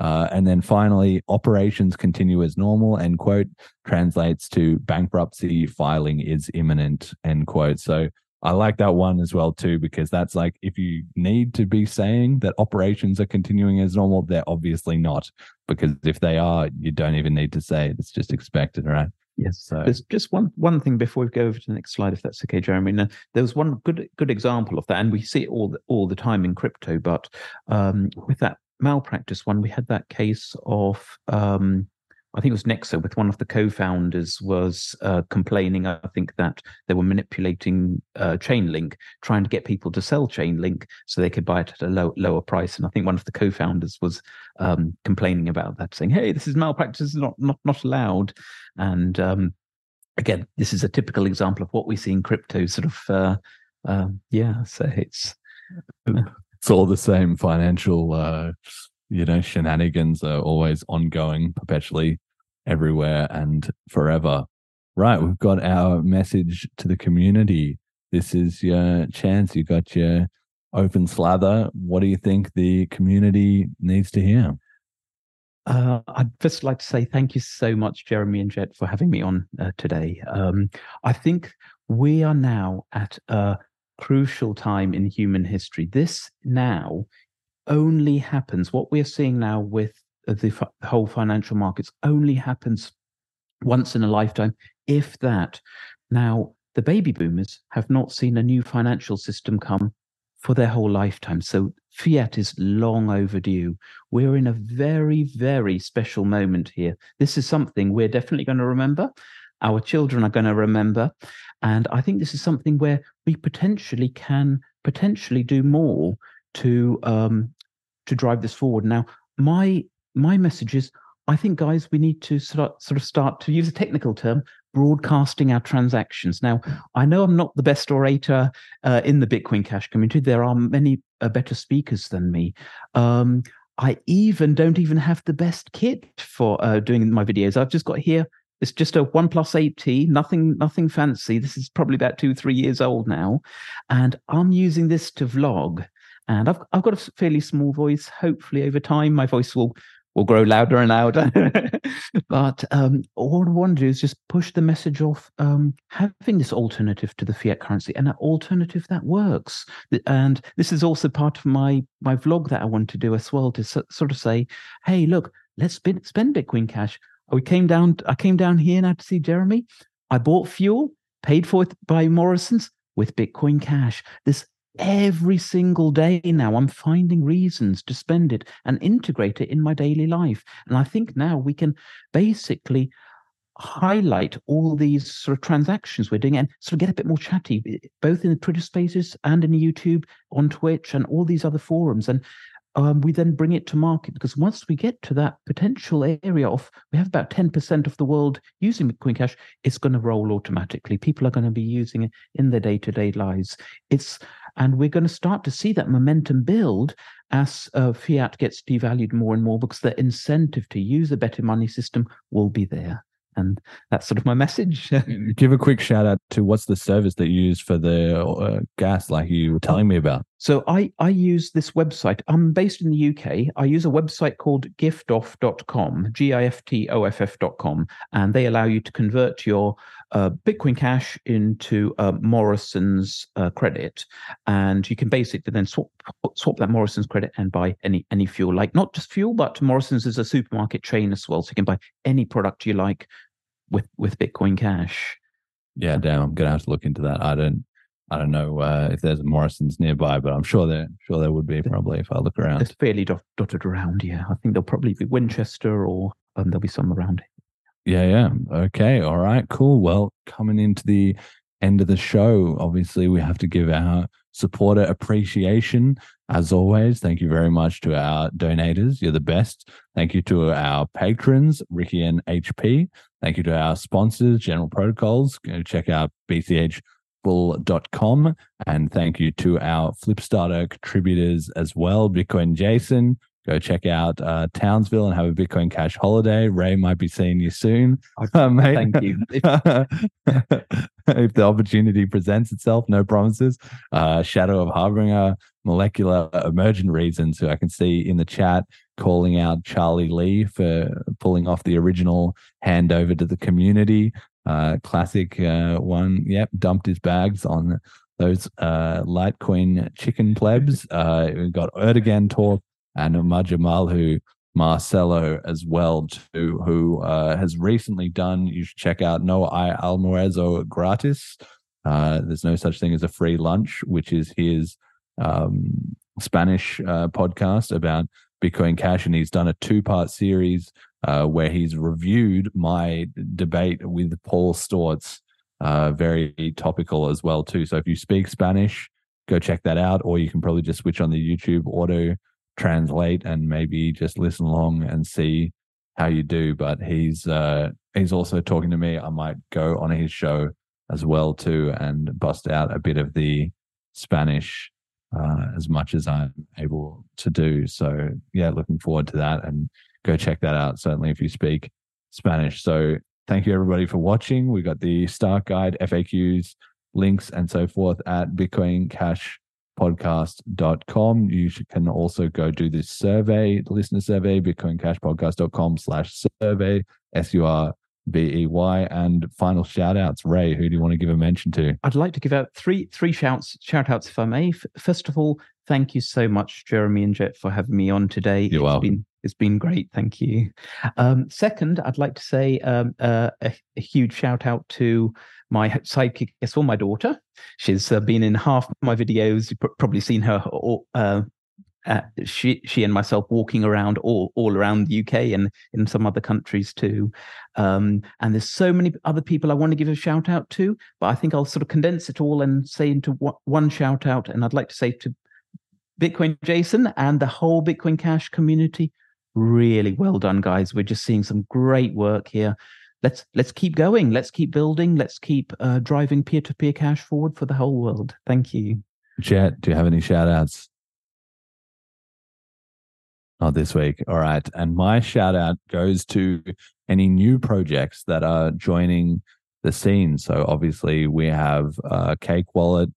Speaker 2: Uh, and then finally, operations continue as normal, end quote, translates to bankruptcy filing is imminent, end quote. So I like that one as well, too, because that's like if you need to be saying that operations are continuing as normal, they're obviously not. Because if they are, you don't even need to say it. It's just expected, right?
Speaker 7: Yes. So. There's just one one thing before we go over to the next slide, if that's okay, Jeremy. Now, there was one good good example of that, and we see it all the, all the time in crypto. But um, with that malpractice one, we had that case of um, I think it was Nexo with one of the co-founders was uh, complaining. I think that they were manipulating uh, Chainlink, trying to get people to sell Chainlink so they could buy it at a low, lower price. And I think one of the co-founders was um, complaining about that, saying, "Hey, this is malpractice, not not not allowed." And um, again, this is a typical example of what we see in crypto. Sort of, uh, um, yeah. So it's
Speaker 2: it's all the same financial uh, you know, shenanigans are always ongoing, perpetually everywhere and forever. Right, we've got our message to the community. This is your chance. You got your open slather. What do you think the community needs to hear?
Speaker 7: Uh, I'd just like to say thank you so much, Jeremy and Jet, for having me on uh, today. Um, I think we are now at a crucial time in human history. This now only happens, what we're seeing now with uh, the, f- whole financial markets only happens once in a lifetime, if that. Now, the baby boomers have not seen a new financial system come for their whole lifetime. So fiat is long overdue. We're in a very, very special moment here. This is something we're definitely going to remember. Our children are going to remember. And I think this is something where we potentially can potentially do more to um, to drive this forward. Now, my my message is I think, guys, we need to sort of, sort of start to use a technical term, broadcasting our transactions. Now, I know I'm not the best orator uh, in the Bitcoin Cash community. There are many uh, better speakers than me. Um, I even don't even have the best kit for uh, doing my videos. I've just got here. It's just a One 8T, nothing, nothing fancy. This is probably about two, three years old now, and I'm using this to vlog. And I've I've got a fairly small voice. Hopefully, over time, my voice will will grow louder and louder. but um, all I want to do is just push the message of um, having this alternative to the fiat currency and an alternative that works. And this is also part of my my vlog that I want to do as well to so, sort of say, hey, look, let's spend, spend Bitcoin Cash. We came down. I came down here now to see Jeremy. I bought fuel, paid for it by Morrison's with Bitcoin Cash. This every single day now i'm finding reasons to spend it and integrate it in my daily life and i think now we can basically highlight all these sort of transactions we're doing and sort of get a bit more chatty both in the twitter spaces and in youtube on twitch and all these other forums and um, we then bring it to market. Because once we get to that potential area of we have about 10% of the world using bitcoin cash it's going to roll automatically. People are going to be using it in their day-to-day lives. It's and we're going to start to see that momentum build as uh, fiat gets devalued more and more because the incentive to use a better money system will be there and that's sort of my message.
Speaker 2: Give a quick shout out to what's the service that you use for the uh, gas, like you were telling me about.
Speaker 7: So I I use this website. I'm based in the UK. I use a website called giftoff.com, G I F T O F F.com, and they allow you to convert your uh, Bitcoin Cash into uh, Morrison's uh, credit, and you can basically then swap swap that Morrison's credit and buy any any fuel, like not just fuel, but Morrison's is a supermarket chain as well, so you can buy any product you like with with Bitcoin Cash.
Speaker 2: Yeah, damn, I'm gonna have to look into that. I don't I don't know uh, if there's a Morrison's nearby, but I'm sure there sure there would be probably if I look around.
Speaker 7: It's fairly dot, dotted around. Yeah, I think there'll probably be Winchester or um, there'll be some around.
Speaker 2: Yeah, yeah. Okay, all right, cool. Well, coming into the end of the show, obviously we have to give our supporter appreciation. As always, thank you very much to our donators. You're the best. Thank you to our patrons, Ricky and HP. Thank you to our sponsors, General Protocols. Go check out bchbull.com. And thank you to our Flipstarter contributors as well, Bitcoin Jason. Go check out uh, Townsville and have a Bitcoin Cash holiday. Ray might be seeing you soon.
Speaker 7: Uh, thank you.
Speaker 2: if the opportunity presents itself, no promises. Uh, Shadow of Harbinger, Molecular Emergent Reasons, who I can see in the chat. calling out Charlie Lee for pulling off the original handover to the community. Uh, classic uh, one. Yep, dumped his bags on those uh, Litecoin chicken plebs. Uh, we've got Erdogan talk and Majamalhu Marcelo as well, too, who uh, has recently done. You should check out No Hay Almuerzo Gratis. Uh, there's no such thing as a free lunch, which is his um, Spanish uh, podcast about Bitcoin Cash, and he's done a two part series uh, where he's reviewed my debate with Paul Sztorc. Uh, very topical as well too. So if you speak Spanish, go check that out, or you can probably just switch on the YouTube auto translate and maybe just listen along and see how you do. But he's uh, he's also talking to me. I might go on his show as well too and bust out a bit of the Spanish uh, as much as I'm able to do. So yeah, looking forward to that and go check that out. Certainly if you speak Spanish. So thank you everybody for watching. We got the start guide, FAQs, links, and so forth at Bitcoin Cash podcast.com. You can also go do this survey, listener survey, bitcoincashpodcast.com slash survey, S-U-R B E Y. And final shout outs. Ray, who do you want to give a mention to?
Speaker 7: I'd like to give out three three shouts shout outs if I may. First of all, thank you so much, Jeremy and Jet, for having me on today.
Speaker 2: You're
Speaker 7: it's
Speaker 2: welcome.
Speaker 7: Been, it's been great. Thank you. Um, second, I'd like to say um, uh, a, a, huge shout out to my sidekick, guess well, my daughter. She's uh, been in half my videos. You've probably seen her all, uh, uh, she she and myself walking around all all around the UK and in some other countries too. Um, and there's so many other people I want to give a shout out to, but I think I'll sort of condense it all and say into one shout out. And I'd like to say to Bitcoin Jason and the whole Bitcoin Cash community, really well done, guys. We're just seeing some great work here. Let's let's keep going. Let's keep building. Let's keep uh, driving peer to peer cash forward for the whole world. Thank you.
Speaker 2: Jet, do you have any shout outs? Not this week. All right. And my shout out goes to any new projects that are joining the scene. So obviously we have uh, Cake Wallet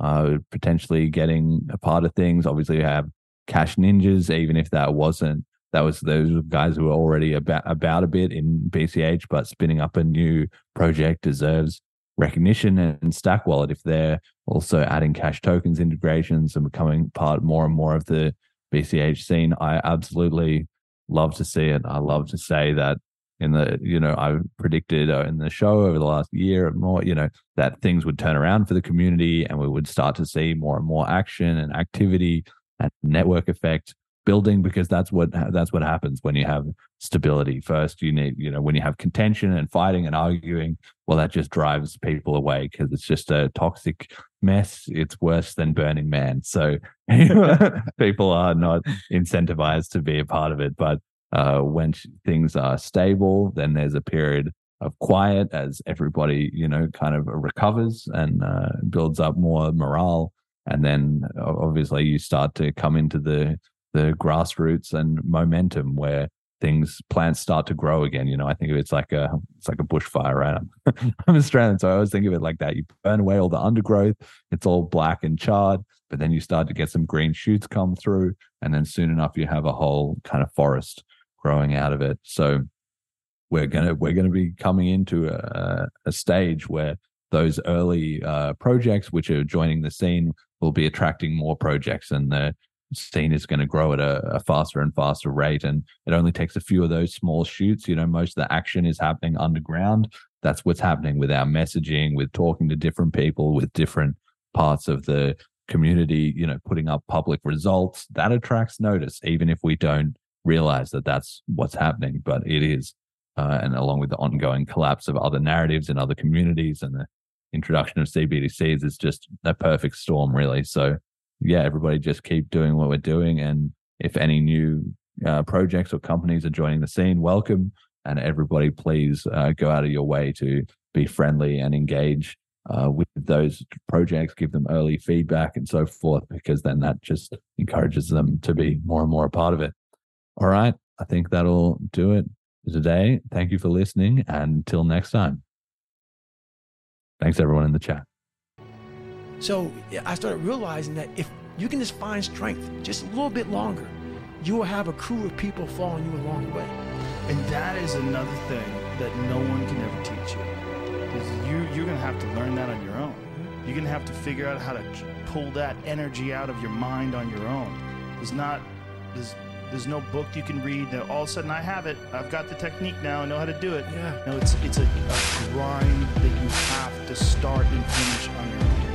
Speaker 2: uh, potentially getting a part of things. Obviously we have Cash Ninjas, even if that wasn't that was those guys who were already about about a bit in BCH, but spinning up a new project deserves recognition and Stack Wallet if they're also adding cash tokens integrations and becoming part more and more of the BCH scene. I absolutely love to see it. I love to say that in the, you know, I predicted uh, in the show over the last year or more, you know, that things would turn around for the community and we would start to see more and more action and activity and network effect building because that's what that's what happens when you have stability. First you need you know when you have contention and fighting and arguing well that just drives people away because it's just a toxic mess. It's worse than burning man. So people are not incentivized to be a part of it but uh, when things are stable then there's a period of quiet as everybody you know kind of recovers and uh, builds up more morale. And then obviously you start to come into the the grassroots and momentum where things plants start to grow again. You know i think it's like a it's like a bushfire right? I'm, I'm australian so i always think of it like that. You burn away all the undergrowth it's all black and charred but then you start to get some green shoots come through and then soon enough you have a whole kind of forest growing out of it so we're gonna we're gonna be coming into a, a stage where those early uh, projects which are joining the scene will be attracting more projects and the scene is going to grow at a, a, faster and faster rate. And it only takes a few of those small shoots. You know, most of the action is happening underground. That's what's happening with our messaging, with talking to different people, with different parts of the community, you know, putting up public results. That attracts notice, even if we don't realize that that's what's happening, but it is. Uh, and along with the ongoing collapse of other narratives in other communities and the introduction of CBDCs, it's just a perfect storm, really. So yeah, everybody just keep doing what we're doing. And if any new uh, projects or companies are joining the scene, welcome. And everybody, please uh, go out of your way to be friendly and engage uh, with those projects, give them early feedback and so forth, because then that just encourages them to be more and more a part of it. All right. I think that'll do it today. Thank you for listening. And until next time. Thanks, everyone in the chat.
Speaker 9: So I started realizing that if you can just find strength just a little bit longer, you will have a crew of people following you along the way.
Speaker 10: And that is another thing that no one can ever teach you. Because you, you're going to have to learn that on your own. Mm-hmm. You're going to have to figure out how to pull that energy out of your mind on your own. There's not, there's, there's no book you can read that all of a sudden I have it. I've got the technique now. I know how to do it.
Speaker 9: Yeah.
Speaker 10: No, it's, it's a, a grind that you have to start and finish on your